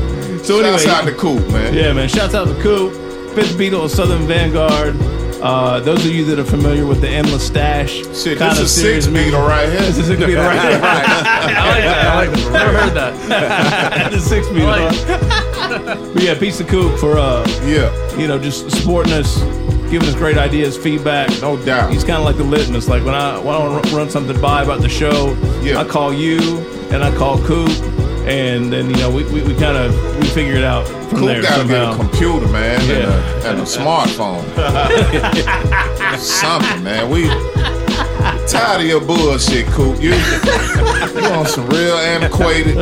Speaker 2: So anyway,
Speaker 3: out to Coop, man.
Speaker 2: Yeah, man. Shouts out to Coop, Fifth Beatle of Southern Vanguard. Uh, those of you that are familiar with the Endless Stash,
Speaker 3: Shit,
Speaker 2: kind
Speaker 3: this
Speaker 2: of
Speaker 3: is
Speaker 2: series
Speaker 3: six Beatle right here.
Speaker 2: This is six Beatle right here. [laughs]
Speaker 5: I like that. I like that. Never heard that. [laughs]
Speaker 2: the six Beatle.
Speaker 5: Like
Speaker 2: huh? [laughs] but yeah, peace to Coop for uh,
Speaker 3: Yeah,
Speaker 2: you know, just supporting us, giving us great ideas, feedback.
Speaker 3: no doubt.
Speaker 2: He's kind of like the litmus. Like when I when I want to run something by about the show,
Speaker 3: Yeah.
Speaker 2: I call you and I call Coop, and then you know we, we, we kind of we figured it out from
Speaker 3: Coop
Speaker 2: there
Speaker 3: gotta get a computer, man, and,
Speaker 2: Yeah.
Speaker 3: a, and a smartphone. [laughs] Something, man. We tired of your bullshit, Coop. You, you on some real antiquated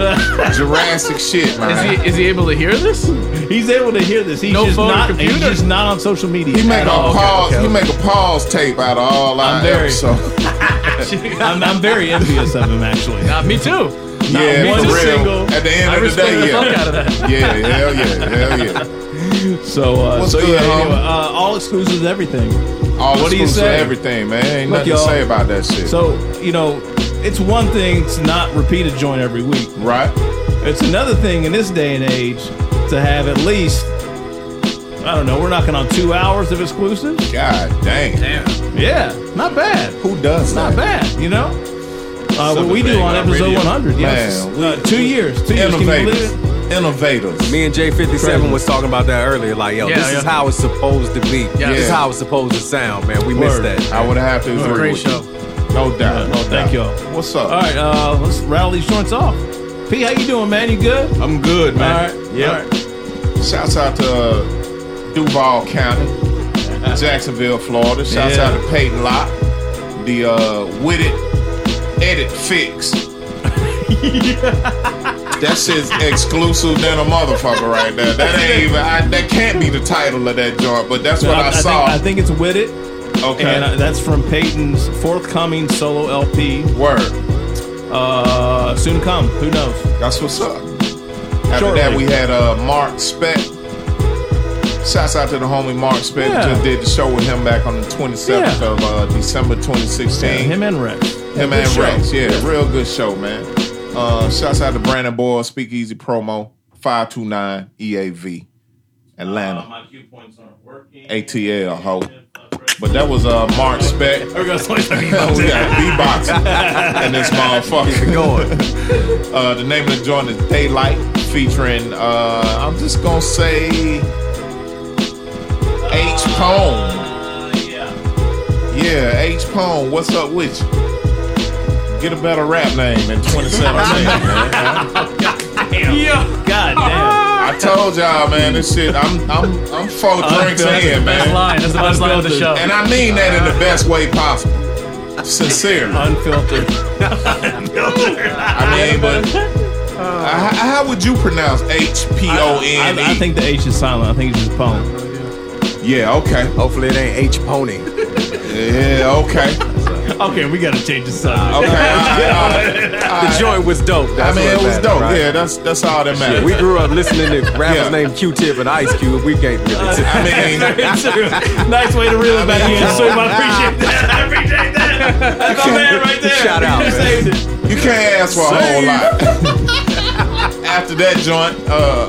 Speaker 3: Jurassic shit,
Speaker 5: Is
Speaker 3: man.
Speaker 5: he is he able to hear this?
Speaker 2: He's able to hear this. He's
Speaker 5: No
Speaker 2: just
Speaker 5: phone or
Speaker 2: not. He's just not on social media.
Speaker 3: He make
Speaker 2: at
Speaker 3: a
Speaker 2: all.
Speaker 3: pause.
Speaker 2: Okay,
Speaker 3: He
Speaker 2: okay.
Speaker 3: make a pause tape out of all our
Speaker 2: I'm very-
Speaker 3: episodes. [laughs]
Speaker 2: I'm, I'm very envious of him, actually.
Speaker 5: Uh, me too.
Speaker 2: Not
Speaker 3: yeah,
Speaker 2: one
Speaker 3: for real.
Speaker 2: single.
Speaker 3: At the end
Speaker 5: I
Speaker 3: of the day,
Speaker 5: the
Speaker 3: yeah.
Speaker 5: fuck out of that.
Speaker 3: Yeah, hell yeah, hell yeah.
Speaker 2: So, uh,
Speaker 3: What's
Speaker 2: so
Speaker 3: good,
Speaker 2: yeah. Anyway, uh, all exclusives, everything.
Speaker 3: All
Speaker 2: What do you
Speaker 3: exclusive
Speaker 2: say?
Speaker 3: everything, man. Ain't
Speaker 2: Look,
Speaker 3: nothing to
Speaker 2: y'all.
Speaker 3: say about that shit.
Speaker 2: So you know, it's one thing to not repeat a joint every week.
Speaker 3: right?
Speaker 2: It's another thing in this day and age to have at least. I don't know. We're knocking on two hours of exclusives.
Speaker 3: God dang.
Speaker 5: Damn.
Speaker 2: Yeah, not bad.
Speaker 3: Who does
Speaker 2: Not
Speaker 3: that?
Speaker 2: bad. You know. Uh, what we do on episode
Speaker 3: Radio.
Speaker 2: 100. Yes.
Speaker 3: Man,
Speaker 2: uh, two years. Two years. Can you believe
Speaker 3: Innovators.
Speaker 2: it?
Speaker 3: Innovators.
Speaker 42: Me and J57
Speaker 2: Crazy.
Speaker 42: was talking about that earlier. Like, yo,
Speaker 5: Yeah,
Speaker 42: this is how it's supposed to be.
Speaker 5: Yeah.
Speaker 42: This is how it's supposed to sound, man. We missed that.
Speaker 3: I would have to agree
Speaker 5: Great
Speaker 3: with
Speaker 5: show.
Speaker 3: you. No doubt.
Speaker 2: Yeah,
Speaker 3: no
Speaker 2: thank y'all.
Speaker 3: What's up?
Speaker 2: All right. Uh, let's rattle these joints off. P, how you doing, man? You good?
Speaker 6: I'm good, man.
Speaker 2: right.
Speaker 6: Yep.
Speaker 2: All right.
Speaker 3: Shouts out to uh, Duval County, [laughs] Jacksonville, Florida. Shouts
Speaker 2: Yeah.
Speaker 3: out to Peyton Locke, the uh, With It Edit Fix. that shit's exclusive than a motherfucker right there. That ain't [laughs] even. I, that can't be the title of that joint, but that's what I, saw.
Speaker 2: Think, I think it's With It.
Speaker 3: okay.
Speaker 2: And uh, that's from Peyton's forthcoming solo LP.
Speaker 3: Word.
Speaker 2: Uh, soon come. Who knows?
Speaker 3: That's what's up. After
Speaker 2: Shortly.
Speaker 3: that, we had uh, Mark Speck. Shouts out to the homie Mark Speck.
Speaker 2: Yeah.
Speaker 3: Just did the show with him back on the 27th
Speaker 2: Yeah.
Speaker 3: of uh, December 2016.
Speaker 2: Yeah, him and Rex.
Speaker 3: Him
Speaker 2: Good
Speaker 3: and
Speaker 2: show.
Speaker 3: Rex. Yeah, real good show, man. Uh, shouts out to Brandon Boyle, Speakeasy Promo, 529 EAV, Atlanta.
Speaker 2: my cue points aren't working.
Speaker 3: ATL, ho. But that was uh, Mark Speck.
Speaker 2: We're gonna start talking [laughs]
Speaker 3: we got
Speaker 2: about
Speaker 3: beatboxing [laughs] in this motherfucker. going. [laughs] Uh, the name of the joint is Daylight, featuring, uh, I'm just gonna say, H. Pone. Yeah. Yeah, H. Pone, what's up with you? Get a better rap name in 2017, [laughs] man.
Speaker 5: Yeah.
Speaker 2: God damn.
Speaker 3: I told y'all, man, this shit. I'm I'm I'm four drinks
Speaker 2: Unfiltered.
Speaker 3: in, man.
Speaker 2: Best line. That's the best line of the show.
Speaker 3: And I mean that in the best way possible. Sincere.
Speaker 2: Unfiltered.
Speaker 3: I mean, but uh, how, how would you pronounce H P O N E?
Speaker 2: I, I think the H is silent. I think it's just pone.
Speaker 3: Yeah, okay.
Speaker 43: Hopefully it ain't H pony.
Speaker 3: Yeah, okay.
Speaker 2: Okay, we gotta change the subject.
Speaker 3: Okay, all right, all right.
Speaker 43: The joint was dope.
Speaker 3: I
Speaker 43: That's
Speaker 3: mean, it was
Speaker 43: matters,
Speaker 3: dope.
Speaker 43: right?
Speaker 3: Yeah, that's that's all that matters.
Speaker 43: We grew up listening to rappers
Speaker 3: Yeah.
Speaker 43: named Q-Tip and Ice Cube. We can't really.
Speaker 3: I mean, [laughs]
Speaker 2: nice way to reel it back in. So I appreciate that. I appreciate that. That's my man right there.
Speaker 43: Shout out,
Speaker 2: You
Speaker 43: man.
Speaker 2: saved it.
Speaker 3: You can't ask for a whole lot. After that joint, uh,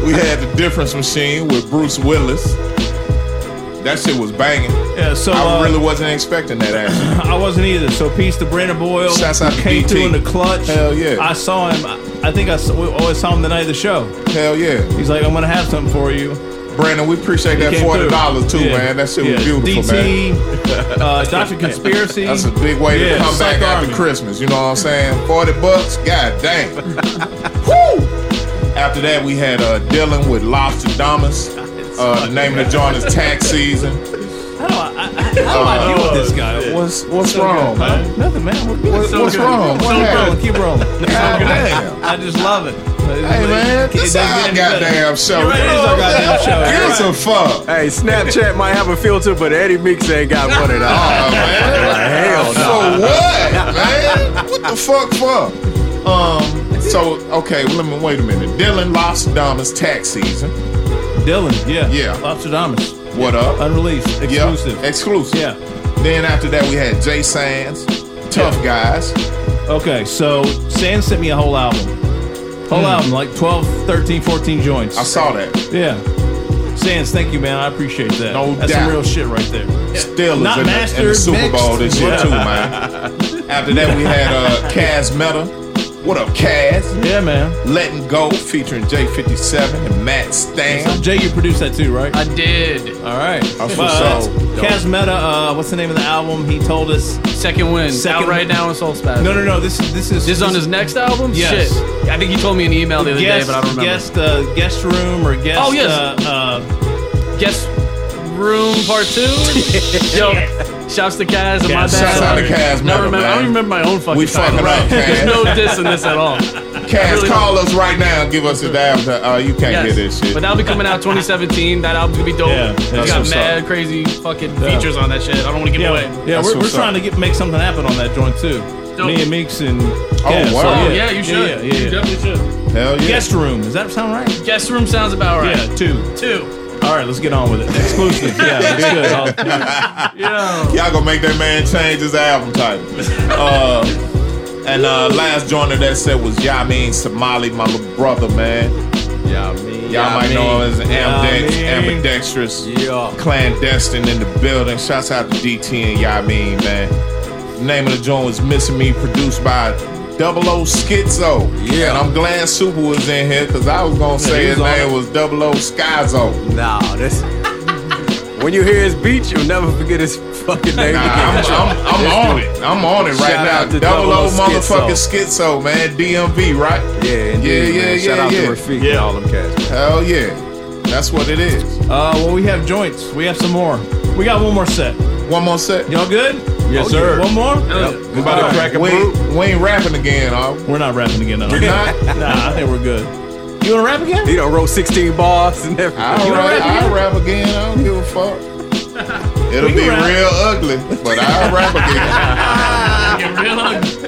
Speaker 3: [laughs] we had the difference machine with Bruce Willis. That shit was banging.
Speaker 2: Yeah, so
Speaker 3: I
Speaker 2: uh,
Speaker 3: really wasn't expecting that. Actually, [laughs]
Speaker 2: I wasn't either. So peace to Brandon Boyle.
Speaker 3: Shouts out to
Speaker 2: came
Speaker 3: BT.
Speaker 2: through in the clutch.
Speaker 3: Hell yeah.
Speaker 2: I saw him. I- think I saw, we always saw him the night of the show.
Speaker 3: hell yeah,
Speaker 2: He's like, I'm gonna have something for you.
Speaker 3: Brandon. We appreciate
Speaker 2: He
Speaker 3: that forty dollars too,
Speaker 2: Yeah.
Speaker 3: man. That shit
Speaker 2: Yeah.
Speaker 3: was beautiful,
Speaker 2: DT,
Speaker 3: man.
Speaker 2: uh, Doctor [laughs] Conspiracy.
Speaker 3: That's a big way
Speaker 2: Yeah,
Speaker 3: to come back after
Speaker 2: Army.
Speaker 3: Christmas. You know what I'm saying? Forty bucks. God damn. [laughs] Woo! After that, we had uh, Dylan with Lobster Damas. Uh, the name of the joint is Tax Season.
Speaker 2: How do I, I, how do I deal with this guy?
Speaker 3: What's what's
Speaker 2: So
Speaker 3: wrong,
Speaker 2: good, huh?
Speaker 3: man?
Speaker 2: Nothing, man. What,
Speaker 3: What-
Speaker 2: so
Speaker 3: what's
Speaker 2: good.
Speaker 3: wrong?
Speaker 2: So
Speaker 3: What
Speaker 2: rolling.
Speaker 3: happened?
Speaker 2: Keep rolling.
Speaker 3: God damn.
Speaker 2: I just love it.
Speaker 3: Hey man, this our goddamn show.
Speaker 2: You're right, it is our goddamn show. You're
Speaker 3: Give some fuck.
Speaker 43: Hey, Snapchat might have a filter, but Eddie Meeks ain't got one at all.
Speaker 3: Oh man,
Speaker 43: Hell
Speaker 3: for
Speaker 43: no.
Speaker 3: what, man? What the fuck for? Um. So okay, let me wait a minute. Dylan Lobster Damas Tax Season.
Speaker 2: Dylan, yeah.
Speaker 3: Yeah.
Speaker 2: Lobster Damas.
Speaker 3: What up?
Speaker 2: Unreleased.
Speaker 3: Yeah,
Speaker 2: Exclusive.
Speaker 3: exclusive.
Speaker 2: Yeah.
Speaker 3: Then after that, we had Jay Sands, Tough Guys.
Speaker 2: Okay, so Sands sent me a whole album. Whole album, like 12, 13, 14 joints.
Speaker 3: I saw that.
Speaker 2: Yeah. Sands, thank you, man. I appreciate that.
Speaker 3: No
Speaker 2: That's
Speaker 3: doubt.
Speaker 2: some real shit right there.
Speaker 3: Still is
Speaker 2: Not
Speaker 3: in, the, in the
Speaker 2: mastered,
Speaker 3: Super Bowl
Speaker 2: mixed,
Speaker 3: this year too, man. [laughs] After that, we had uh, Kaz Meta. What up, Kaz?
Speaker 2: Yeah, man.
Speaker 3: Letting Go featuring J57 and Matt Stan.
Speaker 2: So, Jay, you produced that too, right?
Speaker 5: I did.
Speaker 2: All right.
Speaker 3: That's
Speaker 2: Well,
Speaker 3: what's
Speaker 2: uh,
Speaker 3: up.
Speaker 2: Kaz Meta, uh, what's the name of the album? He told us.
Speaker 5: Second win.
Speaker 2: Second
Speaker 5: out right now in Soul Spaz.
Speaker 2: No, no, no. This is this is
Speaker 5: This is on his next album?
Speaker 2: Yes.
Speaker 5: Shit. I think he told me an email the other
Speaker 2: guest,
Speaker 5: day, but I don't remember.
Speaker 2: Guest, uh, guest room or guest.
Speaker 5: Oh, yes.
Speaker 2: Uh, uh,
Speaker 5: Guest room part two. [laughs] Yo, shouts to Kaz and my
Speaker 2: Kaz,
Speaker 5: bad.
Speaker 3: shouts out to Kaz
Speaker 5: No,
Speaker 3: Meta,
Speaker 5: remember, I don't remember my own fucking
Speaker 3: We
Speaker 5: title.
Speaker 3: fucking up,
Speaker 5: There's no diss in this at all.
Speaker 3: Kaz,
Speaker 5: Really
Speaker 3: call us right now and give us a damn. Uh, you can't
Speaker 5: Yes.
Speaker 3: get this shit.
Speaker 5: But that'll be coming out 2017. That album's gonna be dope.
Speaker 2: Yeah,
Speaker 5: it's
Speaker 2: that's
Speaker 5: got
Speaker 3: what's
Speaker 5: mad
Speaker 3: up.
Speaker 5: crazy fucking
Speaker 2: Yeah.
Speaker 5: features on that shit. I don't want to give
Speaker 2: yeah,
Speaker 5: away.
Speaker 2: yeah.
Speaker 3: That's
Speaker 2: We're, we're
Speaker 3: what's
Speaker 2: trying
Speaker 3: up.
Speaker 2: to get make something happen on that joint too.
Speaker 5: Dope.
Speaker 2: Me and Meeks and.
Speaker 3: Oh, wow.
Speaker 2: so,
Speaker 5: Oh yeah, you should.
Speaker 2: Yeah, yeah,
Speaker 5: You
Speaker 2: yeah.
Speaker 5: definitely should.
Speaker 3: Hell yeah.
Speaker 2: Guest room. Does that sound right?
Speaker 5: Guest room sounds about right.
Speaker 2: Yeah, two.
Speaker 5: Two.
Speaker 2: All right, let's get on with it. Exclusive. Yeah, that's good. [laughs]
Speaker 5: Yeah.
Speaker 3: Y'all gonna make that man change his album title. Uh, and uh, last joint of that said was Yamin Somali, my little brother, man.
Speaker 43: Yeah.
Speaker 3: Y'all might know him as Amdex, ambidextrous,
Speaker 43: Yeah.
Speaker 3: clandestine in the building. Shouts out to DT and Yamin, man. The name of the joint was Missing Me, produced by Double O Schizo.
Speaker 43: Yeah.
Speaker 3: And I'm glad Super was in here because I was gonna say
Speaker 2: he
Speaker 3: his name
Speaker 2: it.
Speaker 3: was Double O Skyzo.
Speaker 43: Nah, this. [laughs] when you hear his beat, you'll never forget his fucking name
Speaker 3: Nah,
Speaker 43: again.
Speaker 3: I'm, I'm, I'm on it. I'm on it right
Speaker 43: Shout
Speaker 3: now.
Speaker 43: out to
Speaker 3: Double O
Speaker 43: O
Speaker 3: motherfucking Schizo, man. DMV, right?
Speaker 43: Yeah, indeed,
Speaker 3: Yeah, yeah,
Speaker 43: man. Shout
Speaker 3: yeah,
Speaker 43: out
Speaker 3: yeah.
Speaker 43: to Rafik
Speaker 2: Yeah.
Speaker 43: and all them cats. man.
Speaker 3: Hell yeah. That's what it is.
Speaker 2: Uh, well, we have joints. We have some more. We got one more set.
Speaker 3: One more set.
Speaker 2: Y'all good?
Speaker 6: Yes,
Speaker 2: Oh,
Speaker 6: sir.
Speaker 2: yeah. One more?
Speaker 6: Yep. We about to crack a
Speaker 3: we,
Speaker 6: brew.
Speaker 3: ain't, we ain't rapping again, are we?
Speaker 2: We're not rapping again. No.
Speaker 3: We're not?
Speaker 2: nah, I think we're good. You want to rap again?
Speaker 43: He done wrote 16 bars and everything.
Speaker 3: I'll
Speaker 2: You
Speaker 3: rap,
Speaker 2: rap
Speaker 3: I'll
Speaker 2: again?
Speaker 3: rap again. I don't give a fuck. [laughs] It'll be
Speaker 2: rap.
Speaker 3: real ugly, but I'll rap again. [laughs]
Speaker 5: Get real ugly.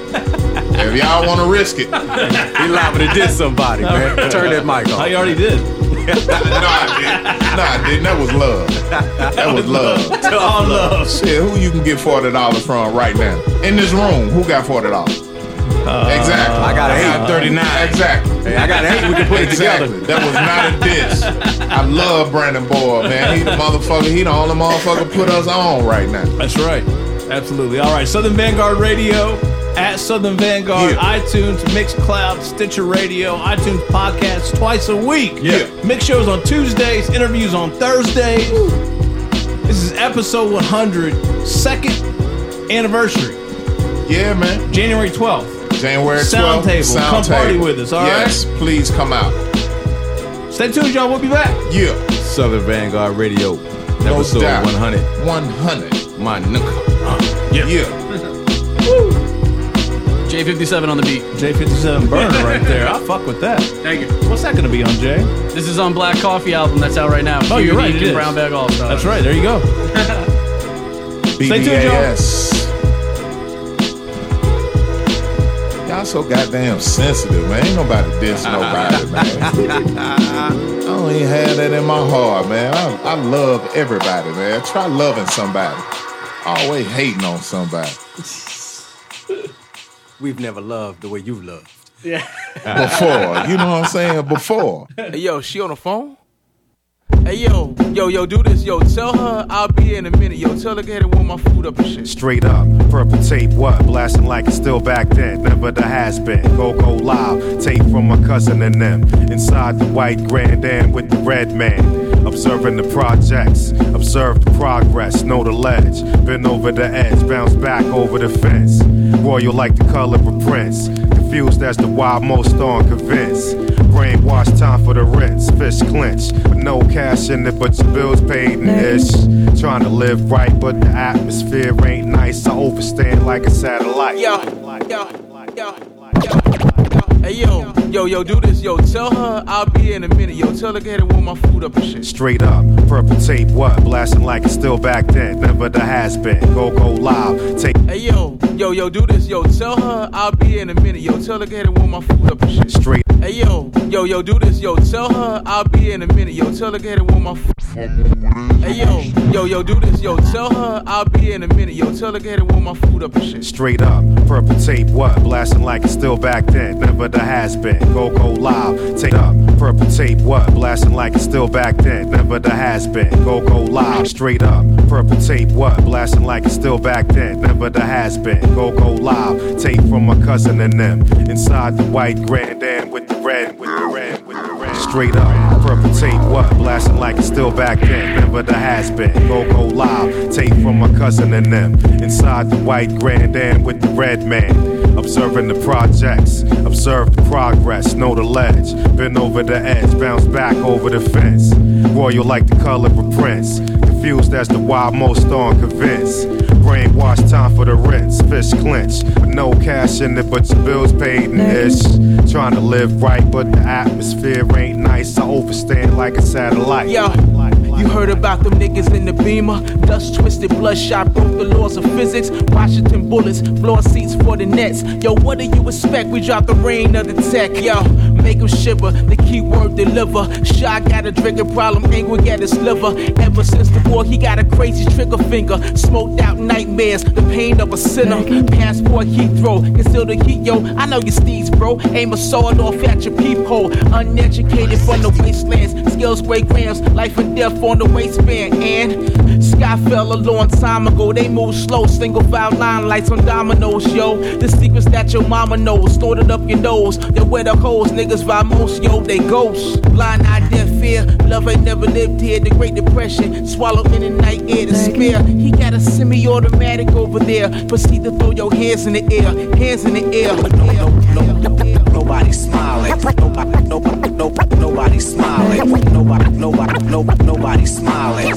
Speaker 3: If y'all want to risk it.
Speaker 43: He liable to diss somebody, man. Turn that mic off.
Speaker 2: you already did. [laughs]
Speaker 3: No, I didn't. No, I didn't. That was love. That was love. [laughs]
Speaker 2: All love.
Speaker 3: Shit, who you can get forty dollars from right now in this room? Who got forty dollars? Uh, exactly.
Speaker 43: I got eight.
Speaker 6: 39.
Speaker 3: Exactly.
Speaker 43: Hey, I got eight. We can put it
Speaker 3: exactly.
Speaker 43: together.
Speaker 3: That was not a diss. I love Brandon Boyle, man. He the motherfucker. He the only motherfucker put us on right now.
Speaker 2: That's right. Absolutely. All right. Southern Vanguard Radio at Southern Vanguard,
Speaker 3: Yeah.
Speaker 2: iTunes, Mixcloud, Stitcher Radio, iTunes podcasts twice a week.
Speaker 3: Yeah.
Speaker 2: Mix shows on Tuesdays, interviews on Thursdays. This is episode 100, second anniversary,
Speaker 3: Yeah, man.
Speaker 2: January 12th.
Speaker 3: January 12th.
Speaker 2: Sound table.
Speaker 3: Sound
Speaker 2: Come party with us, all right?
Speaker 3: yes, please come out.
Speaker 2: Stay tuned, y'all. We'll be back.
Speaker 3: Yeah.
Speaker 6: Southern Vanguard Radio,
Speaker 3: No
Speaker 6: episode
Speaker 3: doubt.
Speaker 6: 100.
Speaker 3: 100.
Speaker 6: My nigga.
Speaker 3: Uh, yeah.
Speaker 5: J57 on the beat.
Speaker 2: J57 burner right there. I fuck with that.
Speaker 5: Thank you.
Speaker 2: What's that going to be on, Jay?
Speaker 5: This is on Black Coffee album that's out right now.
Speaker 2: Oh, you're right.
Speaker 5: Unique
Speaker 2: It
Speaker 5: and
Speaker 2: is.
Speaker 5: Brown Bag All Stars.
Speaker 2: That's right. There you go. [laughs] Stay tuned, y'all.
Speaker 3: BBAS. Y'all so goddamn sensitive, man. Ain't nobody diss nobody, [laughs] man. I don't even have that in my heart, man. I, I love everybody, man. Try loving somebody. Always hating on somebody. [laughs]
Speaker 43: We've never loved the way you've loved.
Speaker 5: Yeah. [laughs]
Speaker 3: Before, you know what I'm saying? Before.
Speaker 27: Hey, yo, she on the phone? Hey, yo, yo, yo, do this. Yo, tell her I'll be here in a minute. Yo, tell her get it warm my food up and shit.
Speaker 44: Straight up, purple tape, what? Blasting like it's still back then. Never the has been. Go, go live. Tape from my cousin and them. Inside the white Grand Am with the red man. Observing the projects. Observe the progress. Know the ledge. Been over the edge. Bounce back over the fence. Royal like the color of Prince. Confused as to why most on convinced. Brainwash time for the rinse. Fish clinch. With no cash in it, but your bills paid and ish. Trying to live right, but the atmosphere ain't nice. I overstand like a satellite.
Speaker 27: Yo, yo, yo, yo. Hey, yo, yo, yo, do this. Yo, tell her I'll be here in a minute. Yo, tell her get it with my food up and shit.
Speaker 44: Straight up, purple tape, what? Blasting like it's still back then. Never the has been. Go, go live. Take.
Speaker 27: Hey, yo, yo, yo, do this. Yo, tell her I'll be here in a minute. Yo, tell her get it warm my food up and shit.
Speaker 44: Straight.
Speaker 27: Hey, yo, yo, yo, do this. Yo, tell her I'll be here in a minute. Yo, tell her get it warm my food. Hey, yo, yo, yo, do this. Yo, tell her I'll be here in a minute. Yo, tell her get it warm my food up and shit.
Speaker 44: Straight up, purple tape, what? Blasting like it's still back then. Never the has been. Go, go live. Take up, purple tape, what? Blasting like it's still back then. Never the has been. Go, go live. Straight up, purple tape, what? Blasting like it's still back then. Never the has been. Go, go live. Tape from my cousin and them. Inside the white Grand red, with the red, with the red. Straight up, purple tape, what? Blasting like it's still back then. Remember the has been. Go, go live. Tape from my cousin and them. Inside the white Grand Am with the red man. Observing the projects, observe the progress, know the ledge. Been over the edge, bounce back over the fence. Royal like the color of Prince. Confused as to why most on convinced. Brainwash time for the rinse, fish clinch. With no cash in it, but your bills paid and ish. Trying to live right, but the atmosphere ain't nice. I overstand like a satellite.
Speaker 27: Yo, you heard about them niggas in the beamer? Dust twisted, bloodshot, broke the laws of physics. Washington bullets, floor seats for the Nets. Yo, what do you expect? We drop the rain of the tech. Yo, make them shiver. The keyword deliver. Shot got a drinking problem, angry at his liver. Ever since the war, he got a crazy trigger finger. Smoked out nightmares, the pain of a sinner. Passport Heathrow, conceal the heat, yo. I know your steeds, bro. Aim a sword off at your peephole. Uneducated from the wastelands, skills great grams, life and death on the waistband. And sky fell a long time ago. They move slow, single file line lights on dominoes, yo. The secrets that your mama knows, snorted up your nose. They wear the hoes, niggas vamos, yo. They ghosts, blind eye, deaf fear. Love ain't never lived here. The Great Depression, swallow in the night air to spare. He got a semi-automatic over there. Proceed to throw your hands in the air, hands in the air.
Speaker 8: Nobody smiling. [laughs] Nobody, nobody, nobody, nobody smiling. Nobody, nobody, nobody, nobody smiling.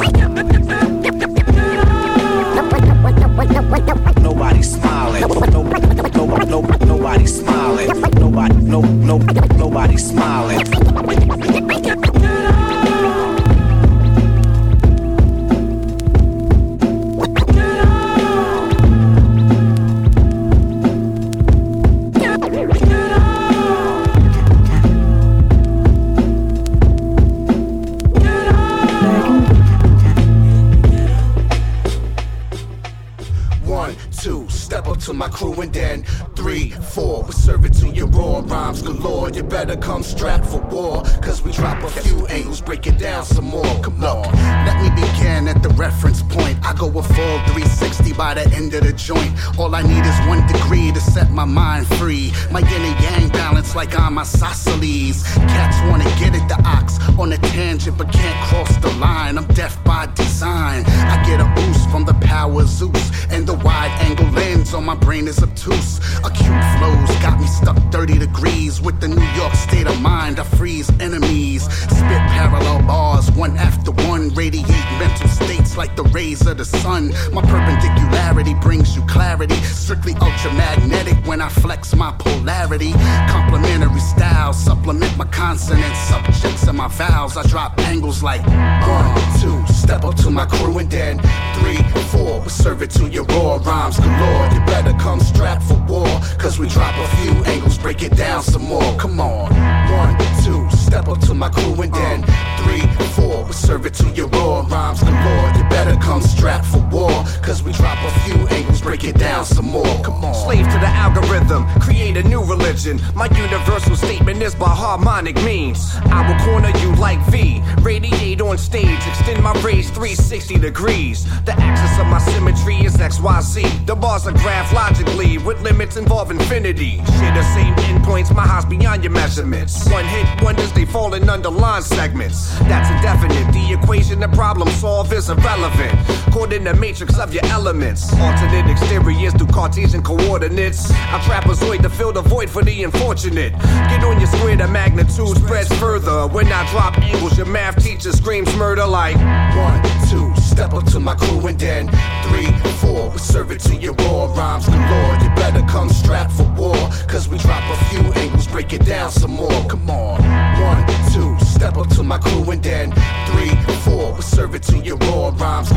Speaker 8: Nobody smiling. Nobody, nobody, nobody, nobody smiling. Nobody, no, no, nobody smiling.
Speaker 10: Better come strapped for war, cause we drop a few angles, break it down some more. By the end of the joint. All I need is one degree to set my mind free. My yin and yang balance like I'm isosceles. Cats wanna get at the ox on a tangent, but can't cross the line. I'm deaf by design. I get a boost from the power Zeus and the wide angle lens
Speaker 45: on my brain is obtuse. Acute flows got me stuck 30 degrees. With the New York state of mind, I freeze enemies. Spit parallel bars, one after one. Radiate mental like the rays of the sun. My perpendicularity brings you clarity. Strictly ultramagnetic when I flex my polarity. Complementary style, supplement my consonants, subjects, and my vowels. I drop angles like one, two, step up to my crew, and then three, four. We serve it to your raw rhymes galore. You better come strapped for war, cause we drop a few angles, break it down some more. Come on, one, step up to my crew, and then three, four. We serve it to your raw rhymes galore. You better come strapped for war, cause we drop a few angles, break it down some more. Come on.
Speaker 21: Slave to the algorithm, create a new religion. My universal statement is by harmonic means. I will corner you like V, radiate on stage, extend my rays 360 degrees. The axis of my symmetry is XYZ. The bars are graphed logically with limits involve infinity. Share the same endpoints, my highs beyond your measurements. One hit wonders, they falling under line segments. That's indefinite. The equation the problem solve is irrelevant. Caught in the matrix of your elements. Alternate exteriors through Cartesian coordinates. I trapezoid to fill the void for the unfortunate. Get on your square, the magnitude spreads further. When I drop angles, your math teacher screams murder like
Speaker 45: one, two, step up to my crew, and then three, four. We serve it to your raw rhymes galore. You better come strapped for war, cause we drop a few angles, break it down some more. Come on, one, two, step up to my crew, and then three, four. We serve it to your raw rhymes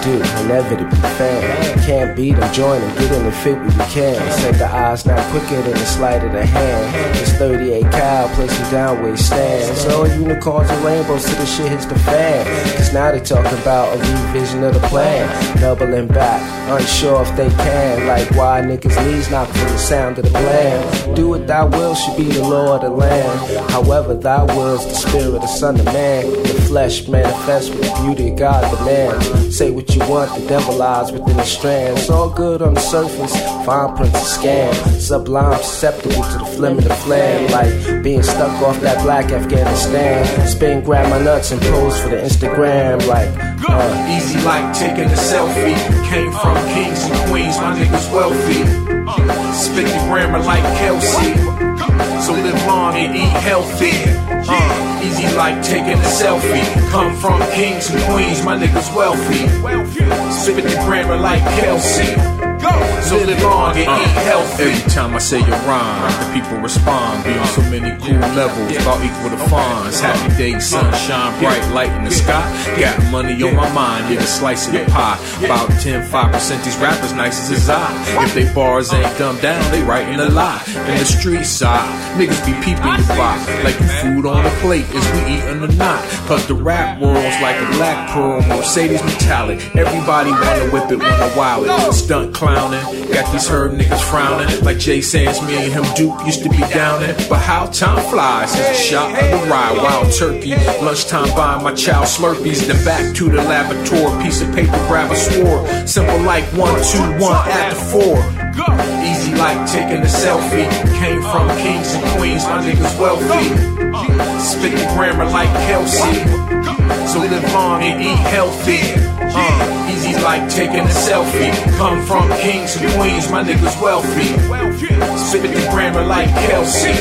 Speaker 46: overdue, inevitably fan. Can't beat them, join them, get in the fit we can. Set the eyes now quicker than the sleight of the hand. It's 38 Cal, place you down where he stands. All unicorns and rainbows till the shit hits the fan. Cause now they talking about a revision of the plan. Doubling back, unsure if they can. Like why niggas' knees knock from the sound of the plan. Do what thy will should be the law of the land. However, thy will's the spirit of son of man. The flesh manifests with the beauty God demands. Say what you want, the devil lies within the strands. All good on the surface, fine print to scam. Sublime, susceptible to the flim of the flame. Like being stuck off that black Afghanistan. Spin, grab my nuts and pose for the Instagram. Like, uh,
Speaker 27: Easy like taking a selfie. Came from kings and queens, my niggas wealthy. Spit the grammar like Kelsey. So live long and eat healthy. Uh, easy like taking a selfie. Come from kings and queens, my niggas wealthy. Spit the grammar like Kelsey. So live long and eat healthy.
Speaker 38: Every time I say a rhyme, the people respond. Be on so many cool levels, about equal to fawns. Happy uh-huh. days, sunshine, bright light in the sky. Got money on my mind, yeah, a slice of the pie. About 10, 5% these rappers nice as his eye. If they bars ain't uh-huh. dumbed down, they writing a lie. In the street side, niggas be peeping you by. Like you food on the plate, is we eating or not? Cause the rap world's like a black pearl, Mercedes metallic. Everybody wanna whip it, wanna wow it. Stunt clowning, got these herb niggas frowning. Like Jay Sands, me and him Duke used to be down it. But how time flies, a shot of the ride, wild turkey. Lunchtime buying my child Slurpees, then back to the laboratory. Piece of paper, grab a sword. Simple like one, two, one, the four.
Speaker 27: Easy like taking a selfie. Came from kings and queens, my niggas wealthy. Spit the grammar like Kelsey. So live long and eat healthy. Uh, like taking a selfie. Come from kings and queens, my niggas wealthy. Spit the grammar like Kelsey.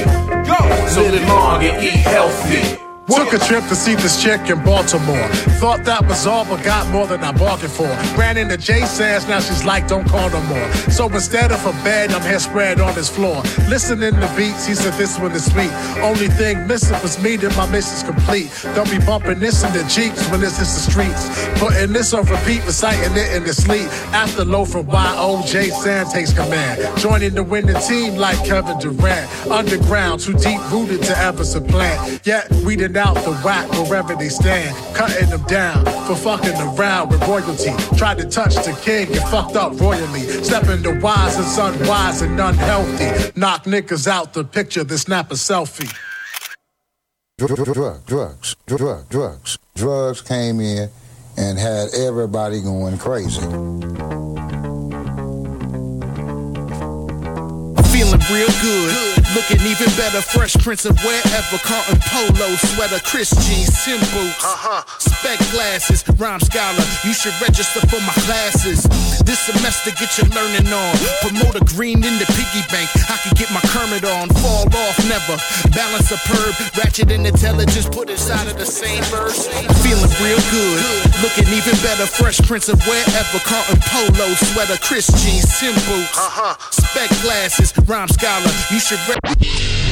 Speaker 27: So live long and eat healthy.
Speaker 47: Took a trip to see this chick in Baltimore. Thought that was all, but got more than I bargained for. Ran into Jay Sands, now she's like, don't call no more. So instead of a bed, I'm here spread on this floor. Listening to beats, he said this one is sweet. Only thing missing was me, then my mission's complete. Don't be bumping this in the Jeeps when this is the streets. Putting this on repeat, reciting it in the sleep. After low from YO, Jay Sands takes command. Joining the winning team like Kevin Durant. Underground, too deep rooted to ever supplant. Yet, weeding out the whack wherever they stand. Cutting them down for fucking around with royalty. Tried to touch the king and fucked up royally. Stepping to wise and unwise and unhealthy. Knock niggas out the picture, then snap a selfie.
Speaker 48: Dr- dr- drug, drugs, drugs, drugs came in and had everybody going crazy.
Speaker 10: Feeling real good, looking even better. Fresh Prince of wherever, cotton polo, sweater, Chris jeans, Tim boots, uh-huh. spec glasses, rhyme scholar. You should register for my classes. This semester, get your learning on. Promote a green in the piggy bank. I can get my Kermit on, fall off never. Balance a perb, ratchet and intelligence, put inside of the same verse. Feeling real good, looking even better. Fresh Prince of wherever, cotton polo, sweater, Chris jeans, Tim boots, uh-huh. spec glasses, rhyme scholar. You should. Re- yeah.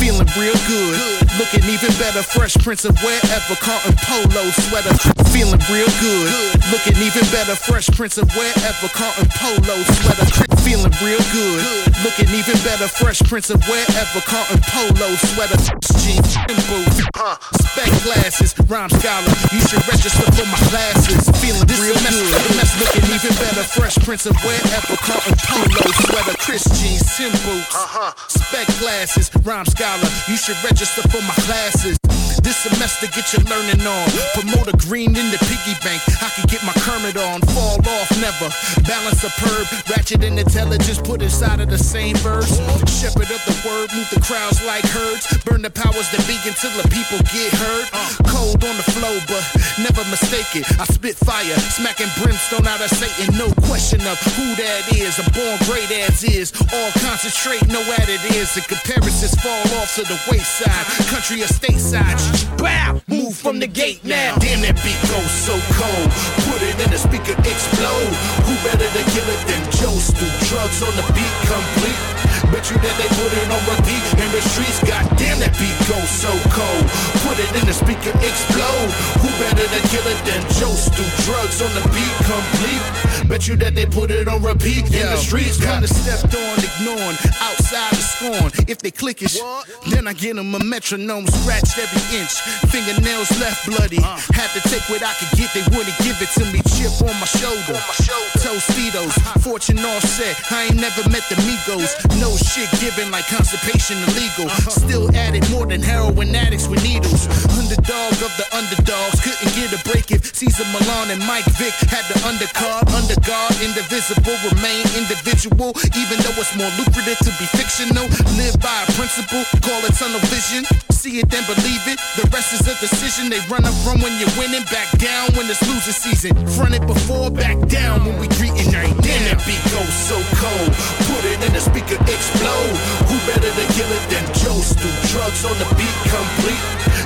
Speaker 10: Feeling real good, looking even better. Fresh Prince of wherever, cotton polo sweater. Feeling real good, looking even better. Fresh Prince of wherever, cotton polo sweater. Feeling real good, looking even better. Fresh Prince of wherever, cotton polo sweater. Jeans, boots, huh? Spec glasses, rhyme scholar. You should register for my classes. Feeling real good, mess looking even better. Fresh Prince of wherever, cotton polo sweater. Chris jeans, Tim boots, uh-huh. Spec glasses, rhyme scholar. You should register for my classes. This semester, get your learning on. Promote a green in the piggy bank. I can get my Kermit on. Fall off never. Balance a perb. Ratchet and intelligence put inside of the same verse. Shepherd up the word, move the crowds like herds. Burn the powers that be until the people get heard. Cold on the flow, but never mistake it. I spit fire, smacking brimstone out of Satan. No question of who that is. I'm born great as is. All concentrate, no added is. The comparisons fall off to the wayside. Country or stateside. Bow! Move from the gate now. Damn, that beat goes so cold. Put it in the speaker, explode. Who better to kill it than Joe Stu? Drugs on the beat, complete. Bet you that they put it on repeat in the streets. Goddamn, that beat goes so cold. Put it in the speaker, explode. Who better to kill it than Joe Stu? Drugs on the beat, complete. Bet you that they put it on repeat in the streets. Kinda stepped on, ignoring, outside the scorn. If they click it, then I get them a metronome, scratched every inch. Fingernails left bloody. Had to take what I could get, they wouldn't give it to me. Chip on my shoulder. Tostitos, fortune offset. I ain't never met the Migos. No shit given like constipation illegal. Still at it more than heroin addicts with needles. Underdog of the underdogs, couldn't get a break if Cesar Millan and Mike Vick had the undercard. Underguard, indivisible, remain individual. Even though it's more lucrative to be fictional. Live by a principle, call it tunnel vision. See it, then believe it. The rest is a decision. They run up from when you're winning, back down when it's losing season. Front it before, back down when we greeting. Ain't damn that beat goes so cold. Put it in the speaker, explode. Who better to kill it than Joe Stu? Drugs on the beat, complete.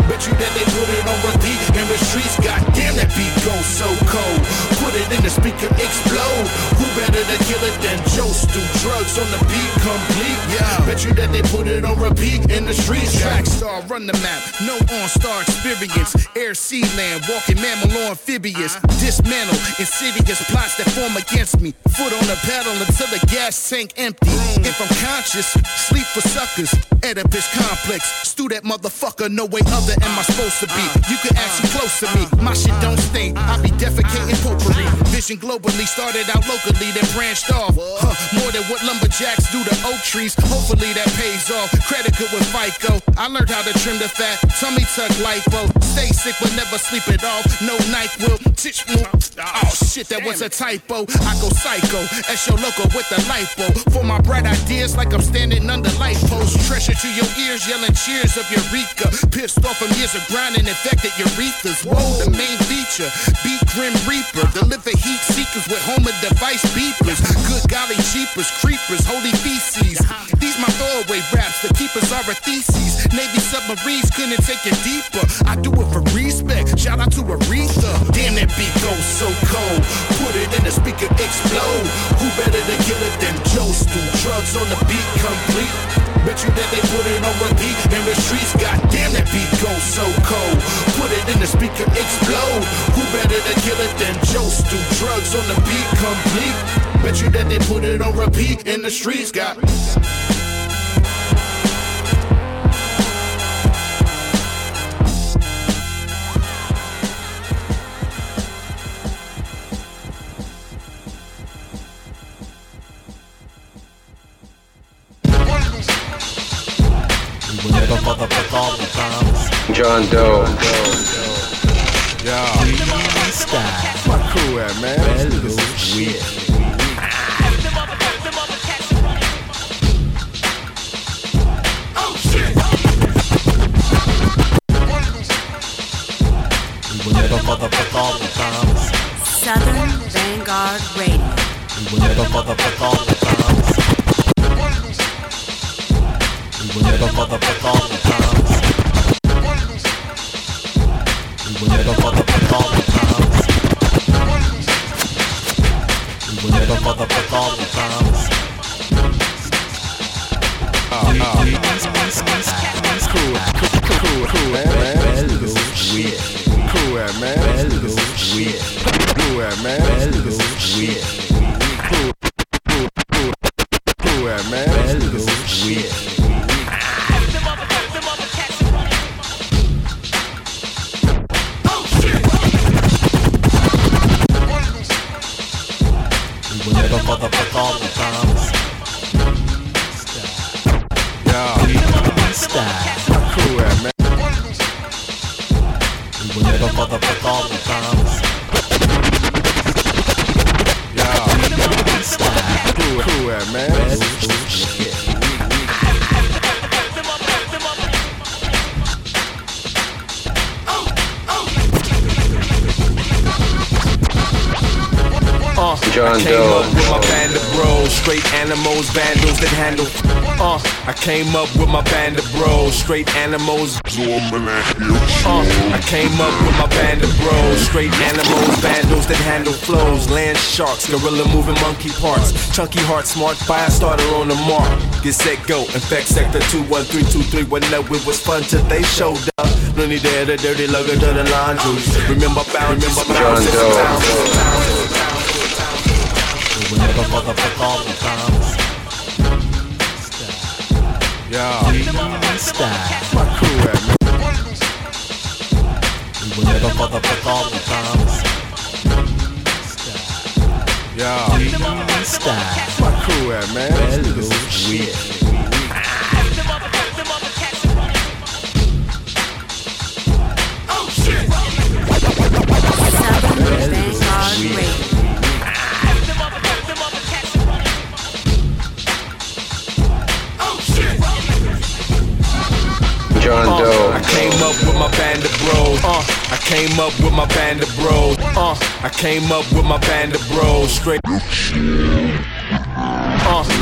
Speaker 10: Bet you that they put it on repeat in the streets. Goddamn, that beat goes so cold. Put it in the speaker, explode. Who better to kill it than Joe Stu? Drugs on the beat, complete. Yeah. Bet you that they put it on repeat in the streets. Track star, run the map. No on-star experience. Air, sea, land, walking mammal or amphibious. Uh-huh. Dismantle insidious plots that form against me. Foot on the pedal until the gas tank empty. If I'm conscious, sleep for suckers. Oedipus complex. Stew that motherfucker, no way other am I supposed to be. You can act too close to me. My shit don't stink. I be defecating potpourri. Vision globally started out locally, then branched off. Huh, more than what lumberjacks do to oak trees. Hopefully that pays off. Credit good with FICO. I learned how to trim the fat. Tummy tuck lipo. Stay sick but never sleep it off. No night will. Oh shit, that was a typo. I go psycho. As your loco with the lipo. For my bright ideas, like I'm standing under light posts. Treasure to your ears, yelling cheers of Eureka. Pissed off from years of grinding, infected urethras. Whoa, the main feature. Beat Grim Reaper. Deliver heat seekers with Homer device beepers. Good golly jeepers, creepers, holy feces. These my throwaway raps. The keepers are a thesis. Navy submarines couldn't take it deeper. I do it for respect. Shout out to Aretha. Damn, that beat goes so cold. Put it in the speaker, explode. Who better to kill it than Joe Stu? Drugs on the beat, complete. Bet you that they put it on repeat in the streets. Goddamn, that beat goes so cold. Put it in the speaker, explode. Who better to kill it than Joe Stu? Drugs on the beat, complete. Bet you that they put it on repeat in the streets. Got.
Speaker 49: Will never all the promise.
Speaker 4: John Doe.
Speaker 49: Yeah. Style.
Speaker 2: My crew at, man.
Speaker 49: Hello,
Speaker 2: This
Speaker 49: shit. We never motherfuck all the promise.
Speaker 50: Southern Vanguard Radio.
Speaker 49: We will never motherfuck all the promise. We will never motherfuck all the promise. We will never motherfuck all the promise. We will never motherfuck all the promise.
Speaker 2: Cool, cool, cool, cool, man. man. This is weird. Cool at, man. This is weird. Cool at, man.
Speaker 4: Came up with my band of bros, straight animals. Uh, I came up with my band of bros, straight animals, vandals that handle flows, land sharks, gorilla moving monkey parts, chunky heart, smart fire starter on the mark. Get set, go, infect sector 21323. When that it was fun till they showed up. Looney there, the dirty lugger, to the laundry. Remember bound, remember bound,
Speaker 7: John Doe.
Speaker 49: We will never motherfuck all the promise.
Speaker 2: Yeah.
Speaker 49: Style.
Speaker 2: My crew at, man.
Speaker 49: We will never motherfuck all the promise.
Speaker 2: Yeah.
Speaker 49: Style.
Speaker 2: My crew at, man.
Speaker 49: Hello, shit.
Speaker 4: Came up with my band of bros. Uh, I came up with my band of bros. Straight. Uh,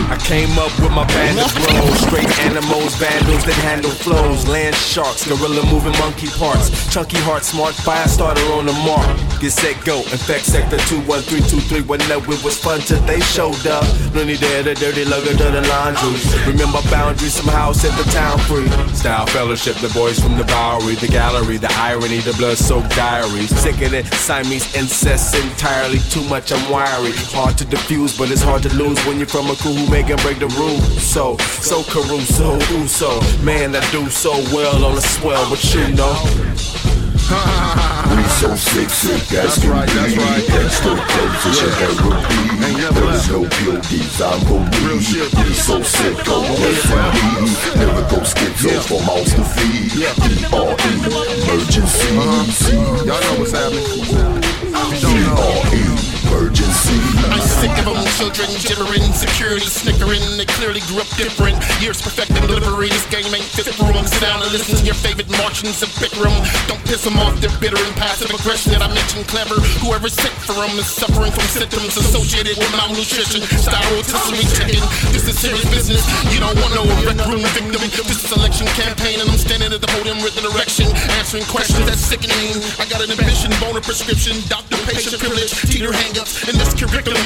Speaker 4: I came up with my band of bros. Straight animals, vandals that handle flows. Land sharks, gorilla moving monkey parts. Chunky heart, smart fire starter on the mark. Get set, go. In fact, sector 21323. When that it was fun till they showed up. Looney there, the dirty lugger to the laundry. Remember boundaries, somehow set the town free. Style fellowship, the boys from the Bowery, the gallery, the irony, the blood soaked diaries. Sick of it, Siamese incest entirely. Too much, I'm wiry. Hard to diffuse, but it's hard to lose when you're from a crew who make and break the rules. So, so Caruso, Uso, man, I do so well on the swell, but you know.
Speaker 51: We so sick, sick as can be. Gangsta position therapy. There is no PODs, I'm be. We so sick, go S&D. Never go schizo for mouths to feed. E-R-E, emergency. Uh-huh.
Speaker 2: Y'all know what's happening.
Speaker 51: E-R-E, emergency.
Speaker 52: I'm sick of them children gibbering, security snickering. They clearly grew up different. Years perfecting delivery. This game ain't fit for 'em. Sit down and listen to your favorite Martians and bicker. Don't piss them off. They're bitter and passive aggression that I mentioned. Clever. Whoever's sick for 'em is suffering from symptoms associated with malnutrition. Styrotisserie chicken. This is serious business. You don't want no rec room victim. This is election campaign, and I'm standing at the podium with an erection, answering questions that's sickening. I got an ambition, boner prescription, doctor patient privilege, teeter hangups in this curriculum.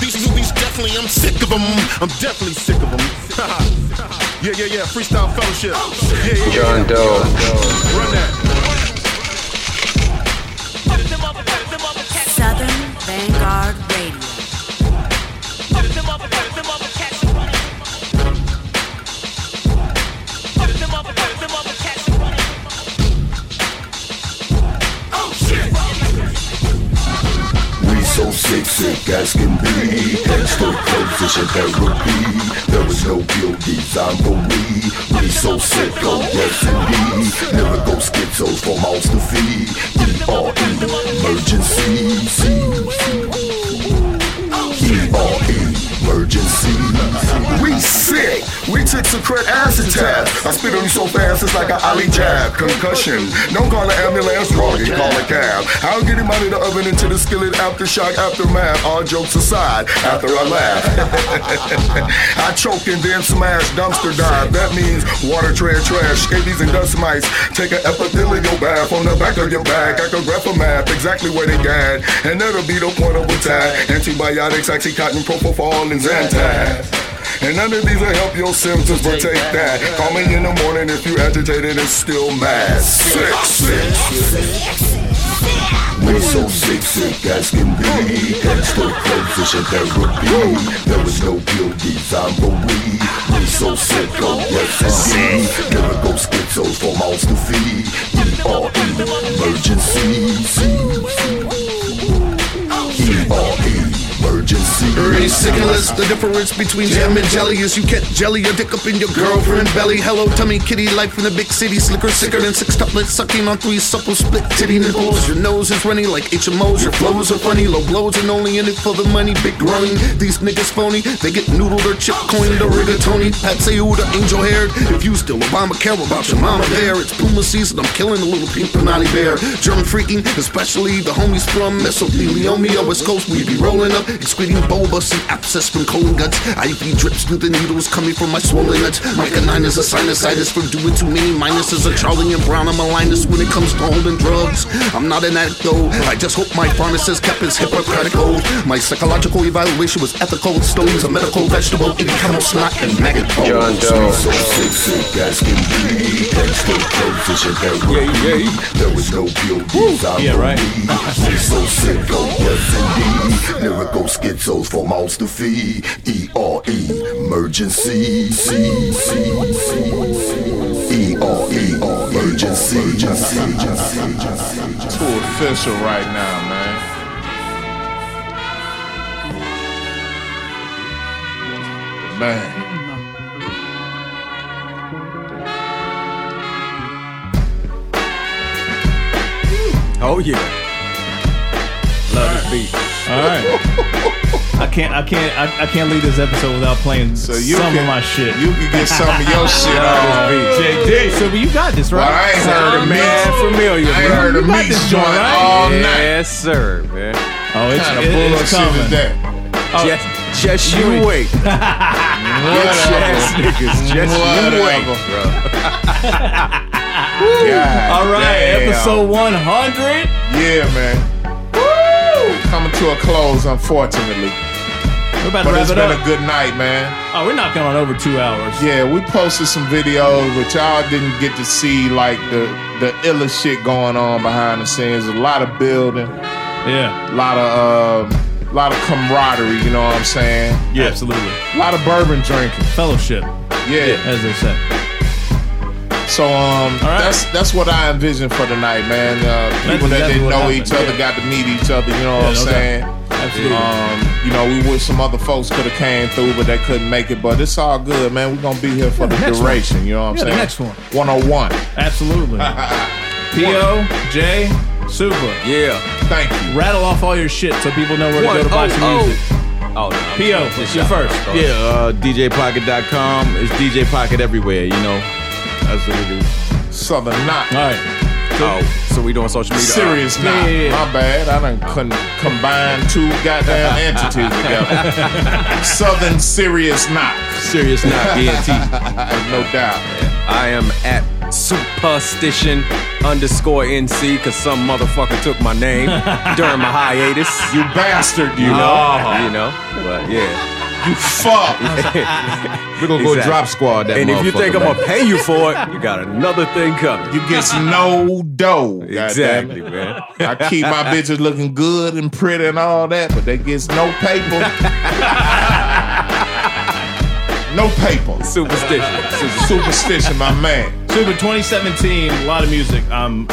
Speaker 52: These movies definitely, I'm sick of them.
Speaker 2: I'm definitely sick of them. [laughs] yeah, yeah, yeah. Freestyle fellowship. Yeah, yeah, yeah.
Speaker 7: John Doe.
Speaker 2: Run that.
Speaker 50: Southern Vanguard
Speaker 51: We as can be. Gangster position therapy. There is no pill designed for me. We so sick, oh yes indeed. Never go schizos for mouths to feed. E-R-E, emergency. E-R-E, emergency.
Speaker 53: We sick. We took some crit acid tabs. I spit on you so fast it's like an alley jab. Concussion. Don't call an ambulance, wrong. You call a cab. I'll get him out of the oven into the skillet. Aftershock, aftermath. All jokes aside. After I laugh, [laughs] I choke and then smash. Dumpster dive. That means water tread trash. Scabies and dust mites. Take an epithelial bath on the back of your back. I can graph a map exactly where they gag. And that'll be the point of attack. Antibiotics, oxycontin, propofol, and Zantac. And none of these will help your symptoms, but take that. Call me in the morning if you agitated and still mad. Sick, sick.
Speaker 51: We so sick, sick as can be. Gangster position therapy. There is no pill designed for me. we. We so sick, oh yes indeed. Never go schizos for mouths to feed. E-R-E, emergency. E-R-E, emergency.
Speaker 1: Sick and the difference between jam and jelly is you can't jelly your dick up in your girlfriend belly. Hello, tummy kitty, life in the big city, slicker, sicker than six tuplets, sucking on three supple split titty nipples. Your nose is running like HMOs, your flows are funny, low blows and only in it for the money. Big groaning, these niggas phony, they get noodled or chip coined or rigatoni. Pat say who the angel haired. If you still Obama care about your mama there, it's Puma season. I'm killing the little pink panani bear. German freaking, especially the homies from Mesothelioma, West Coast. We be rolling up, excreting bulbous and abscess from colon guts. IV drips through the needles coming from my swollen nuts. My canine is a sinusitis from doing too many minuses. A Charlie and Brown, I'm a linus when it comes to holding drugs. I'm not an addict though. I just hope my pharmacist kept his Hippocratic oath. My psychological evaluation was ethical. Stones a medical vegetable, eating camel snot and maggot bones.
Speaker 51: John Doe. [laughs] So sick, sick as can be. Gangster position therapy. There is no pill designed
Speaker 2: Yeah,
Speaker 51: for
Speaker 2: right.
Speaker 51: me. We so sick, oh yes indeed. Never go schizos for mouths to feed. E-R-E, emergency. C, C, C, E-R-E, emergency.
Speaker 3: Too official right now, man. Man.
Speaker 4: Oh yeah. Love this beat.
Speaker 2: All right. I can't. I can't. I, I can't leave this episode without playing
Speaker 3: you
Speaker 2: some
Speaker 3: can-
Speaker 2: of my shit.
Speaker 3: you can get some of your [laughs] shit off this beat.
Speaker 2: JD. So you got this right.
Speaker 3: Well, I ain't heard of me.
Speaker 4: Man, familiar,
Speaker 3: I ain't heard of
Speaker 2: You
Speaker 3: me
Speaker 2: this
Speaker 3: joint
Speaker 2: joint, right?
Speaker 3: all night.
Speaker 4: Yes, sir, man.
Speaker 2: Oh, it's,
Speaker 3: kind of
Speaker 2: it- it's
Speaker 3: bullshit
Speaker 2: coming.
Speaker 3: is that?
Speaker 2: Oh,
Speaker 4: Just, just you
Speaker 2: You-
Speaker 4: wait. [laughs] Bitch ass niggas, just you wait, bro.
Speaker 3: God
Speaker 2: All right,
Speaker 3: damn.
Speaker 2: episode 100.
Speaker 3: Yeah, man. Coming to a close, unfortunately.
Speaker 2: We're about to
Speaker 3: But
Speaker 2: wrap
Speaker 3: it's
Speaker 2: it
Speaker 3: been
Speaker 2: up.
Speaker 3: a good night, man.
Speaker 2: oh, we're knocking on over two hours.
Speaker 3: Yeah, we posted some videos, which y'all didn't get to see like the the illest shit going on behind the scenes. A lot of building,
Speaker 2: Yeah.
Speaker 3: a lot of uh, a lot of camaraderie. You know what I'm saying?
Speaker 2: Yeah, absolutely.
Speaker 3: A lot of bourbon drinking.
Speaker 2: Fellowship,
Speaker 3: Yeah.
Speaker 2: as they say.
Speaker 3: So um,
Speaker 2: All right.
Speaker 3: that's that's what I envisioned for tonight, man. Uh, people that didn't know
Speaker 2: happened,
Speaker 3: each other
Speaker 2: yeah.
Speaker 3: got to meet each other. You know
Speaker 2: Yeah,
Speaker 3: what I'm
Speaker 2: no doubt.
Speaker 3: saying?
Speaker 2: Absolutely.
Speaker 3: Um, you know, we wish some other folks could have came through, but they couldn't make it. But it's all good, man. We're gonna be here for
Speaker 2: Yeah,
Speaker 3: the
Speaker 2: the next
Speaker 3: duration. You know what I'm
Speaker 2: Yeah, the
Speaker 3: saying?
Speaker 2: next one.
Speaker 3: 101.
Speaker 2: Absolutely. [laughs] P.O., J, Super.
Speaker 4: Yeah.
Speaker 3: Thank you.
Speaker 2: Rattle off all your shit so people know where to go to buy
Speaker 4: oh,
Speaker 2: some
Speaker 4: oh.
Speaker 2: music.
Speaker 4: Oh, no.
Speaker 2: P.O.,
Speaker 4: Just
Speaker 2: you're
Speaker 4: shout out.
Speaker 2: first.
Speaker 6: Yeah, uh, DJPocket.com. It's DJ Pocket everywhere, you know. That's what it is.
Speaker 3: Southern Knot.
Speaker 2: All right.
Speaker 4: Oh, so we doing social media?
Speaker 3: Serious
Speaker 2: Yeah,
Speaker 3: Knot.
Speaker 2: yeah, yeah.
Speaker 3: My bad. I done couldn't combine two goddamn [laughs] entities together. Southern Serious Knot.
Speaker 6: Serious not BNT. [laughs]
Speaker 3: no doubt.
Speaker 4: I am at superstition underscore NC because some motherfucker took my name [laughs] during my hiatus.
Speaker 3: You bastard, you
Speaker 4: You know,
Speaker 3: know.
Speaker 4: you know, but yeah.
Speaker 3: You fuck. [laughs]
Speaker 6: We're gonna go
Speaker 4: Exactly.
Speaker 6: drop squad that
Speaker 4: and if you
Speaker 6: motherfucker,
Speaker 4: think I'm
Speaker 6: man.
Speaker 4: gonna pay you for it, you got another thing coming.
Speaker 3: You get no dough.
Speaker 4: Exactly, man.
Speaker 3: I keep my bitches looking good and pretty and all that, but they gets no paper. [laughs] no paper.
Speaker 4: Superstition.
Speaker 3: Superstition, my man.
Speaker 2: Super 2017, a lot of music, I'm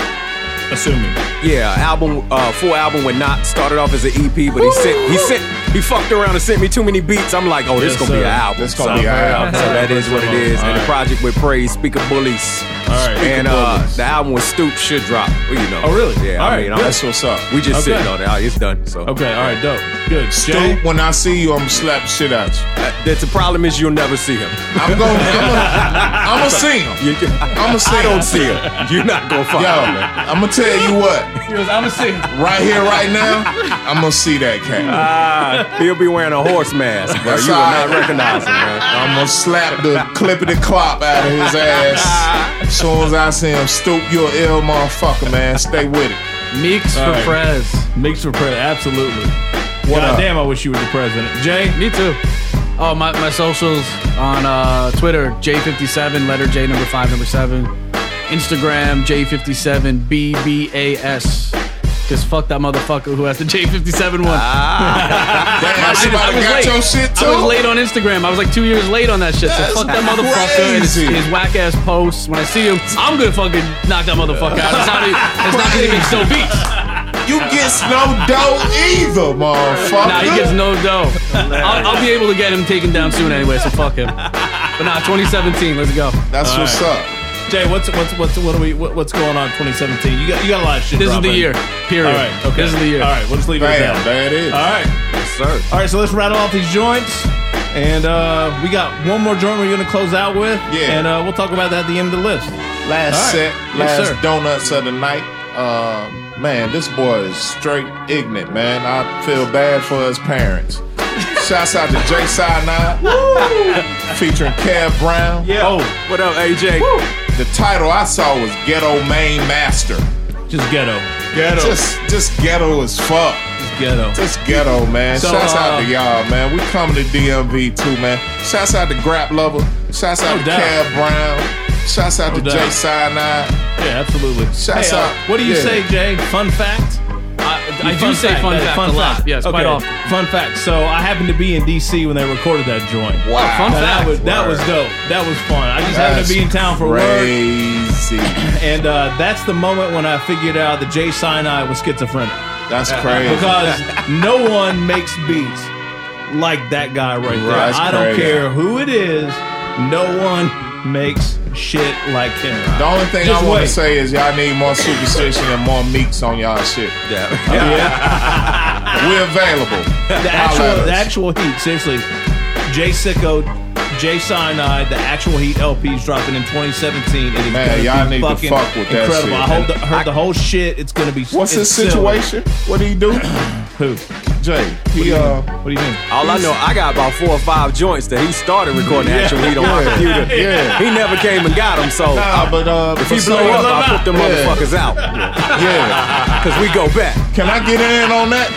Speaker 2: assuming.
Speaker 4: Yeah, album, uh, full album with not started off as an EP, but he sent he sent
Speaker 42: He fucked around and sent me too many beats. I'm like, oh, this
Speaker 2: Yes,
Speaker 42: gonna be
Speaker 2: sir.
Speaker 42: an album.
Speaker 3: This gonna
Speaker 42: So-
Speaker 3: be an album.
Speaker 42: So that is what it is.
Speaker 2: All
Speaker 42: And the project with Praise, Speaker Bullies.
Speaker 2: All right.
Speaker 42: And uh,
Speaker 3: Bullies.
Speaker 42: the album with Stoop should drop. Well, you know.
Speaker 2: Oh, really?
Speaker 42: Yeah.
Speaker 2: All
Speaker 42: I
Speaker 2: right,
Speaker 42: mean, I'm.
Speaker 3: That's what's up.
Speaker 42: we just
Speaker 2: Okay.
Speaker 42: sitting on it. It's done. So
Speaker 2: Okay, all right, dope. Good.
Speaker 3: Stu,
Speaker 2: Jay?
Speaker 3: when I see you, I'm gonna slap the shit out you.
Speaker 42: Uh, that's the problem is you'll never see him.
Speaker 3: I'm gonna, I'm gonna [laughs] see him.
Speaker 42: You,
Speaker 3: I'm gonna see
Speaker 42: I don't see him. You're not gonna find
Speaker 3: Yo,
Speaker 42: him.
Speaker 3: I'm gonna tell you what. [laughs]
Speaker 2: I'm gonna see. him.
Speaker 3: Right here, right now, I'm gonna see that cat.
Speaker 42: Ah, [laughs] he'll be wearing a horse mask, bro.
Speaker 3: That's
Speaker 42: You will
Speaker 3: all
Speaker 42: not recognize him, man.
Speaker 3: I'm gonna slap the clippity clop out of his ass. [laughs] As soon as I see him stoop, you a ill motherfucker, man. Stay with it.
Speaker 5: Meeks
Speaker 2: All
Speaker 5: for
Speaker 2: right.
Speaker 5: Prez.
Speaker 2: Meeks for president. Absolutely.
Speaker 3: What
Speaker 2: God
Speaker 3: up?
Speaker 2: damn, I wish you were the president. Jay?
Speaker 5: Me too. Oh, my, my socials on uh, Twitter, J57, letter J number 5, number 7. Instagram, J57BBAS. Because fuck that motherfucker who has the J57 one. Ah. [laughs]
Speaker 3: Damn,
Speaker 5: I just-
Speaker 3: somebody
Speaker 5: I was
Speaker 3: got
Speaker 5: late.
Speaker 3: your shit too.
Speaker 5: I was late on Instagram. I was like two years late on that shit.
Speaker 3: That's
Speaker 5: so fuck that motherfucker and his, his whack ass posts. When I see him, I'm gonna fucking knock that motherfucker out. It's not, it's not gonna make so beats.
Speaker 3: You get no dough either, motherfucker.
Speaker 5: Nah, he gets no dough. I'll, I'll be able to get him taken down soon anyway, so fuck him. But nah, 2017, let's go.
Speaker 3: That's
Speaker 2: All
Speaker 3: what's
Speaker 2: right.
Speaker 3: up.
Speaker 2: Jay, what's what's what's what are we what, what's going on 2017? You got you got a lot of shit.
Speaker 5: This is the
Speaker 2: dropping.
Speaker 5: year, period.
Speaker 2: All right, okay.
Speaker 5: This is the year.
Speaker 2: All right, we'll just leave it
Speaker 3: Bam,
Speaker 2: at that.
Speaker 3: there it is.
Speaker 2: All right,
Speaker 42: Yes, sir.
Speaker 2: all right. So let's rattle off these joints, and uh, we got one more joint we're gonna close out with.
Speaker 3: Yeah.
Speaker 2: and uh, we'll talk about that at the end of the list.
Speaker 3: Last
Speaker 2: All right.
Speaker 3: set,
Speaker 2: Yes,
Speaker 3: last
Speaker 2: sir.
Speaker 3: donuts of the night. Um, man, this boy is straight ignorant, man. I feel bad for his parents. [laughs] Shouts out to J Scienide, featuring Kev Brown.
Speaker 2: Yeah. Oh,
Speaker 42: What up, AJ?
Speaker 3: The title I saw was Ghetto Main Master.
Speaker 2: just ghetto, ghetto, just,
Speaker 3: Just, just ghetto as fuck.
Speaker 2: Just ghetto.
Speaker 3: Just ghetto, man.
Speaker 2: So,
Speaker 3: Shouts out
Speaker 2: uh,
Speaker 3: to y'all, man. We coming to DMV too, man. Shouts out to Grap Luva. Shouts out
Speaker 2: No
Speaker 3: to
Speaker 2: doubt.
Speaker 3: Kev Brown. Shouts out
Speaker 2: No
Speaker 3: to
Speaker 2: doubt.
Speaker 3: J Scienide.
Speaker 2: Yeah, absolutely.
Speaker 3: Shouts
Speaker 2: Hey, uh,
Speaker 3: out-
Speaker 2: what do you
Speaker 3: yeah.
Speaker 2: say, Jay? Fun fact.
Speaker 5: I, I do say fun
Speaker 2: That is
Speaker 5: fact
Speaker 2: fun
Speaker 5: a lot.
Speaker 2: fact.
Speaker 5: Yes, quite often.
Speaker 2: Fun fact. So I happened to be in DC when they recorded that joint.
Speaker 3: Wow.
Speaker 5: fun
Speaker 2: Now, that was that was dope. That was fun. I just happened to be in town for work,
Speaker 3: crazy. [laughs]
Speaker 2: and uh, that's the moment when I figured out that J Scienide was schizophrenic
Speaker 3: That's crazy.
Speaker 2: because [laughs] no one makes beats like that guy right there.
Speaker 3: Right, that's
Speaker 2: I don't
Speaker 3: crazy.
Speaker 2: care who it is. No one makes shit like him.
Speaker 3: the only thing
Speaker 2: Just
Speaker 3: I want to say is y'all need more superstition and more meeks on y'all shit.
Speaker 42: Yeah. [laughs]
Speaker 3: We're available.
Speaker 2: the actual the actual heat. Seriously, Jay Sicko, J Scienide, the actual heat LP is dropping in 2017. It is
Speaker 3: Man,
Speaker 2: gonna
Speaker 3: y'all
Speaker 2: be
Speaker 3: need to fuck with that
Speaker 2: incredible.
Speaker 3: shit.
Speaker 2: I heard, the, heard the whole shit. It's gonna be.
Speaker 3: What's his
Speaker 2: it's silly.
Speaker 3: situation? [clears throat] What do he do?
Speaker 2: Who?
Speaker 3: Jay.
Speaker 2: What do
Speaker 3: He
Speaker 2: you
Speaker 3: uh.
Speaker 2: What do you mean?
Speaker 42: All I know, I got about four or five joints that he started recording
Speaker 3: Yeah.
Speaker 42: actual heat on my
Speaker 3: Yeah.
Speaker 42: computer.
Speaker 3: Yeah.
Speaker 42: He never came and got them, so
Speaker 3: Nah, but uh,
Speaker 42: if he
Speaker 3: for
Speaker 42: blow
Speaker 3: some-
Speaker 42: up, I put them
Speaker 3: Yeah.
Speaker 42: motherfuckers out.
Speaker 3: Yeah. [laughs]
Speaker 42: Cause we go back.
Speaker 3: Can I get in on that?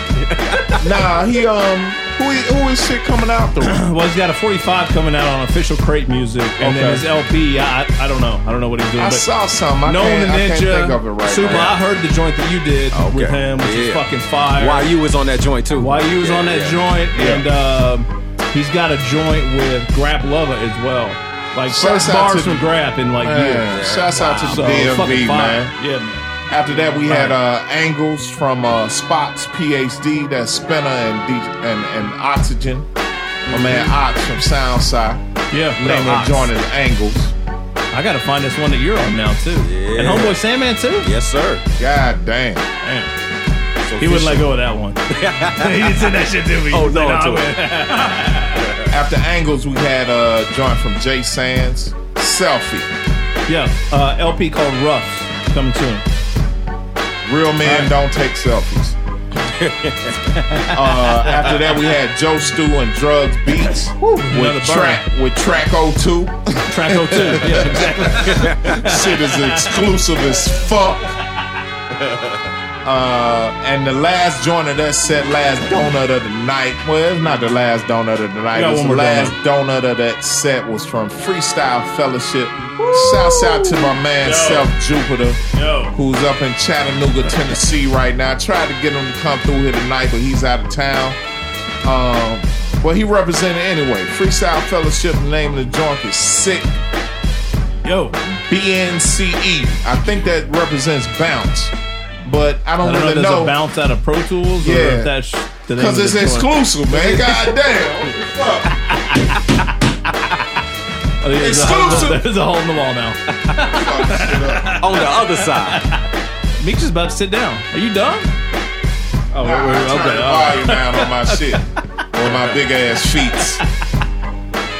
Speaker 3: [laughs] nah, he um, who who is shit coming out through? [clears throat]
Speaker 2: Well, he's got a 45 coming out on official crate music, and then his LP. I, I I don't know. I don't know what he's doing.
Speaker 3: I
Speaker 2: but
Speaker 3: saw some. I
Speaker 2: Known the
Speaker 3: can't, I can't
Speaker 2: Ninja,
Speaker 3: think of it right
Speaker 2: Super.
Speaker 3: now.
Speaker 2: I heard the joint that you did with him, which is
Speaker 42: Yeah.
Speaker 2: fucking fire.
Speaker 42: Why you was on that joint too?
Speaker 2: Why you was
Speaker 42: Yeah,
Speaker 2: on that
Speaker 42: yeah.
Speaker 2: joint,
Speaker 3: Yeah.
Speaker 2: and um, he's got a joint with Grap Luva as well. Like
Speaker 3: Shouts
Speaker 2: first
Speaker 3: out
Speaker 2: bars
Speaker 3: to-
Speaker 2: from Grap in like
Speaker 3: Man,
Speaker 2: years.
Speaker 3: shouts out to
Speaker 2: So,
Speaker 3: DMV,
Speaker 2: fucking fire.
Speaker 3: man.
Speaker 2: Yeah, man.
Speaker 3: After that, we had uh, Angles from uh, Spots PhD, that's Spinner and, D- and and Oxygen. My man Ox from Soundside.
Speaker 2: Yeah, what
Speaker 3: Name of the
Speaker 2: Ox?
Speaker 3: joint is Angles.
Speaker 2: I gotta find this one that you're on now too.
Speaker 42: Yeah.
Speaker 2: And Homeboy Sandman too.
Speaker 42: Yes, sir.
Speaker 3: God damn.
Speaker 2: Damn. He wouldn't let go of that one. [laughs] [laughs] he didn't send that shit to me.
Speaker 42: Hold
Speaker 2: He said,
Speaker 42: to it." [laughs]
Speaker 3: After Angles, we had a joint from Jay Sands, Selfie.
Speaker 2: yeah, uh, LP called Rough coming soon.
Speaker 3: Real men don't take selfies. [laughs] uh, after that, we had Joe Stew and Drugs Beats with track with track 02.
Speaker 2: Track 02. Yeah, [laughs] exactly.
Speaker 3: Shit is exclusive as fuck. Uh, and the last joint of that set, last donut of the night. Well, it's not the last donut of the night.
Speaker 2: We got
Speaker 3: It's the last donut. of that set was from Freestyle Fellowship. Shouts out to my man
Speaker 2: Yo.
Speaker 3: Self Jupiter,
Speaker 2: Yo.
Speaker 3: who's up in Chattanooga, Tennessee right now. I tried to get him to come through here tonight, but he's out of town. Um, well, he represented anyway. Freestyle Fellowship, the name of the joint is Sick.
Speaker 2: Yo,
Speaker 3: BNCE. E. I think that represents bounce, but I
Speaker 2: I
Speaker 3: don't,
Speaker 2: don't know if
Speaker 3: really
Speaker 2: there's
Speaker 3: know.
Speaker 2: a bounce out of Pro Tools or
Speaker 3: Yeah.
Speaker 2: that's
Speaker 3: Because it's exclusive, man. [laughs] God damn. [laughs] Fuck.
Speaker 2: Oh, yeah, there's a hole-
Speaker 3: Exclusive. [laughs]
Speaker 2: There's a hole in the wall now. [laughs]
Speaker 4: On the other side.
Speaker 2: Meek's just about to sit down. Are you done? Oh,
Speaker 3: Nah,
Speaker 2: wait, wait,
Speaker 3: I turn
Speaker 2: okay.
Speaker 3: the
Speaker 2: all right.
Speaker 3: volume down on my [laughs] shit. on my big ass feet.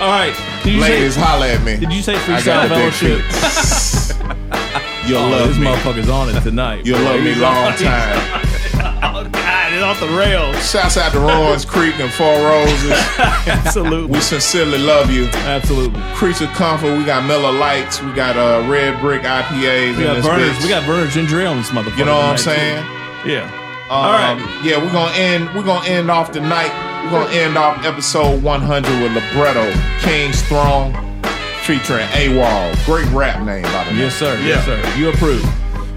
Speaker 2: All right. Did you
Speaker 3: Ladies,
Speaker 2: say,
Speaker 3: holla at me.
Speaker 2: Did you say
Speaker 3: I
Speaker 2: freestyle
Speaker 3: got the big
Speaker 2: fellowship?
Speaker 3: feet. You'll
Speaker 2: oh,
Speaker 3: love
Speaker 2: this
Speaker 3: me.
Speaker 2: motherfucker's on it tonight.
Speaker 3: You'll love me
Speaker 2: He's
Speaker 3: long
Speaker 2: on-
Speaker 3: time.
Speaker 2: It's off the rails.
Speaker 3: Shouts out to Rowan's Creek and Four Roses. [laughs]
Speaker 2: Absolutely.
Speaker 3: We sincerely love you.
Speaker 2: Absolutely.
Speaker 3: Creature Comfort. We got Miller Lites. We got uh, Red Brick IPAs.
Speaker 2: We got
Speaker 3: bitch.
Speaker 2: We got Vernors ginger ale on this motherfucker.
Speaker 3: You know what I'm saying?
Speaker 2: too. Yeah.
Speaker 3: Um,
Speaker 2: All right.
Speaker 3: Yeah, we're gonna end. We're gonna end off the night. We're gonna end off episode 100 with Libretto, King's Throne, featuring AWOL. Great rap name, by the way.
Speaker 2: Yes, sir. Yes, sir. You approve.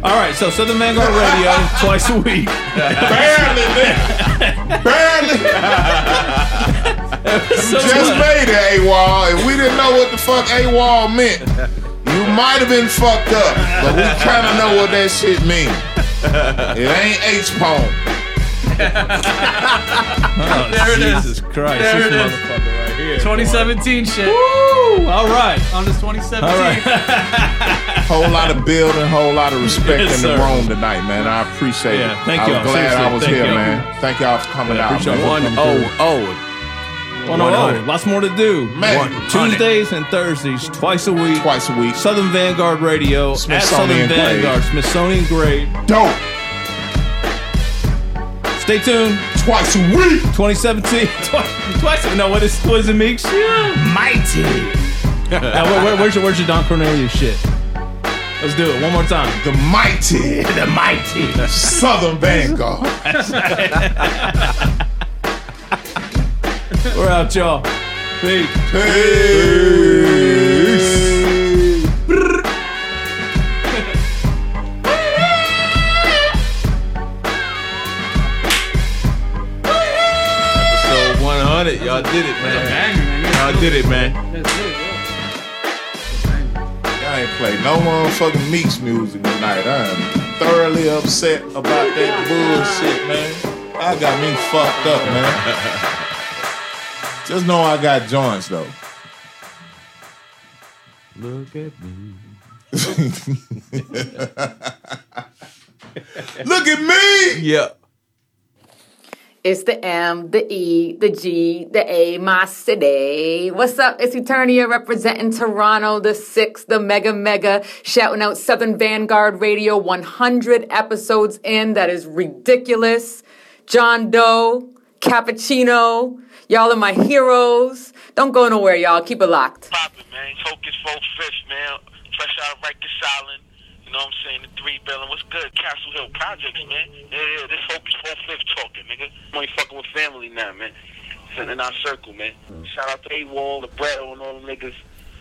Speaker 2: All right. So Southern Vanguard Radio [laughs] twice a week.
Speaker 3: Barely, man. Barely.
Speaker 2: So
Speaker 3: Just
Speaker 2: what?
Speaker 3: made it, AWOL. If we didn't know what the fuck AWOL meant, you might have been fucked up. But we kind of know what that shit means. It ain't H-Pone.
Speaker 2: Oh,
Speaker 5: There it is.
Speaker 2: Jesus Christ.
Speaker 5: There
Speaker 2: this
Speaker 5: it is.
Speaker 2: motherfucker right here.
Speaker 5: 2017 shit.
Speaker 2: Woo! All right.
Speaker 5: On this 2017.
Speaker 2: All right. [laughs]
Speaker 3: Whole lot of building, whole lot of respect
Speaker 2: Yes,
Speaker 3: in the
Speaker 2: sir.
Speaker 3: room tonight, man. I appreciate
Speaker 2: Yeah,
Speaker 3: it.
Speaker 2: thank
Speaker 3: I was
Speaker 2: y'all.
Speaker 3: glad I was
Speaker 2: thank
Speaker 3: here,
Speaker 2: y'all.
Speaker 3: man. Thank y'all for coming
Speaker 2: Yeah,
Speaker 3: out.
Speaker 2: appreciate
Speaker 3: man.
Speaker 2: y'all.
Speaker 4: One oh oh. oh.
Speaker 2: One oh, lots more to do.
Speaker 3: Man.
Speaker 2: One- Tuesdays and Thursdays, twice a week.
Speaker 3: Twice a week.
Speaker 2: Southern Vanguard Radio at Southern
Speaker 3: Smithsonian grade.
Speaker 2: Vanguard, Smithsonian grade.
Speaker 3: Dope.
Speaker 2: Stay tuned.
Speaker 3: Twice a week.
Speaker 2: 2017. [laughs] Twice. twice no, what is what is it, Meeks? Mighty. [laughs] Now, where, where- where's your where's your Don Cornelius shit? Let's do it one more time.
Speaker 3: The mighty.
Speaker 2: The mighty.
Speaker 3: Southern Vanguard. [laughs]
Speaker 2: We're out, y'all. Peace.
Speaker 6: Episode 100. Y'all did it, man. Y'all did it, man.
Speaker 3: Y'all ain't play no motherfucking Meeks music tonight. I'm thoroughly upset about that bullshit, man. I got me fucked up, man. Just know I got joints though.
Speaker 6: Look at me. [laughs]
Speaker 3: Look at me.
Speaker 6: Yeah.
Speaker 54: It's the M, the E, the G, the A, my city. What's up? It's Eternia representing Toronto, the six, the mega mega, shouting out Southern Vanguard Radio 100 episodes in. That is ridiculous. John Doe, Cappuccino, y'all are my heroes. Don't go nowhere, y'all. Keep it locked.
Speaker 55: Pop it, man. Focus four fifth, man. Fresh out of Rikers Island. You know what I'm saying? The three billion. What's good? Castle Hill Projects, man. Yeah, yeah. This Fifth talking, nigga. I'm only fucking with family now, man. Sitting in our circle, man. Shout out to AWOL, the Bredo, and all them niggas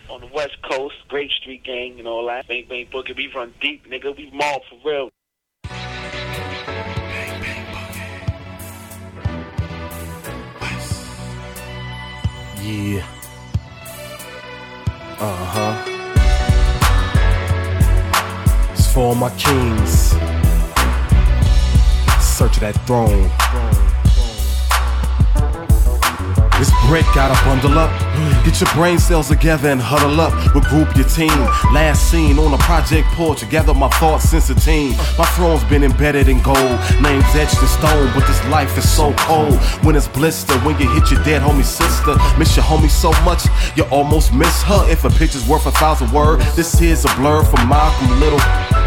Speaker 55: on the West Coast. Great Street Gang and all that. Bang Bang Boogie. We run deep, nigga. We mob for real.
Speaker 56: Yeah. Uh huh. It's for my kings. Search of that throne. This break gotta bundle up. Get your brain cells together and huddle up. Regroup your team. Last seen on a project porch. Gather my thoughts since a teen. My throne's been embedded in gold. Names etched in stone, but this life is so cold. When it's blister, when you hit your dead homie sister. Miss your homie so much, you almost miss her. If a picture's worth a thousand words, this here's a blur from Malcolm Little.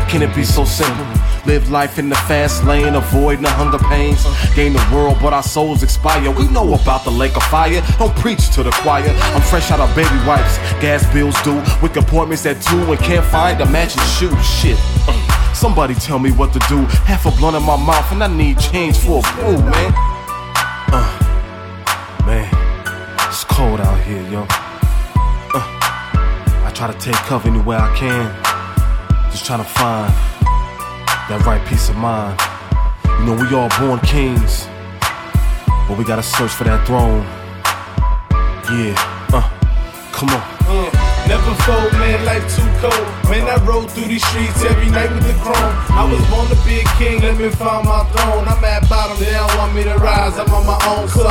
Speaker 56: Can it be so simple? Live life in the fast lane, avoiding the hunger pains. Gain the world, but our souls expire. We know about the lake of fire. Don't preach to the choir. I'm fresh out of baby wipes, gas bills due, with appointments at two, and can't find a matching shoe. Shit. Somebody tell me what to do. Half a blunt in my mouth, and I need change for a brew, man. Uh, man, it's cold out here, yo. Uh, I try to take cover anywhere I can. Just trying to find that right peace of mind. You know, we all born kings, but we gotta search for that throne. Yeah, uh, come on.
Speaker 47: Never fold, man, life too cold. Man, I rode through these streets every night with the chrome. I was born to be a king, let me find my throne. I'm at bottom, they don't want me to rise, I'm on my own soul.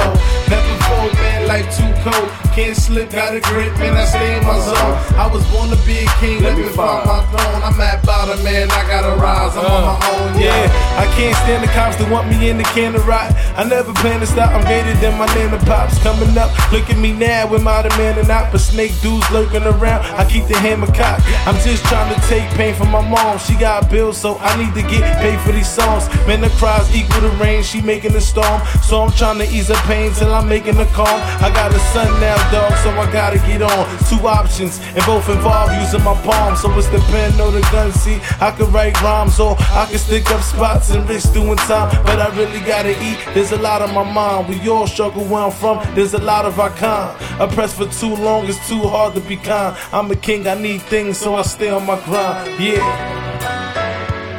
Speaker 47: Never fold, man, life too cold. Can't slip, got a grip, man, I stay in my zone. I was born to be a king, let me find my throne. I'm at bottom, man, I gotta rise, I'm on my uh, own, yeah. I can't stand the cops that want me in the can of rot. I never plan to stop, I'm greater than my nana pops. Coming up, look at me now, am I the man or not? But snake dudes lurking around, I keep the hammer cocked. I'm just trying to take pain from my mom. She got bills, so I need to get paid for these songs. Man, the cries equal the rain, she making a storm. So I'm trying to ease her pain till I'm making a calm. I got a son now, dog, so I gotta get on. Two options, and both involve using my palm. So it's the pen or the gun. See, I could write rhymes or I could stick up spots and risk doing time. But I really gotta eat, there's a lot on my mind. We all struggle where I'm from, there's a lot of our kind. Oppressed for too long, it's too hard to be kind. I'm a king, I need things, so I stay on my grind. Yeah.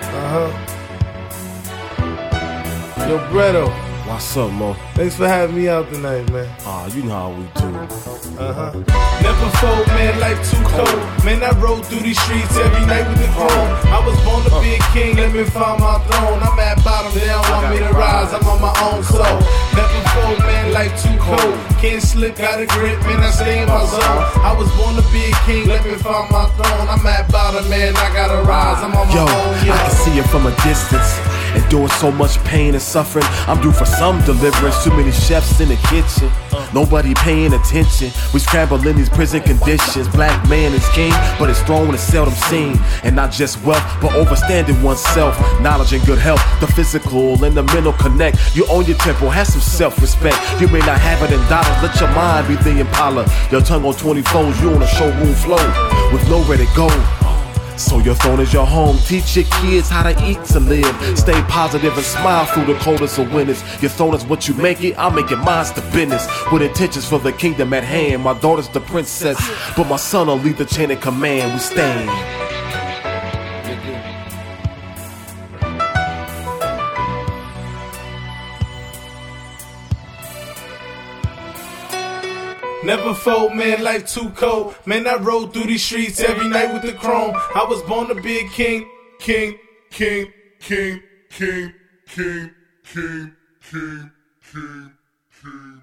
Speaker 47: Uh huh. Yo, Bredo.
Speaker 56: What's up, Mo?
Speaker 47: Thanks for having me out tonight, man.
Speaker 56: Ah, you know how we do.
Speaker 47: Uh huh. Never fold, man, life too cold. Man, I rode through these streets every night with the chrome. I was born to be a king, let me find my throne. I'm at bottom, they don't want me to rise, I'm on my own soul. Never fold, man, life too cold. Can't slip, got a grip, man, I stay in my zone. I was born to be a king, let me find my throne. I'm at bottom, man, I gotta rise, I'm on my
Speaker 56: Yo,
Speaker 47: own.
Speaker 56: I can see it from a distance. Enduring so much pain and suffering. I'm due for some deliverance. Too many chefs in the kitchen. Nobody paying attention. We scramble in these prison conditions. Black man is king, but his throne is seldom seen. And not just wealth, but overstanding oneself. Knowledge and good health. The physical and the mental connect. You own your temple, have some self respect. You may not have it in dollars. Let your mind be the impala. Your tongue on 20 foes. You on a showroom flow with nowhere to go. So your phone is your home. Teach your kids how to eat to live. Stay positive and smile through the coldest of winters. Your phone is what you make it. I'm making mine's the business. With intentions for the kingdom at hand. My daughter's the princess, but my son will lead the chain of command. We stand.
Speaker 47: Never fold, man, life too cold. Man, I rode through these streets every night with the chrome. I was born to be a king, king, king, king, king, king, king, king, king, king.